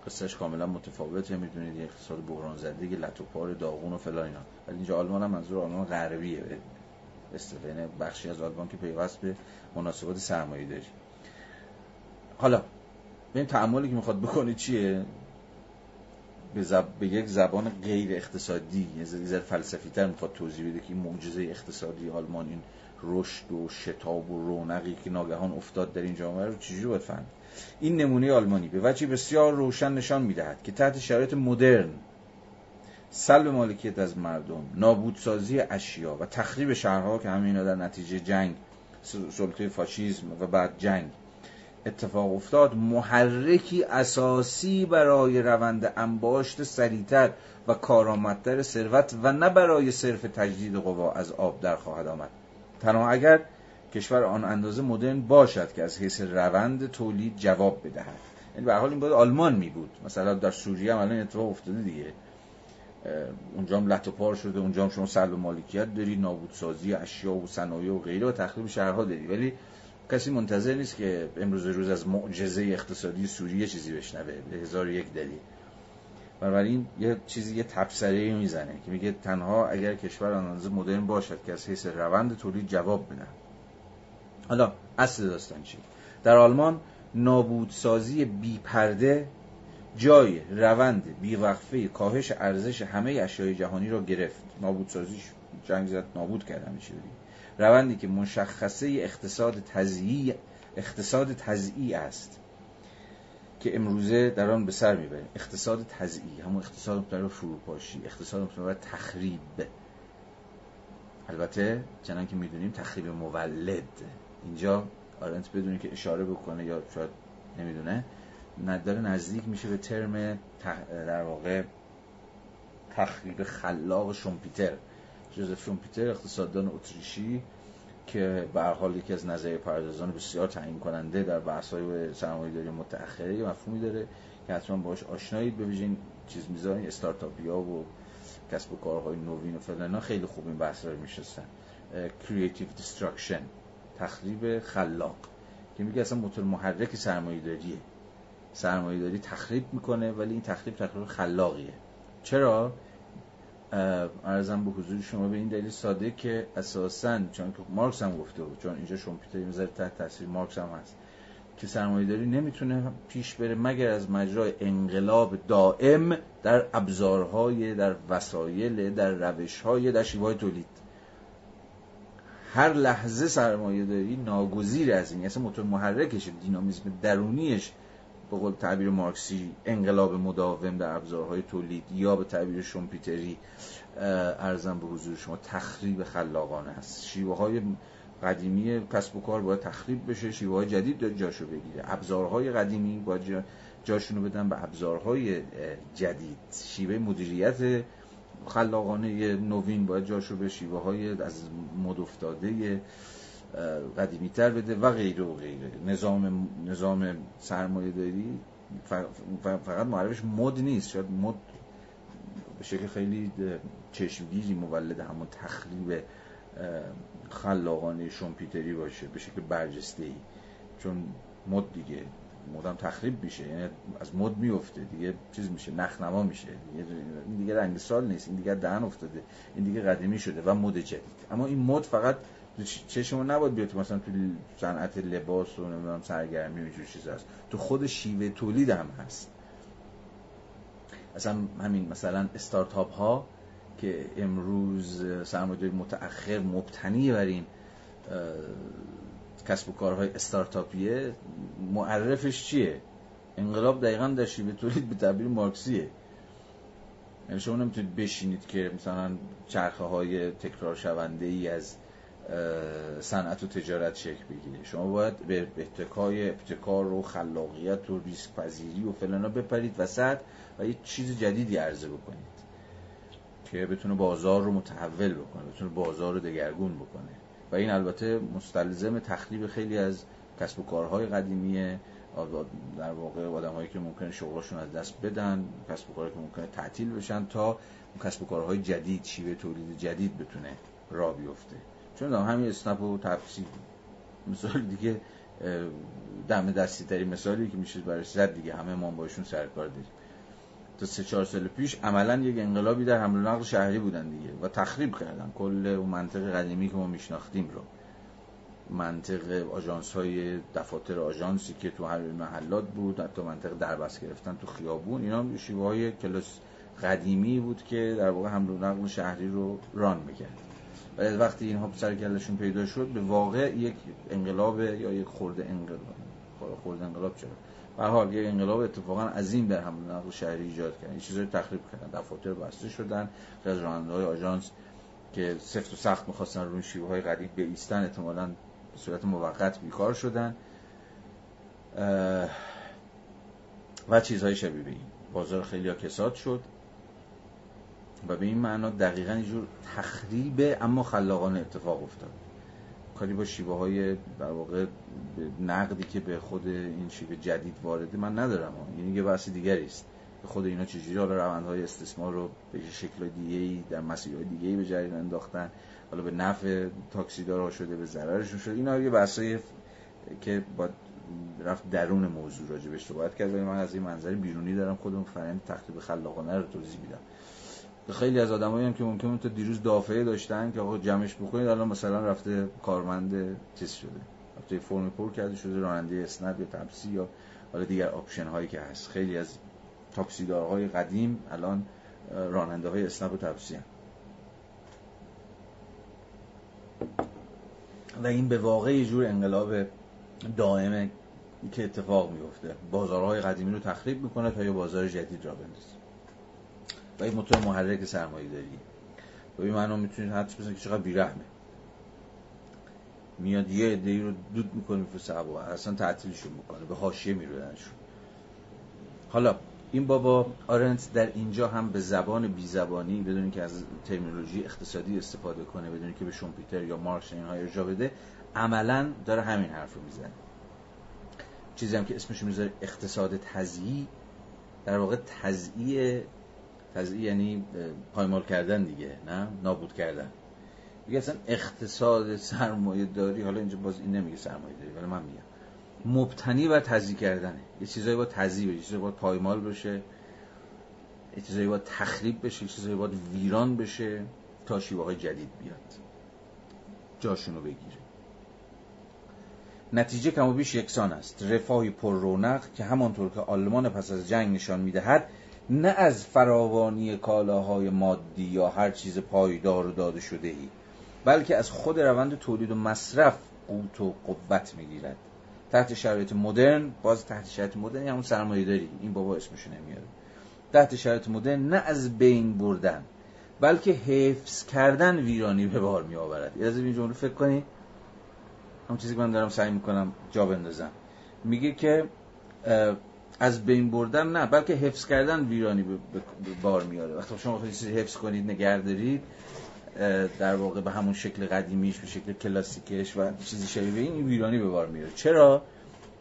قصهش کاملا متفاوته می‌دونید یه اقتصاد بحران زده یه لطوپار داغون و فلان اینا. ولی اینجا آلمان هم منظور آلمان غربیه. استفاده بخشی از آلمان که پیوست به مناسبات سرمایه داری. حالا این تعاملی که می‌خواد بکنه چیه؟ به, زب... به یک زبان غیر اقتصادی. یه ذره فلسفی تر می‌خواد توضیح بده که این معجزه اقتصادی آلمان این رشد و شتاب و رونقی که ناگهان افتاد در این جامعه رو چجوری باید فهمید؟ این نمونه آلمانی به وجه بسیار روشن نشان می‌دهد که تحت شرایط مدرن سلب مالکیت از مردم نابودسازی اشیا و تخریب شهرها که همه در نتیجه جنگ سلطه فاشیزم و بعد جنگ اتفاق افتاد محرکی اساسی برای روند انباشت سریعتر و کارآمدتر ثروت و نه برای صرف تجدید قوا از آب در خواهد آمد. تنها اگر کشور آن اندازه مدرن باشد که از حیث روند تولید جواب بدهد. یعنی به حال این باید آلمان می بود. مثلا در سوریه هم الان اتفاق افتاده دیگه. اونجا هم لط و پار شده اونجا هم شما سلب مالکیت داری نابودسازی اشیا و صنایع و غیره و تخریب شهرها داری. ولی کسی منتظر نیست که امروز روز از معجزه اقتصادی سوریه چیزی بشنوه به هزار یک دلیل. بنابراین یه چیزی یه تبصره می‌زنه که میگه تنها اگر کشور آنانزه مدرن باشد که از حیث روند تولید جواب بدن حالا اصل داستان چی؟ در آلمان نابودسازی بی پرده جای روند بیوقفه کاهش ارزش همه اشیای جهانی را گرفت. نابودسازیش جنگ زد نابود کردن میشه روندی که مشخصه اقتصاد تزیی اقتصاد تزیی است که امروزه در آن به سر می‌بریم اقتصاد تزیی همون اقتصاد مبتنی فروپاشی اقتصاد مبتنی تخریب. البته چنان که می‌دونیم تخریب مولد. اینجا آرنت بدونی که اشاره بکنه یا شاید نمی‌دونه داره نزدیک میشه به ترم در واقع تخریب خلاق شومپیتر. جوزف شومپیتر اقتصاددان اتریشی که به حال یکی از نظریه پردازان بسیار تعیین کننده در بحث های سرمایه‌داری متأخره مفهومی داره که حتما باش آشنایید. ببینید چیز می‌ذارین استارتاپیا و کسب و کارهای نوین و فلان خیلی خوب این بحث رو میشستن creative destruction. تخریب خلاق که میگه اصلا موتور محرک سرمایه داریه تخریب می‌کنه ولی این تخریب تخریب خلاقیه. چرا؟ ارزم به حضور شما به این دلیل ساده که اساسا چون که مارکس هم گفته بود چون اینجا شومپیتر می‌ذاره تحت تاثیر مارکس هم هست که سرمایه داری نمی‌تونه پیش بره مگر از مجرای انقلاب دائم در ابزارهای در وسایل در روشهای در شیوه تولید. هر لحظه سرمایه داری ناگزیر از این. اصلا موتور محرکش دینامیزم درونیش به قول تعبیر مارکسی انقلاب مداوم در ابزارهای تولید یا به تعبیر شومپیتری ارزم به حضور شما تخریب خلاقانه است. شیوه های قدیمی کسب و کار باید تخریب بشه شیوه های جدید داره جاشو بگیره. ابزارهای قدیمی باید جاشونو بدن به ابزارهای جدید. شیوه مدیریت خلاقانه نوین باید جاشو به شیوه های از مد افتاده قدیمی تر بده و غیره و غیره. نظام نظام سرمایه داری فقط معرفش مد نیست. شاید مد به شکل خیلی چشمگیری مولد همون تخریب خلاقانه شومپیتری باشه به شکل برجسته ای چون مد دیگه مدام تخریب میشه یعنی از مد میفته دیگه چیز میشه نخنما میشه دیگه این دیگه رنگ سال نیست این دیگه دهن افتاده این دیگه قدیمی شده و مد جدید. اما این مد فقط چشمو نباید بیاد مثلا تو صنعت لباس و نمی‌دونم سرگرمی و چیز هست. تو خود شیوه تولید هم هست. اصلا همین مثلا استارتاپ ها که امروز سرمایه‌داری متأخر مبتنی بر این کسب و کارهای استارتاپیه معرفش چیه؟ انقلاب دقیقا در شیوه تولید به تعبیر مارکسیه. یعنی شما نمی‌تونید بشینید که مثلا چرخه های تکرار شونده ای از صنعت و تجارت شکل بگیره. شما باید به ابتکای ابتکار و خلاقیت و ریسک پذیری و فلانا بپرید وسط و یه چیز جدیدی عرضه بکنید که بتونه بازار رو متحول بکنه بتونه بازار رو دگرگون بکنه. و این البته مستلزم تخریب خیلی از کسب و کارهای قدیمیه در واقع آدمایی که ممکنه شغلشون از دست بدن کسب و کارهایی که ممکنه تعطیل بشن تا کسب و کارهای جدید شیوه تولید جدید بتونه را بیفته. چون همین اسنپ و تفسیر مثال دیگه دم دستی تری مثالی که میشه برای زد دیگه همه ما باشون سرکار داریم. تا سه چهار سال پیش عملا یک انقلابی در حمل و نقل شهری بودن دیگه و تخریب کردن. کل اون منطق قدیمی که ما میشناختیم رو. منطق آژانس های دفاتر آژانسی که تو هر محلات بود حتی منطق دربست گرفتن تو خیابون اینا شیوه های کلاس قدیمی بود که در واقع حمل و نقل شهری رو ران می‌کرد و وقتی اینها سر کلشون پیدا شد به واقع یک انقلاب یا یک خورده انقلاب. خورده انقلاب چرا؟ به حال یک انقلاب اتفاقا عظیم در حمل نقل شهری ایجاد کرد این چیزایی تخریب کردن. دفاتر بسته شدن. از های آژانس که سفت و سخت می‌خواستن روی شیوه های قدیم ایستن احتمالاً به صورت موقت بیکار شدن. و چیزهای شبیه به این. بازار خیلی ها کساد شد. و به این معنا دقیقا اینجور تخریب اما خلاقانه اتفاق افتاد. کاری با شیوه های در واقع نقدی که به خود این شیوه جدید وارده من ندارم. این یه بحث دیگری است. خود اینا چجوری حالا روندهای استثمار رو به شکل دیگه ای در مسیرهای دیگه ای به جریان انداختن حالا به نفع تاکسیدارها شده به ضررشون شده. اینا یه بحثای که با رفت درون موضوع راجع بهش صحبت کرد ولی من از این منظر بیرونی دارم خودم فرآیند تخریب خلاقانه رو توضیح میدم. خیلی از آدمایی هم که ممکنه تا دیروز دافعه داشتن که آقا جمعش بکنید الان مثلا رفته کارمند چیز شده. رفته فرم پر کرده شده راننده اسنپ یا تپسی یا حالا دیگر option هایی که هست. خیلی از تاکسیدارهای قدیم الان راننده های اسنپ و تپسی ان. و این به واقع یه جور انقلاب دائمه که اتفاق میفته بازارهای قدیمی رو تخریب می‌کنه تا یه بازار جدید را بندازه. و این موتور محرک سرمایه داری. و این معنا می‌تونید حدش بزنید که چقدر بیرحمه. میاد یه عده رو دود می‌کنه میفرسه هوا اصلا تعطیلشون می‌کنه به حاشیه میرودنشون. حالا این بابا آرنت در اینجا هم به زبان بی زبانی بدون که از ترمینولوژی اقتصادی استفاده کنه بدون که به شومپیتر یا مارکس اینها ارجا بده عملا داره همین حرف رو می‌زنه. چیزی هم که اسمش می‌ذاره اقتصاد تزیی در واقع تزیی تزیی یعنی پایمال کردن دیگه نه؟ نابود کردن. میگه اصلا اقتصاد سرمایه داری حالا اینجا باز این نمیگه سرمایه داری ولی من میگم. مبتنی بر تزیی کردنه. یه چیزایی با تزیی بشه چیزایی با پایمال بشه یه چیزایی با تخریب بشه یه چیزایی با ویران بشه تا شیوه جدید بیاد. جاشونو بگیره. نتیجه کم و بیش یکسان است. رفاهی پر رونق که همانطور که آلمان پس از جنگ نشان می‌دهد نه از فراوانی کالاهای مادی یا هر چیز پایدار و داده شده ای بلکه از خود روند تولید و مصرف قوت و قوت می‌گیرد. تحت شرایط مدرن باز تحت شرایط مدرن همون سرمایه داری. این بابا اسمش نمیاره. تحت شرایط مدرن نه از بین بردن بلکه حفظ کردن ویرانی به بار می آورد از این جمله فکر کنی. همون چیزی که من دارم سعی می‌کنم جا بندازم. میگه که از بین بردن نه بلکه حفظ کردن ویرانی به بار میاره. وقتی شما چیزی حفظ کنید نگه دارید در واقع به همون شکل قدیمیش به شکل کلاسیکش و چیزی شبیه این ویرانی به بار میاره. چرا؟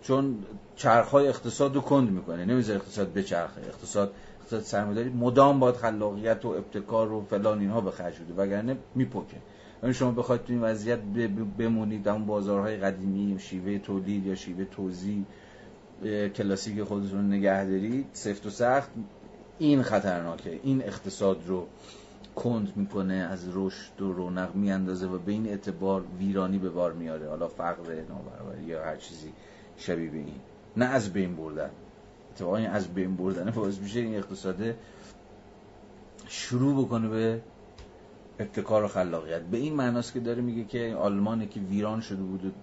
چون چرخهای اقتصاد رو کند می‌کنه. نمی‌ذاره اقتصاد بچرخه. اقتصاد اقتصاد سرمایه‌داری مدام باید خلاقیت و ابتکار و فلان اینها به خرج بده وگرنه میپکه. یعنی شما بخواید تو این وضعیت بمونید اون بازارهای قدیمی شیوه تولید یا شیوه توزیع کلاسیک خودتون نگه دارید سفت و سخت این خطرناکه. این اقتصاد رو کند می‌کنه از رشد و رونق میاندازه و به این اعتبار ویرانی به بار میاره حالا فقر نابرابری یا هر چیزی شبیه به این. نه از بین بردن. اتفاقا از بین بردن باعث میشه این اقتصاد شروع بکنه به ابتکار و خلاقیت. به این معناست که داره میگه که آلمانی که ویران شده بود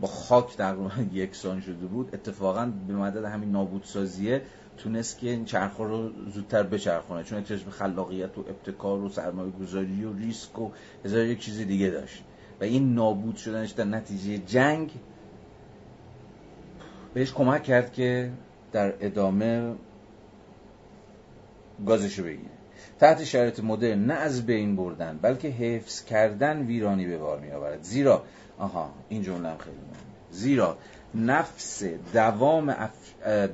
با خاک تقریبا یکسان شده بود اتفاقا به مدد همین نابودسازیه تونست که این چرخ رو زودتر بچرخونه چون احتیاج به خلاقیت و ابتکار و سرمایه گذاری و ریسک و هزار یک چیز دیگه داشت. و این نابود شدنش در نتیجه جنگ بهش کمک کرد که در ادامه گازشو بگیره. تحت شرایط مدرن نه از بین بردن بلکه حفظ کردن ویرانی به بار می آورد زیرا آها این جمله خیلی زیرا نفس دوام.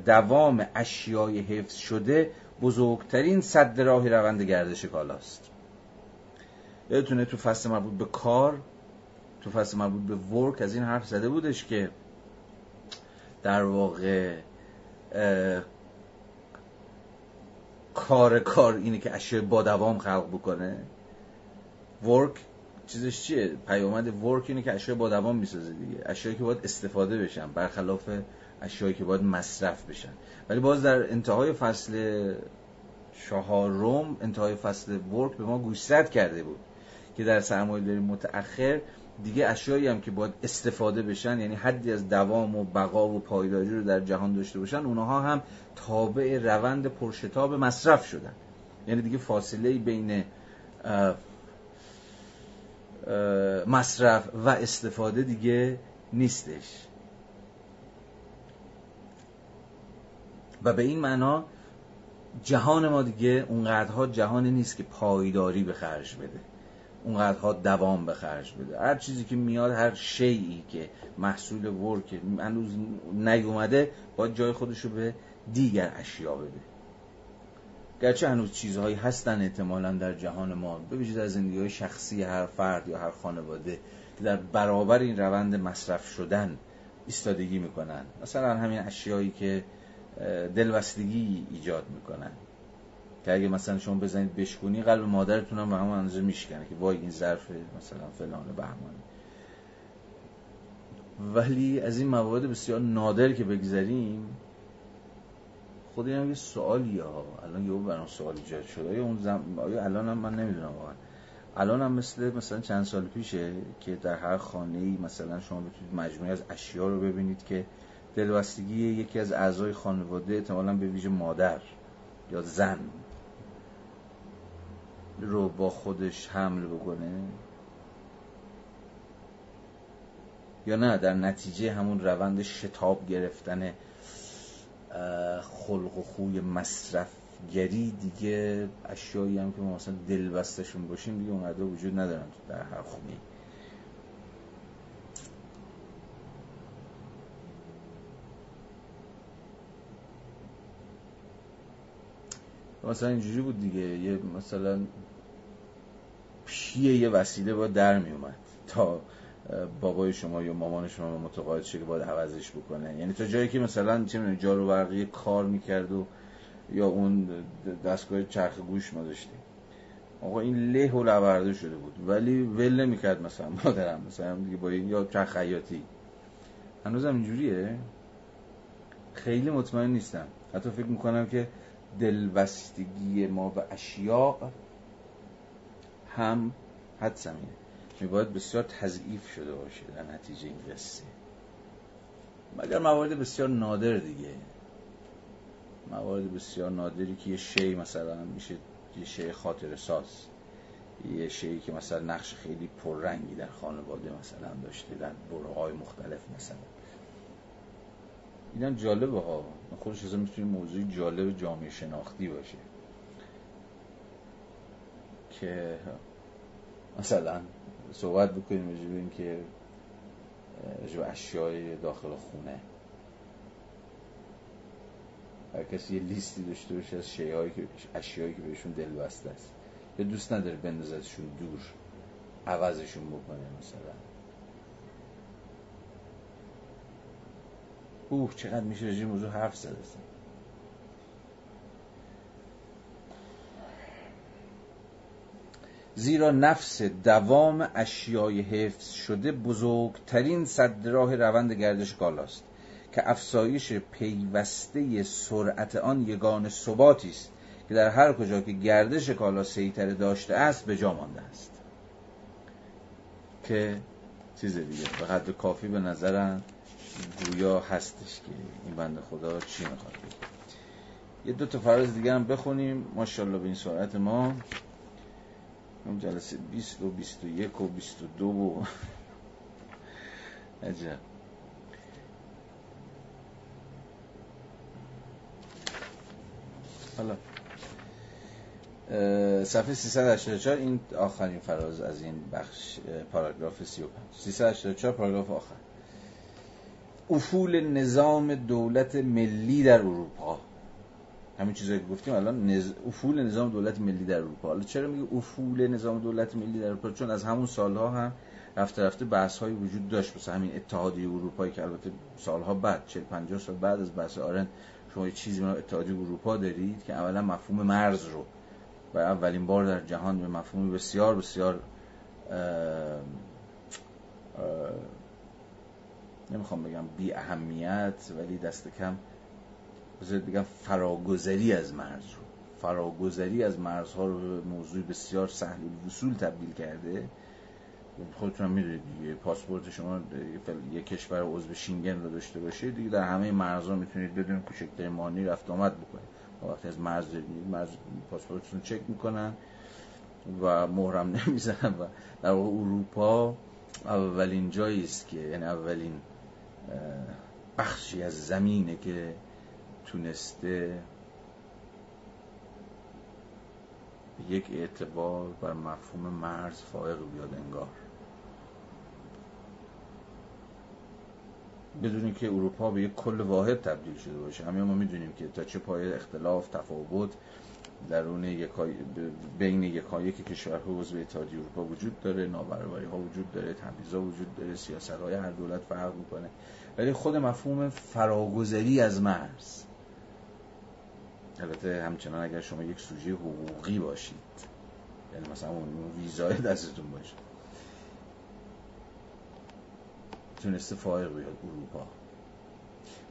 دوام اشیای حفظ شده بزرگترین صد راه روند گردش کالاست یادتونه تو فصل مربوط به کار تو فصل مربوط به ورک از این حرف زده بودش که در واقع کار کار اینه که اشیاء با دوام خلق بکنه ورک چیزش چیه؟ پیامد ورک اینه که اشیاء با دوام می‌سازه دیگه. اشیایی که باید استفاده بشن برخلاف اشیایی که باید مصرف بشن. ولی باز در انتهای فصل چهارم انتهای فصل ورک به ما گوشزد کرده بود که در سرمایه داری متأخر دیگه اشیایی هم که باید استفاده بشن یعنی حدی از دوام و بقا و پایداری رو در جهان داشته باشن اونها هم تابع روند پرشتاب مصرف شدن. یعنی دیگه فاصله بین مصرف و استفاده دیگه نیستش. و به این معنا جهان ما دیگه اونقدرها جهانی نیست که پایداری به خرج بده. اونقدرها دوام به خرج بده. هر چیزی که میاد هر شیعی که محصول ورک هنوز نیومده باید جای خودش رو به دیگر اشیا بده. گرچه هنوز چیزهایی هستن احتمالا در جهان ما به در زندگی های شخصی هر فرد یا هر خانواده که در برابر این روند مصرف شدن ایستادگی می‌کنن. مثلا همین اشیایی که دلبستگی ایجاد می‌کنن. که اگه مثلا شما بزنید بشکونی قلب مادرتون هم به همون اندازه میشکنه که وای این ظرف مثلا فلان بهمانی. ولی از این مواد بسیار نادر که بگذریم خود این یه سوالی ها. الان یه برام سوال ایجاد شده آیا اون زم... آیا الان هم من نمی‌دونم واقعا. الان هم مثل مثلا چند سال پیشه که در هر خانه ای مثلا شما بتونید مجموعه از اشیا رو ببینید که دلبستگی یکی از اعضای خانواده احتمالا به ویژه مادر یا زن رو با خودش حمل بکنه؟ یا نه در نتیجه همون روند شتاب گرفتن خلق و خوی مصرفگری دیگه اشیایی هم که ما مثلا دلبستشون باشیم دیگه اونقدر وجود ندارن در هر خونه. مثلا اینجوری بود دیگه یه مثلا پیه یه وسیله با در می اومد تا بابای شما یا مامان شما متقاعد شه که باید عوضش بکنه. یعنی تا جایی که مثلا چه می‌دونی جارو برقی کار می‌کرد و یا اون دستگاه چرخ گوش ما داشتیم. آقا این له و لورده شده بود. ولی ول نمی‌کرد مثلا مادرم. مثلا دیگه با این یا چرخ خیاطی هنوزم اینجوریه؟ خیلی مطمئن نیستم. حتی فکر می‌کنم که دلبستگی ما به اشیاء هم حد زمینه می باید بسیار تضعیف شده باشه در نتیجه این قصه. مگر موارد بسیار نادر دیگه؟ موارد بسیار نادری که یه شی مثلا میشه یه شی خاطر ساز. یه شی که مثلا نقش خیلی پررنگی در خانواده مثلا داشته در برهای مختلف مثلا. اینم جالبه ها. خودش از می‌تونه موضوع جالب جامعه شناختی باشه. که مثلا صحبت بکنیم راجع این که راجع اشیای داخل خونه. هر کسی یه لیستی داشته باشه از شیهایی که اشیایی که بهشون دل بسته است. یا دوست نداره بندازتشون دور عوضشون بکنه مثلا. اوه چقدر میشه راجع موضوع حرف زده زیرا نفس دوام اشیای حفظ شده بزرگترین صد راه روند گردش کالاست که افزایش پیوسته سرعت آن یگان ثباتی است که در هر کجا که گردش کالا سیطره داشته است به جا مانده است. که چیز دیگه به حد کافی به نظرم گویا هستش که این بنده خدا چی می‌خواد؟ یه دو تا فرض دیگه هم بخونیم. ماشاءالله به این سرعت ما اون جلسه 20 و 21 و 22 و عجب. حالا. صفحه 384 این آخرین فراز از این بخش پاراگراف 35 384 پاراگراف آخر. افول نظام دولت ملی در اروپا. همین چیزایی که گفتیم الان نز... افول نظام دولت ملی در اروپا. حالا چرا میگه افول نظام دولت ملی در اروپا؟ چون از همون سالها هم رفته رفته بحث های وجود داشت. مثل همین اتحادیه اروپایی که البته سالها بعد 40 50 سال بعد از بحث آرن شما یه چیزی به اتحادیه اروپا دارید که اولا مفهوم مرز رو و اولین بار در جهان به مفهوم بسیار بسیار نمی‌خوام بگم بی اهمیت ولی دست کم بذارید بگم فراگذری از مرز رو. فراگذری از مرزها رو به موضوع بسیار سهل وصول تبدیل کرده. خودتون می‌دونید دیگه پاسپورت شما یه کشور عضو شینگن رو داشته باشه دیگه در همه مرزها می‌تونید بدون کوچکترین مانی رفت آمد بکنید. وقتی از مرز مرز پاسپورتتون چک می‌کنن و مهرم نمی‌زنن و در واقع اروپا اولین جایی است که یعنی اولین بخشی از زمینه که تونسته یک اعتبار بر مفهوم مرز فائق بیاد انگار. بدونیم که اروپا به یک کل واحد تبدیل شده باشه. همه ما می‌دونیم که تا چه پای اختلاف تفاوت درون یکای بین یکایک کشورها عضو اتحادیه اروپا وجود داره نابرابری ها وجود داره ها وجود داره سیاست های هر دولت فرق می‌کنه. ولی خود مفهوم فراگذری از مرز البته همچنان اگر شما یک سوژه حقوقی باشید یعنی مثلا اون ویزای دستتون باشه. تونسته فائق بیاد اروپا.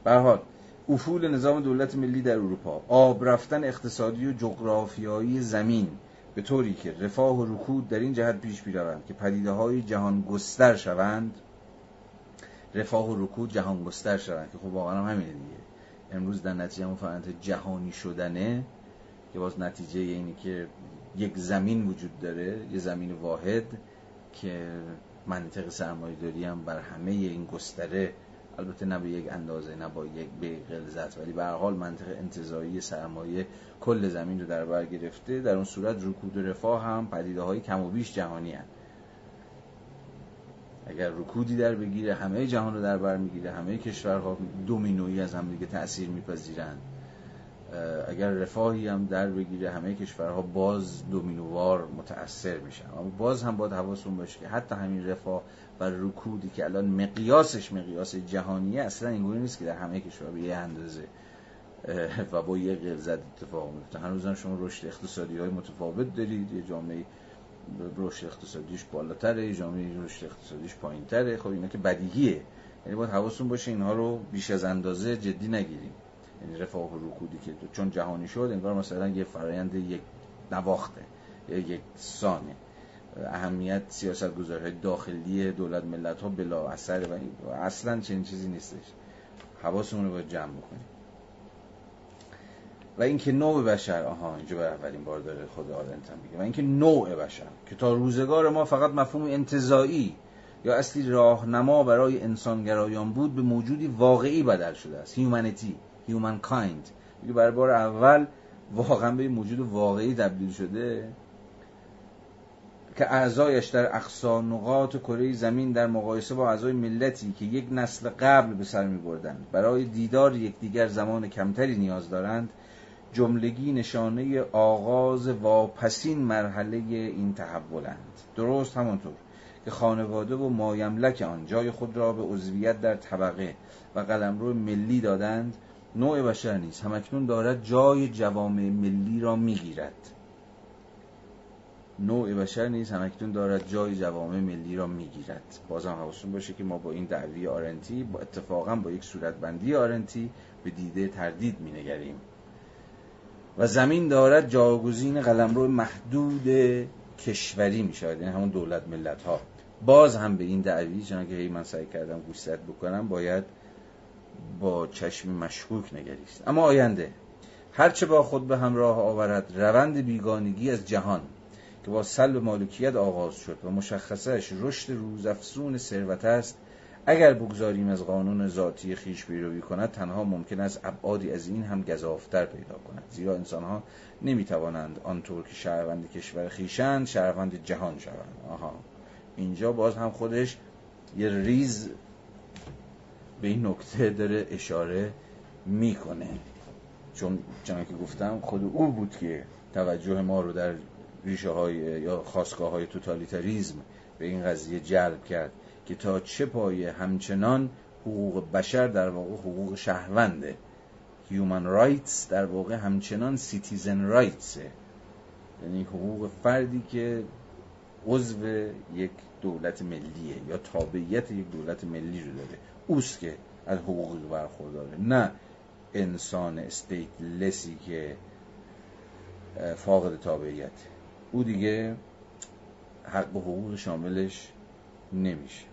به افول نظام دولت ملی در اروپا آب رفتن اقتصادی و جغرافیایی زمین به طوری که رفاه و رکود در این جهت پیش بیروند که پدیده های جهان گستر شوند رفاه و رکود جهان گستر شوند که خب واقعا هم همینه دیگه. امروز در نتیجه مفرنت جهانی شدنه که باز نتیجه اینی که یک زمین وجود داره یه زمین واحد که منطق سرمایه داری هم بر همه این گستره البته نه به یک اندازه نه با یک به غلظت ولی به هر حال منطق انتظایی سرمایه کل زمین رو در بر گرفته در اون صورت رکود و رفاه هم پدیده های کم و بیش جهانی هن. اگر رکودی در بگیره همه جهان رو در بر می‌گیره همه کشورها دومینویی از هم دیگه تأثیر میپذیرند اگر رفاهی هم در بگیره همه کشورها باز دومینووار متأثر میشن. اما باز هم باید حواسون باشه که حتی همین رفاه و رکودی که الان مقیاسش مقیاس جهانیه اصلا اینگونه نیست که در همه کشورها به یه اندازه و با یه غلظت اتفاق میفته هنوز هم شما رشد اقتصادی های متفاوت دارید یه جامعه رشد اقتصادیش بالاتره جامعه رشد اقتصادیش پایینتره. خب اینا که بدیهیه. یعنی باید حواستون باشه اینها رو بیش از اندازه جدی نگیریم. یعنی رفاه و رکودی که چون جهانی شد انگار مثلا یه فرایند یک نواخته یک سانه. اهمیت سیاست گذاره داخلی دولت ملت ها بلا اثر و اصلا چنین چیزی نیستش. حواسمون رو باید جمع بکنیم. و اینکه نوع بشر آها اینجا بر اولین بار داره خود آرنت هم و اینکه نوع بشر که تا روزگار ما فقط مفهوم انتظایی یا اصلی راهنما برای انسانگرایان بود به موجودی واقعی بدل شده است. هیومانیتی هیومن کایند برای بار اول واقعا به موجود واقعی تبدیل شده که اعضایش در اقصا نقاط کره زمین در مقایسه با اعضای ملتی که یک نسل قبل به سر می بردند برای دیدار یکدیگر زمان کمتری نیاز دارند جملگی نشانه آغاز واپسین مرحله این تحولند. درست همانطور که خانواده و مایملک آن جای خود را به عضویت در طبقه و قلمرو ملی دادند نوع بشر نیست. همکنون دارد جای جوامع ملی را می‌گیرد. نوع بشر نیز همکنون دارد جای جوامع ملی را می‌گیرد. بازم حواستون باشه که ما با این دعوی آرنتی با اتفاقا با یک صورتبندی آرنتی به دیده تردید مینگریم. و زمین دارد جاگزین قلمرو محدود کشوری می شود یعنی همون دولت ملت ها باز هم به این دعوی چون که هی من سعی کردم گوشزد بکنم باید با چشم مشکوک نگریست. اما آینده. هرچه با خود به همراه آورد روند بیگانگی از جهان که با سلب مالکیت آغاز شد و مشخصش رشد روزافزون ثروت است اگر بگذاریم از قانون ذاتی خیش پیروی کند تنها ممکن است ابعادی از این هم گذافتر پیدا کند. زیرا انسانها نمی‌توانند آنطور که شهروند کشور خیشند شهروند جهان شوند. آها. اینجا باز هم خودش یه ریز به این نکته داره اشاره می‌کنه. چون چنان که گفتم خود او بود که توجه ما رو در ریشه های یا خواستگاه های توتالیتاریزم به این قضیه جلب کرد. که تا چه پایه همچنان حقوق بشر در واقع حقوق شهرونده. Human rights در واقع همچنان citizen rights. یعنی حقوق فردی که عضو یک دولت ملیه یا تابعیت یک دولت ملی رو داره. اوست که از حقوقی برخورداره. نه انسان لسی که فاقد تابعیت. او دیگه حق و حقوق شاملش نمیشه.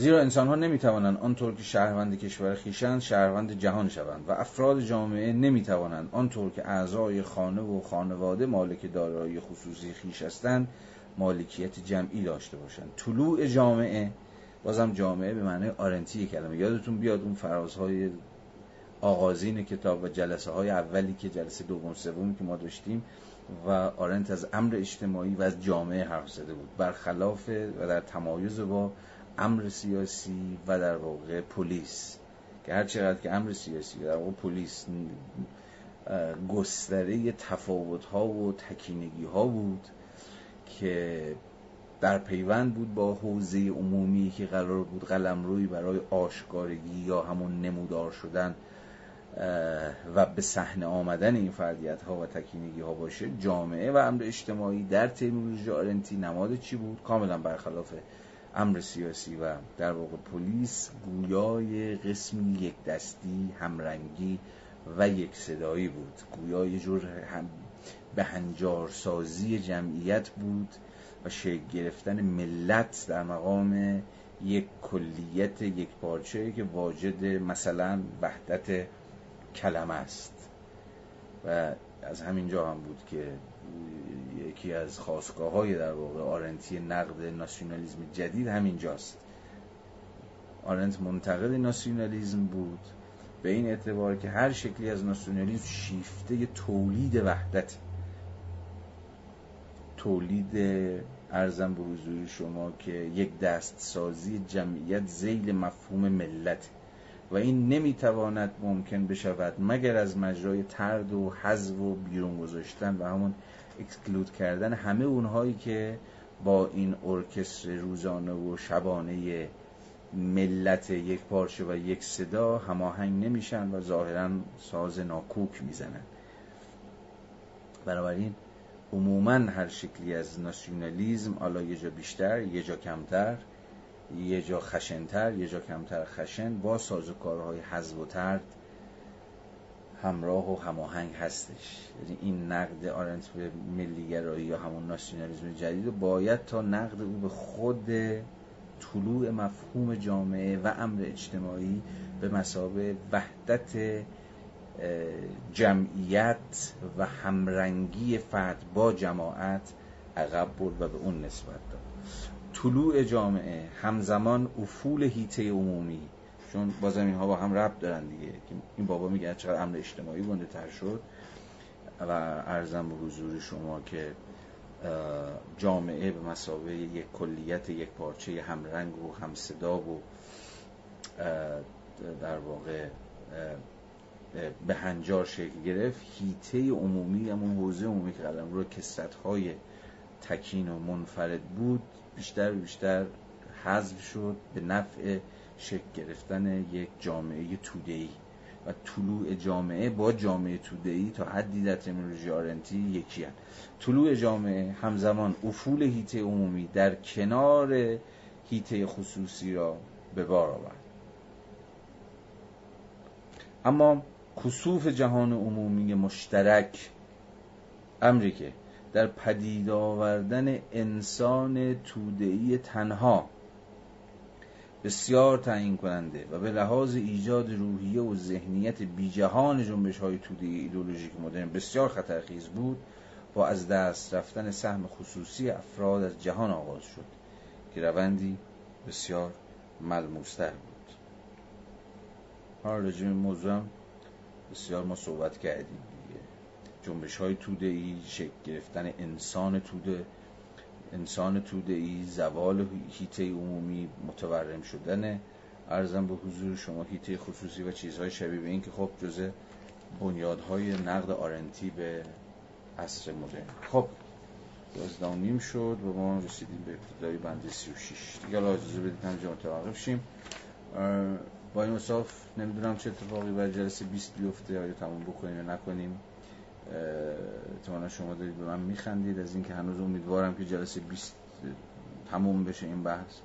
زیرا انسان ها نمی توانند آنطور که شهروند کشور خیشند شهروند جهان شوند و افراد جامعه نمی توانند آنطور که اعضای خانه و خانواده مالک دارایی خصوصی خیش هستند مالکیت جمعی داشته باشند. طلوع جامعه بازم جامعه به معنی آرنتی کلمه. یادتون بیاد اون فرازهای آغازین کتاب و جلسه های اولی که جلسه دوم سومی که ما داشتیم و آرنت از امر اجتماعی و از جامعه حرف زده بود. برخلاف و در تمایز با امر سیاسی و در واقع پلیس. که هر چقدر که امر سیاسی در واقع پلیس گستره تفاوت ها و تکینگی ها بود که در پیوند بود با حوزه عمومی که قرار بود قلم روی برای آشکارگی یا همون نمودار شدن و به صحنه آمدن این فردیت ها و تکینگی ها باشه جامعه و امر اجتماعی در ترمینولوژی آرنتی نماد چی بود؟ کاملا برخلاف امر سیاسی و در واقع پلیس گویای قسمی یک دستی همرنگی و یک صدایی بود. گویا یه جور هم به هنجارسازی جمعیت بود و شکل گرفتن ملت در مقام یک کلیت یک پارچه که واجد مثلا وحدت کلمه است. و از همین جا هم بود که یکی از خواستگاه های در واقع آرنتی نقد ناسیونالیزم جدید همین جاست آرنت منتقد ناسیونالیزم بود به این اعتبار که هر شکلی از ناسیونالیسم شیفته تولید وحدت. تولید ارزم به حضور شما که یک دست سازی جمعیت زیل مفهوم ملت. و این نمی‌تواند ممکن بشود مگر از مجرای ترد و حذف و بیرون گذاشتن و همون اکسکلود کردن همه اونهایی که با این ارکستر روزانه و شبانه ملت یک پارچه و یک صدا هماهنگ نمیشن و ظاهرا ساز ناکوک می‌زنن. بنابراین عموما هر شکلی از ناسیونالیزم حالا یه جا بیشتر یه جا کمتر یه جا خشنتر یه جا کمتر خشن با سازوکارهای حذف و ترد همراه و هماهنگ هستش. یعنی این نقد آرنت به ملیگرایی یا همون ناسیونالیسم جدید رو باید تا نقد او به خود طلوع مفهوم جامعه و امر اجتماعی به مسابه وحدت جمعیت و همرنگی فرد با جماعت عقب برد و به اون نسبت داد. طلوع جامعه همزمان افول هیته عمومی چون بازم اینها با هم ربط دارن دیگه. این بابا میگه چقدر امر اجتماعی گنده تر شد و ارزم به حضور شما که جامعه به مسابقه یک کلیت یک پارچه همرنگ و همصدا و در واقع به هنجار شکل گرفت. هیته عمومی همون حوزه عمومی که قلم رو کسرت های تکین و منفرد بود بیشتر و بیشتر حذف شد به نفع شکل گرفتن یک جامعه توده‌ای و طلوع جامعه با جامعه توده‌ای تا حدی در ترمینولوژی آرنتی یکی هن. طلوع جامعه همزمان افول هیته عمومی در کنار هیته خصوصی را به بار آورد اما کسوف جهان عمومی مشترک امریکه در پدید آوردن انسان توده‌ای تنها بسیار تعیین کننده و به لحاظ ایجاد روحیه و ذهنیت بی جهان جنبش های توده ایدولوژیک مدرن بسیار خطرخیز بود با از دست رفتن سهم خصوصی افراد از جهان آغاز شد که روندی بسیار ملموستر بود. حالا رجیم موضوع بسیار ما صحبت کردیم دیگه. جنبش های توده ای شکل گرفتن انسان توده انسان توده ای زوال هیته عمومی متورم شدن ارزم به حضور شما هیته خصوصی و چیزهای شبیه به این که خب جزء بنیادهای نقد آرنتی به عصر مدرن. خب نیم شد و ما رسیدیم به ابتدای بند 36 دیگه الان اجازه بدید همجا متوقف شیم. با این اصاف نمی‌دونم چه اتفاقی بر جلسه 20 بیفته یا تموم بکنیم یا نکنیم. احتمالا شما دارید به من میخندید از اینکه هنوز امیدوارم که جلسه 20 تموم بشه این بحث.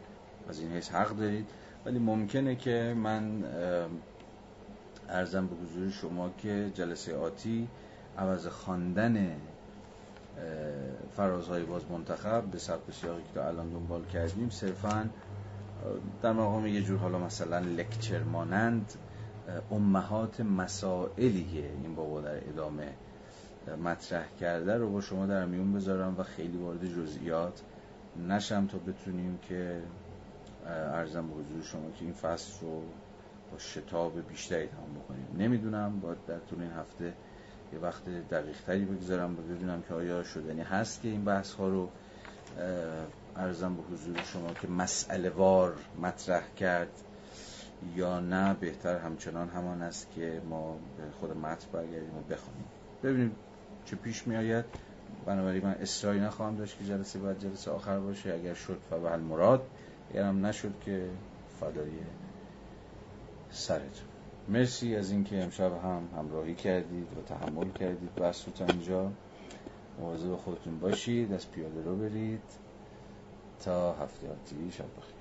از این حیث حق دارید. ولی ممکنه که من ارزم به حضور شما که جلسه آتی عوض خواندن فرازهای باز منتخب به سبک سیاقی که تا الان دنبال کردیم صرفا در مقام یه جور حالا مثلا لکچر مانند امهات مسائلی که این بابا در ادامه مطرح کرده رو با شما در میون بذارم و خیلی وارد جزئیات نشم تا بتونیم که ارزم به حضور شما که این فصل رو با شتاب بیشتری تمام بکنیم. نمی‌دونم باید در طول این هفته یه وقت دقیق تری بگذارم و ببینم که آیا شدنی هست که این بحث ها رو ارزم به حضور شما که مسئله وار مطرح کرد یا نه بهتر همچنان همان است که ما به خود متن برگردیم و بخونیم ببینیم. چه پیش می آید بنابراین من اصراری نخواهم داشت که جلسه بعد جلسه آخر باشه. اگر شد فبه مراد اگر هم نشد که فدای سرتون مرسی از اینکه امشب هم همراهی کردید و تحمل کردید بحث تا اینجا. مواظب خودتون باشید از پیاده رو برید تا هفته آتی شب بخیر.